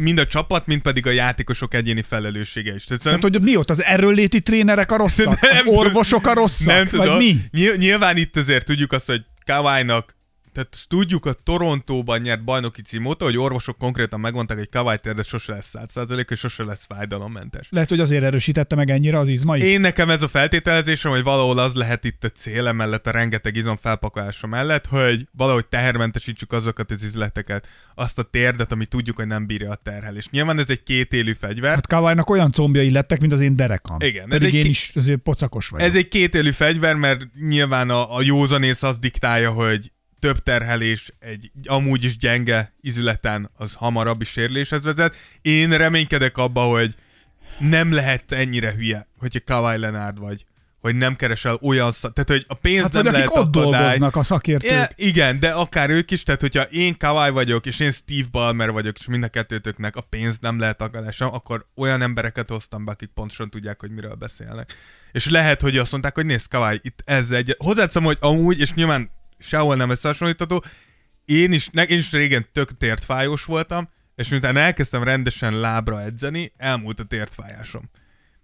mind a csapat, mind pedig a játékosok egyéni felelőssége is. Tehát, Tehát, hogy mi ott az erőléti trénerek a rosszak? Az tudom. orvosok a rosszak? nem tudom. Vagy mi? Nyil- nyilván itt azért tudjuk azt, hogy Kawai-nak tehát azt tudjuk, a Torontóban nyert bajnoki cím óta, hogy orvosok konkrétan megmondták, hogy Kawai térde sose lesz 100% és sose lesz fájdalommentes. Lehet, hogy azért erősítette meg ennyire az izmait. Én nekem ez a feltételezésem, hogy valahol az lehet itt a cél mellett, a rengeteg izom felpakolása mellett, hogy valahogy tehermentesítsük azokat az izleteket, azt a térdet, ami tudjuk, hogy nem bírja a terhelést. Nyilván ez egy kétélű fegyver, Hát Kawai-nak olyan combjai lettek, mint az én derekam. Igen, ez Pedig egy én ki- is azért pocakos vagyok. Ez egy kétélű fegyver, mert nyilván a, a józanész az diktálja, hogy több terhelés egy amúgy is gyenge izületen az hamarabbi sérüléshez vezet. Én reménykedek abba, hogy nem lehet ennyire hülye, hogyha Kawhi Leonard vagy, hogy nem keresel olyan szak... Tehát, hogy a pénz Hát nem vagy lehet akik ott akadály. dolgoznak, a szakértők. Ja, igen, de akár ők is, tehát hogyha én Kawhi vagyok, és én Steve Ballmer vagyok, és mind a kettőtöknek a pénz nem lehet akadálysam, akkor olyan embereket hoztam be, akik pontosan tudják, hogy miről beszélnek. És lehet, hogy azt mondták, hogy nézd, Kawhi, itt ez egy... Hozzáteszem, hogy amúgy, és nyilván sehol nem összehasonlítható, én is, ne, én is régen tök tértfájós voltam, és miután elkezdtem rendesen lábra edzeni, elmúlt a tértfájásom.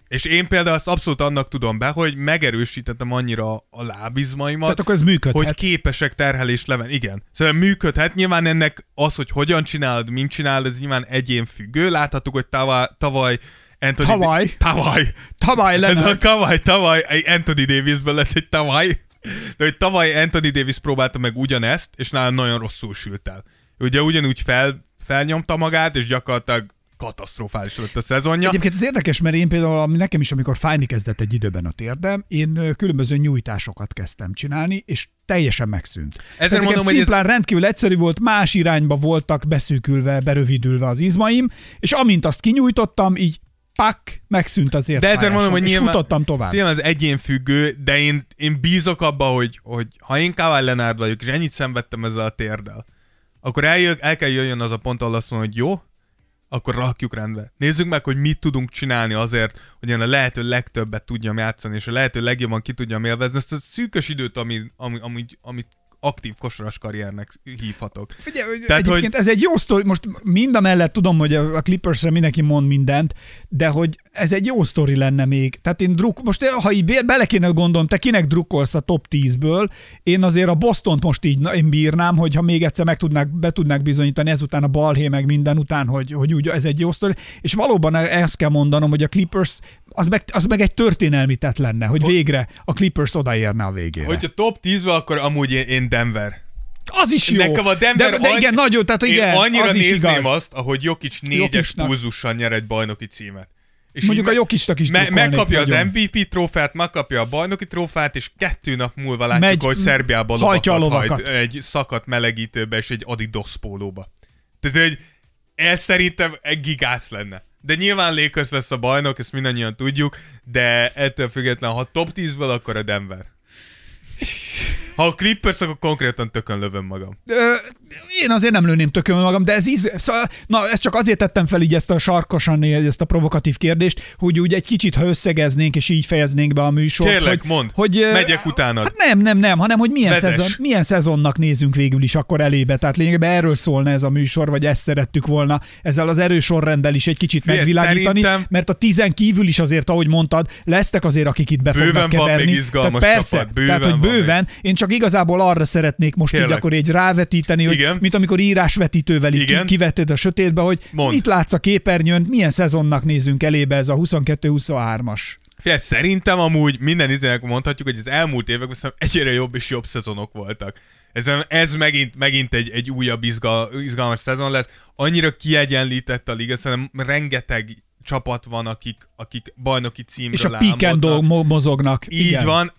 És én például azt abszolút annak tudom be, hogy megerősítettem annyira a lábizmaimat, Tehát akkor ez működhet. hogy képesek terhelést leven. Igen. Szóval működhet. Nyilván ennek az, hogy hogyan csinálod, mint csinálod, ez nyilván egyén függő. Láthattuk, hogy tavaly, tavaly Anthony Tavaly? Tavaly. Tavaly Ez Leonard. a tavaly, egy Anthony Davisből lett egy tavaly. De hogy tavaly Anthony Davis próbálta meg ugyanezt, és nála nagyon rosszul sült el. Ugye ugyanúgy fel, felnyomta magát, és gyakorlatilag katasztrofális lett a szezonja. Egyébként ez érdekes, mert én például nekem is, amikor fájni kezdett egy időben a térdem, én különböző nyújtásokat kezdtem csinálni, és teljesen megszűnt. Nekem mondom, hogy ez- rendkívül egyszerű volt, más irányba voltak beszűkülve, berövidülve az izmaim, és amint azt kinyújtottam, így pak, megszűnt az De ezért mondom, hogy nyilván, futottam tovább. Nyilván az egyén függő, de én, én bízok abba, hogy, hogy ha én Kawhi Leonard vagyok, és ennyit szenvedtem ezzel a térdel, akkor eljön, el kell jöjjön az a pont, ahol azt mondom, hogy jó, akkor rakjuk rendbe. Nézzük meg, hogy mit tudunk csinálni azért, hogy én a lehető legtöbbet tudjam játszani, és a lehető legjobban ki tudjam élvezni ezt a szűkös időt, ami, ami, ami, amit aktív kosaras karriernek hívhatok. Figyelj, Tehát, egyébként hogy... ez egy jó sztori, most mind a mellett tudom, hogy a Clippersre mindenki mond mindent, de hogy ez egy jó sztori lenne még. Tehát én druk, most ha így be- bele kéne gondolnom, te kinek drukkolsz a top 10-ből, én azért a Bostont most így na, én bírnám, hogyha még egyszer meg tudnák, be tudnák bizonyítani ezután a balhé meg minden után, hogy, hogy úgy ez egy jó sztori. És valóban ezt kell mondanom, hogy a Clippers az meg, az meg egy történelmi tett lenne, hogy végre a Clippers odaérne a végére. Hogyha top 10-ben, akkor amúgy én, én Denver. Az is jó. Nekem a Denver de, de igen, annyi- nagyon, tehát igen, Én annyira az is nézném igaz. azt, ahogy Jokic négyes pulzussal nyer egy bajnoki címet. És Mondjuk a Jokicnak is me- Megkapja az nagyon. MVP trófeát, megkapja a bajnoki trófeát, és kettő nap múlva látjuk, Megy, hogy Szerbiában a lovakat hajt egy szakadt melegítőbe és egy Adidas pólóba. Tehát, hogy ez szerintem egy gigász lenne. De nyilván Lakers lesz a bajnok, ezt mindannyian tudjuk, de ettől függetlenül, ha top 10-ből, akkor a Denver. Ha a Clippers, akkor konkrétan tökön lövöm magam. Ö, én azért nem lőném tökön magam, de ez íz... Szóval, na, ezt csak azért tettem fel így ezt a sarkosan, ezt a provokatív kérdést, hogy úgy egy kicsit, ha összegeznénk, és így fejeznénk be a műsort. Kérlek, hogy, mondd, hogy, megyek utánad. Hát nem, nem, nem, hanem hogy milyen, Vezess. szezon, milyen szezonnak nézünk végül is akkor elébe. Tehát lényegében erről szólna ez a műsor, vagy ezt szerettük volna ezzel az erős sorrenddel is egy kicsit Figyelj, megvilágítani, szerintem- mert a tizen kívül is azért, ahogy mondtad, lesznek azért, akik itt be Bőven fognak van keverni. még izgalmas tehát persze, csapat, bőven tehát hogy van még. bőven. Én csak igazából arra szeretnék most így Kérlek. akkor egy rávetíteni, hogy Igen. mint amikor írásvetítővel így Igen. kivetted a sötétbe, hogy Mondd. mit látsz a képernyőn, milyen szezonnak nézünk elébe ez a 22-23-as. Figyelj, szerintem amúgy minden izének mondhatjuk, hogy az elmúlt években szerintem egyre jobb és jobb szezonok voltak. Ez, ez megint, megint egy, egy újabb izgal, izgalmas szezon lesz. Annyira kiegyenlített a liga, szerintem rengeteg csapat van, akik, akik bajnoki címről És a mo- mozognak. Így Igen. van.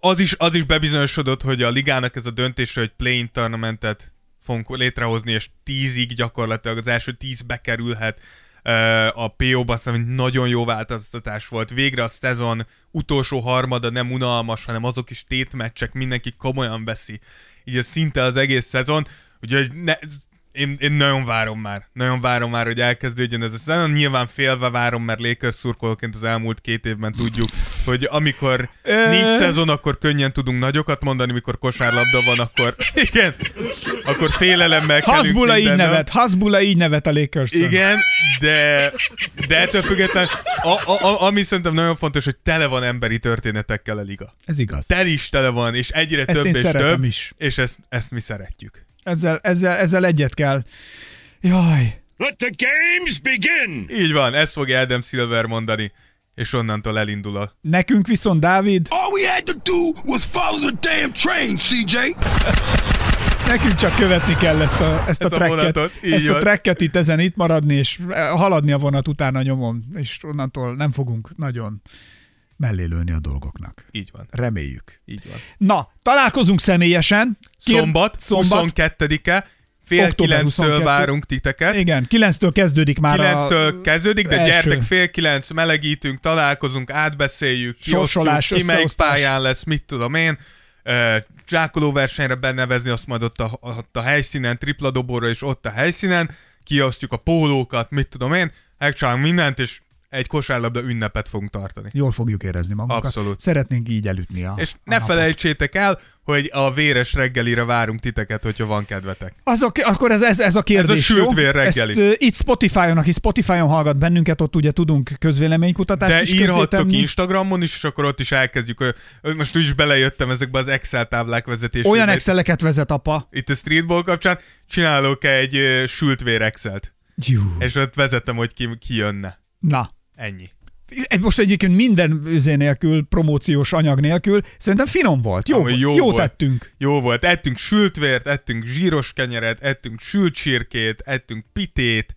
Az is, az is bebizonyosodott, hogy a ligának ez a döntése, hogy play-in tournamentet fogunk létrehozni, és tízig gyakorlatilag az első tíz bekerülhet a PO-ba, szerintem nagyon jó változtatás volt. Végre a szezon utolsó harmada nem unalmas, hanem azok is tétmeccsek, mindenki komolyan veszi. Így ez szinte az egész szezon. Úgyhogy ne, én, én nagyon várom már. Nagyon várom már, hogy elkezdődjön ez a szezon. Nyilván félve várom, mert Lakers szurkolóként az elmúlt két évben tudjuk, hogy amikor nincs szezon, akkor könnyen tudunk nagyokat mondani, mikor kosárlabda van, akkor igen, akkor félelemmel Hasbula így nevet, Hasbula így nevet a lakers Igen, de, de ettől függetlenül, a, a, a, ami szerintem nagyon fontos, hogy tele van emberi történetekkel a liga. Ez igaz. Tel is tele van, és egyre Ezt több és több, is. és ezt, ezt mi szeretjük. Ezzel, ezzel, ezzel egyet kell. Jaj. Let the games begin! Így van, ezt fogja Adam Silver mondani, és onnantól elindul a... Nekünk viszont, Dávid, All we had to do was follow the damn train, CJ. nekünk csak követni kell ezt a, ezt a, Ezt a tracket, ezt a van. tracket itt ezen itt maradni, és haladni a vonat utána nyomon, és onnantól nem fogunk nagyon mellélőni a dolgoknak. Így van, Reméljük. így van. Na, találkozunk személyesen. Kér- Szombat, Szombat. 22-e, fél kilenctől 22. várunk titeket. Igen, 9-től kezdődik már. 9-től kezdődik, de első. gyertek fél kilenc, melegítünk, találkozunk, átbeszéljük, Sorsolás, ki melyik pályán lesz, mit tudom én. Uh, zsákoló versenyre benevezni, azt majd ott a, ott a helyszínen, tripla dobóra és ott a helyszínen, kiosztjuk a pólókat, mit tudom én, megcsinálunk mindent, és egy kosárlabda ünnepet fogunk tartani. Jól fogjuk érezni magunkat. Abszolút. Szeretnénk így elütni a És a ne napot. felejtsétek el, hogy a véres reggelire várunk titeket, hogyha van kedvetek. Az a, akkor ez, ez, ez a kérdés, Ez a sült vér reggeli. Ezt, uh, itt Spotify-on, aki Spotify-on hallgat bennünket, ott ugye tudunk közvéleménykutatást De is írhattok. Instagramon is, és akkor ott is elkezdjük. Most úgy is belejöttem ezekbe az Excel táblák vezetésére. Olyan exceleket vezet apa. Itt a streetball kapcsán csinálok egy ö, sült vér Excel-t. Jú. És ott vezettem, hogy ki, ki jönne. Na, Ennyi. most egyébként minden üzé nélkül, promóciós anyag nélkül, szerintem finom volt. Jó, Amúgy jó, jó volt. tettünk. Jó volt. Ettünk sült vért, ettünk zsíros kenyeret, ettünk sült csirkét, ettünk pitét.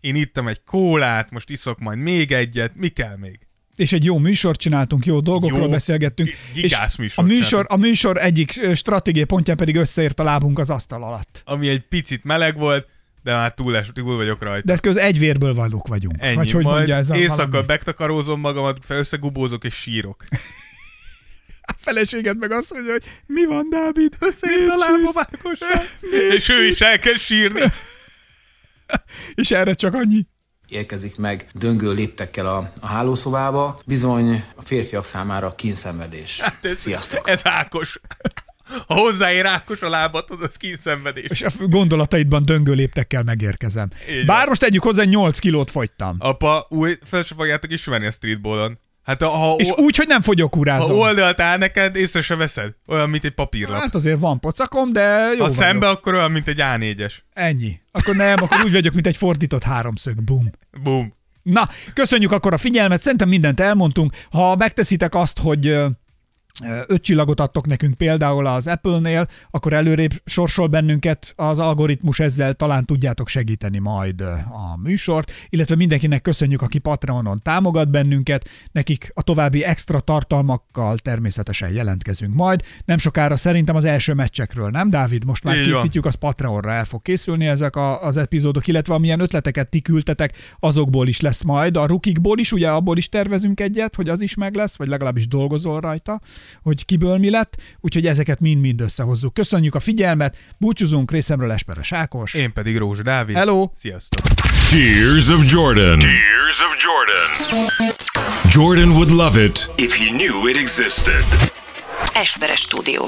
Én ittam egy kólát, most iszok majd még egyet. Mi kell még? és egy jó műsort csináltunk, jó dolgokról Jó, beszélgettünk. és gigász a műsor, a műsor egyik stratégiai pontján pedig összeért a lábunk az asztal alatt. Ami egy picit meleg volt, de már túl, es, túl vagyok rajta. De köz egy vérből valók vagyunk. Ennyi. Vagy hogy majd mondja ez a éjszaka valami? megtakarózom magamat, összegubózok és sírok. A feleséged meg azt mondja, hogy mi van, Dávid? Összeért a lábam. És ő is elkezd sírni. És erre csak annyi. érkezik meg döngő léptekkel a, a hálószobába, bizony a férfiak számára kínszenvedés. Hát ez, Sziasztok! Ez Ákos. Ha hozzáér Ákos a lábatod, az kínszenvedés. És a gondolataidban döngő léptekkel megérkezem. Így Bár van. most tegyük hozzá, 8 kilót fogytam. Apa, új, fel se fogjátok ismerni a streetballon. Hát ha, ha, És úgy, hogy nem ha fogyókúrázom. oldalt áll neked, észre se veszed. Olyan, mint egy papírlap. Hát azért van pocakom, de jó ha vagyok. szembe, akkor olyan, mint egy A4-es. Ennyi. Akkor nem, akkor úgy vagyok, mint egy fordított háromszög. Bum. Boom. Na, köszönjük akkor a figyelmet, szerintem mindent elmondtunk. Ha megteszitek azt, hogy öt csillagot adtok nekünk például az Apple-nél, akkor előrébb sorsol bennünket az algoritmus, ezzel talán tudjátok segíteni majd a műsort, illetve mindenkinek köszönjük, aki Patreonon támogat bennünket, nekik a további extra tartalmakkal természetesen jelentkezünk majd. Nem sokára szerintem az első meccsekről, nem Dávid? Most már Így van. készítjük, az Patreonra el fog készülni ezek a, az epizódok, illetve amilyen ötleteket ti küldtetek, azokból is lesz majd. A rukikból is, ugye abból is tervezünk egyet, hogy az is meg lesz, vagy legalábbis dolgozol rajta, hogy kiből mi lett, úgyhogy ezeket mind-mind összehozzuk. Köszönjük a figyelmet, búcsúzunk részemről Esperes Ákos. Én pedig Rózsa Dávid. Hello! Sziasztok! Tears of Jordan. Tears of Jordan. Jordan would love it if he knew it existed. Esperes stúdió.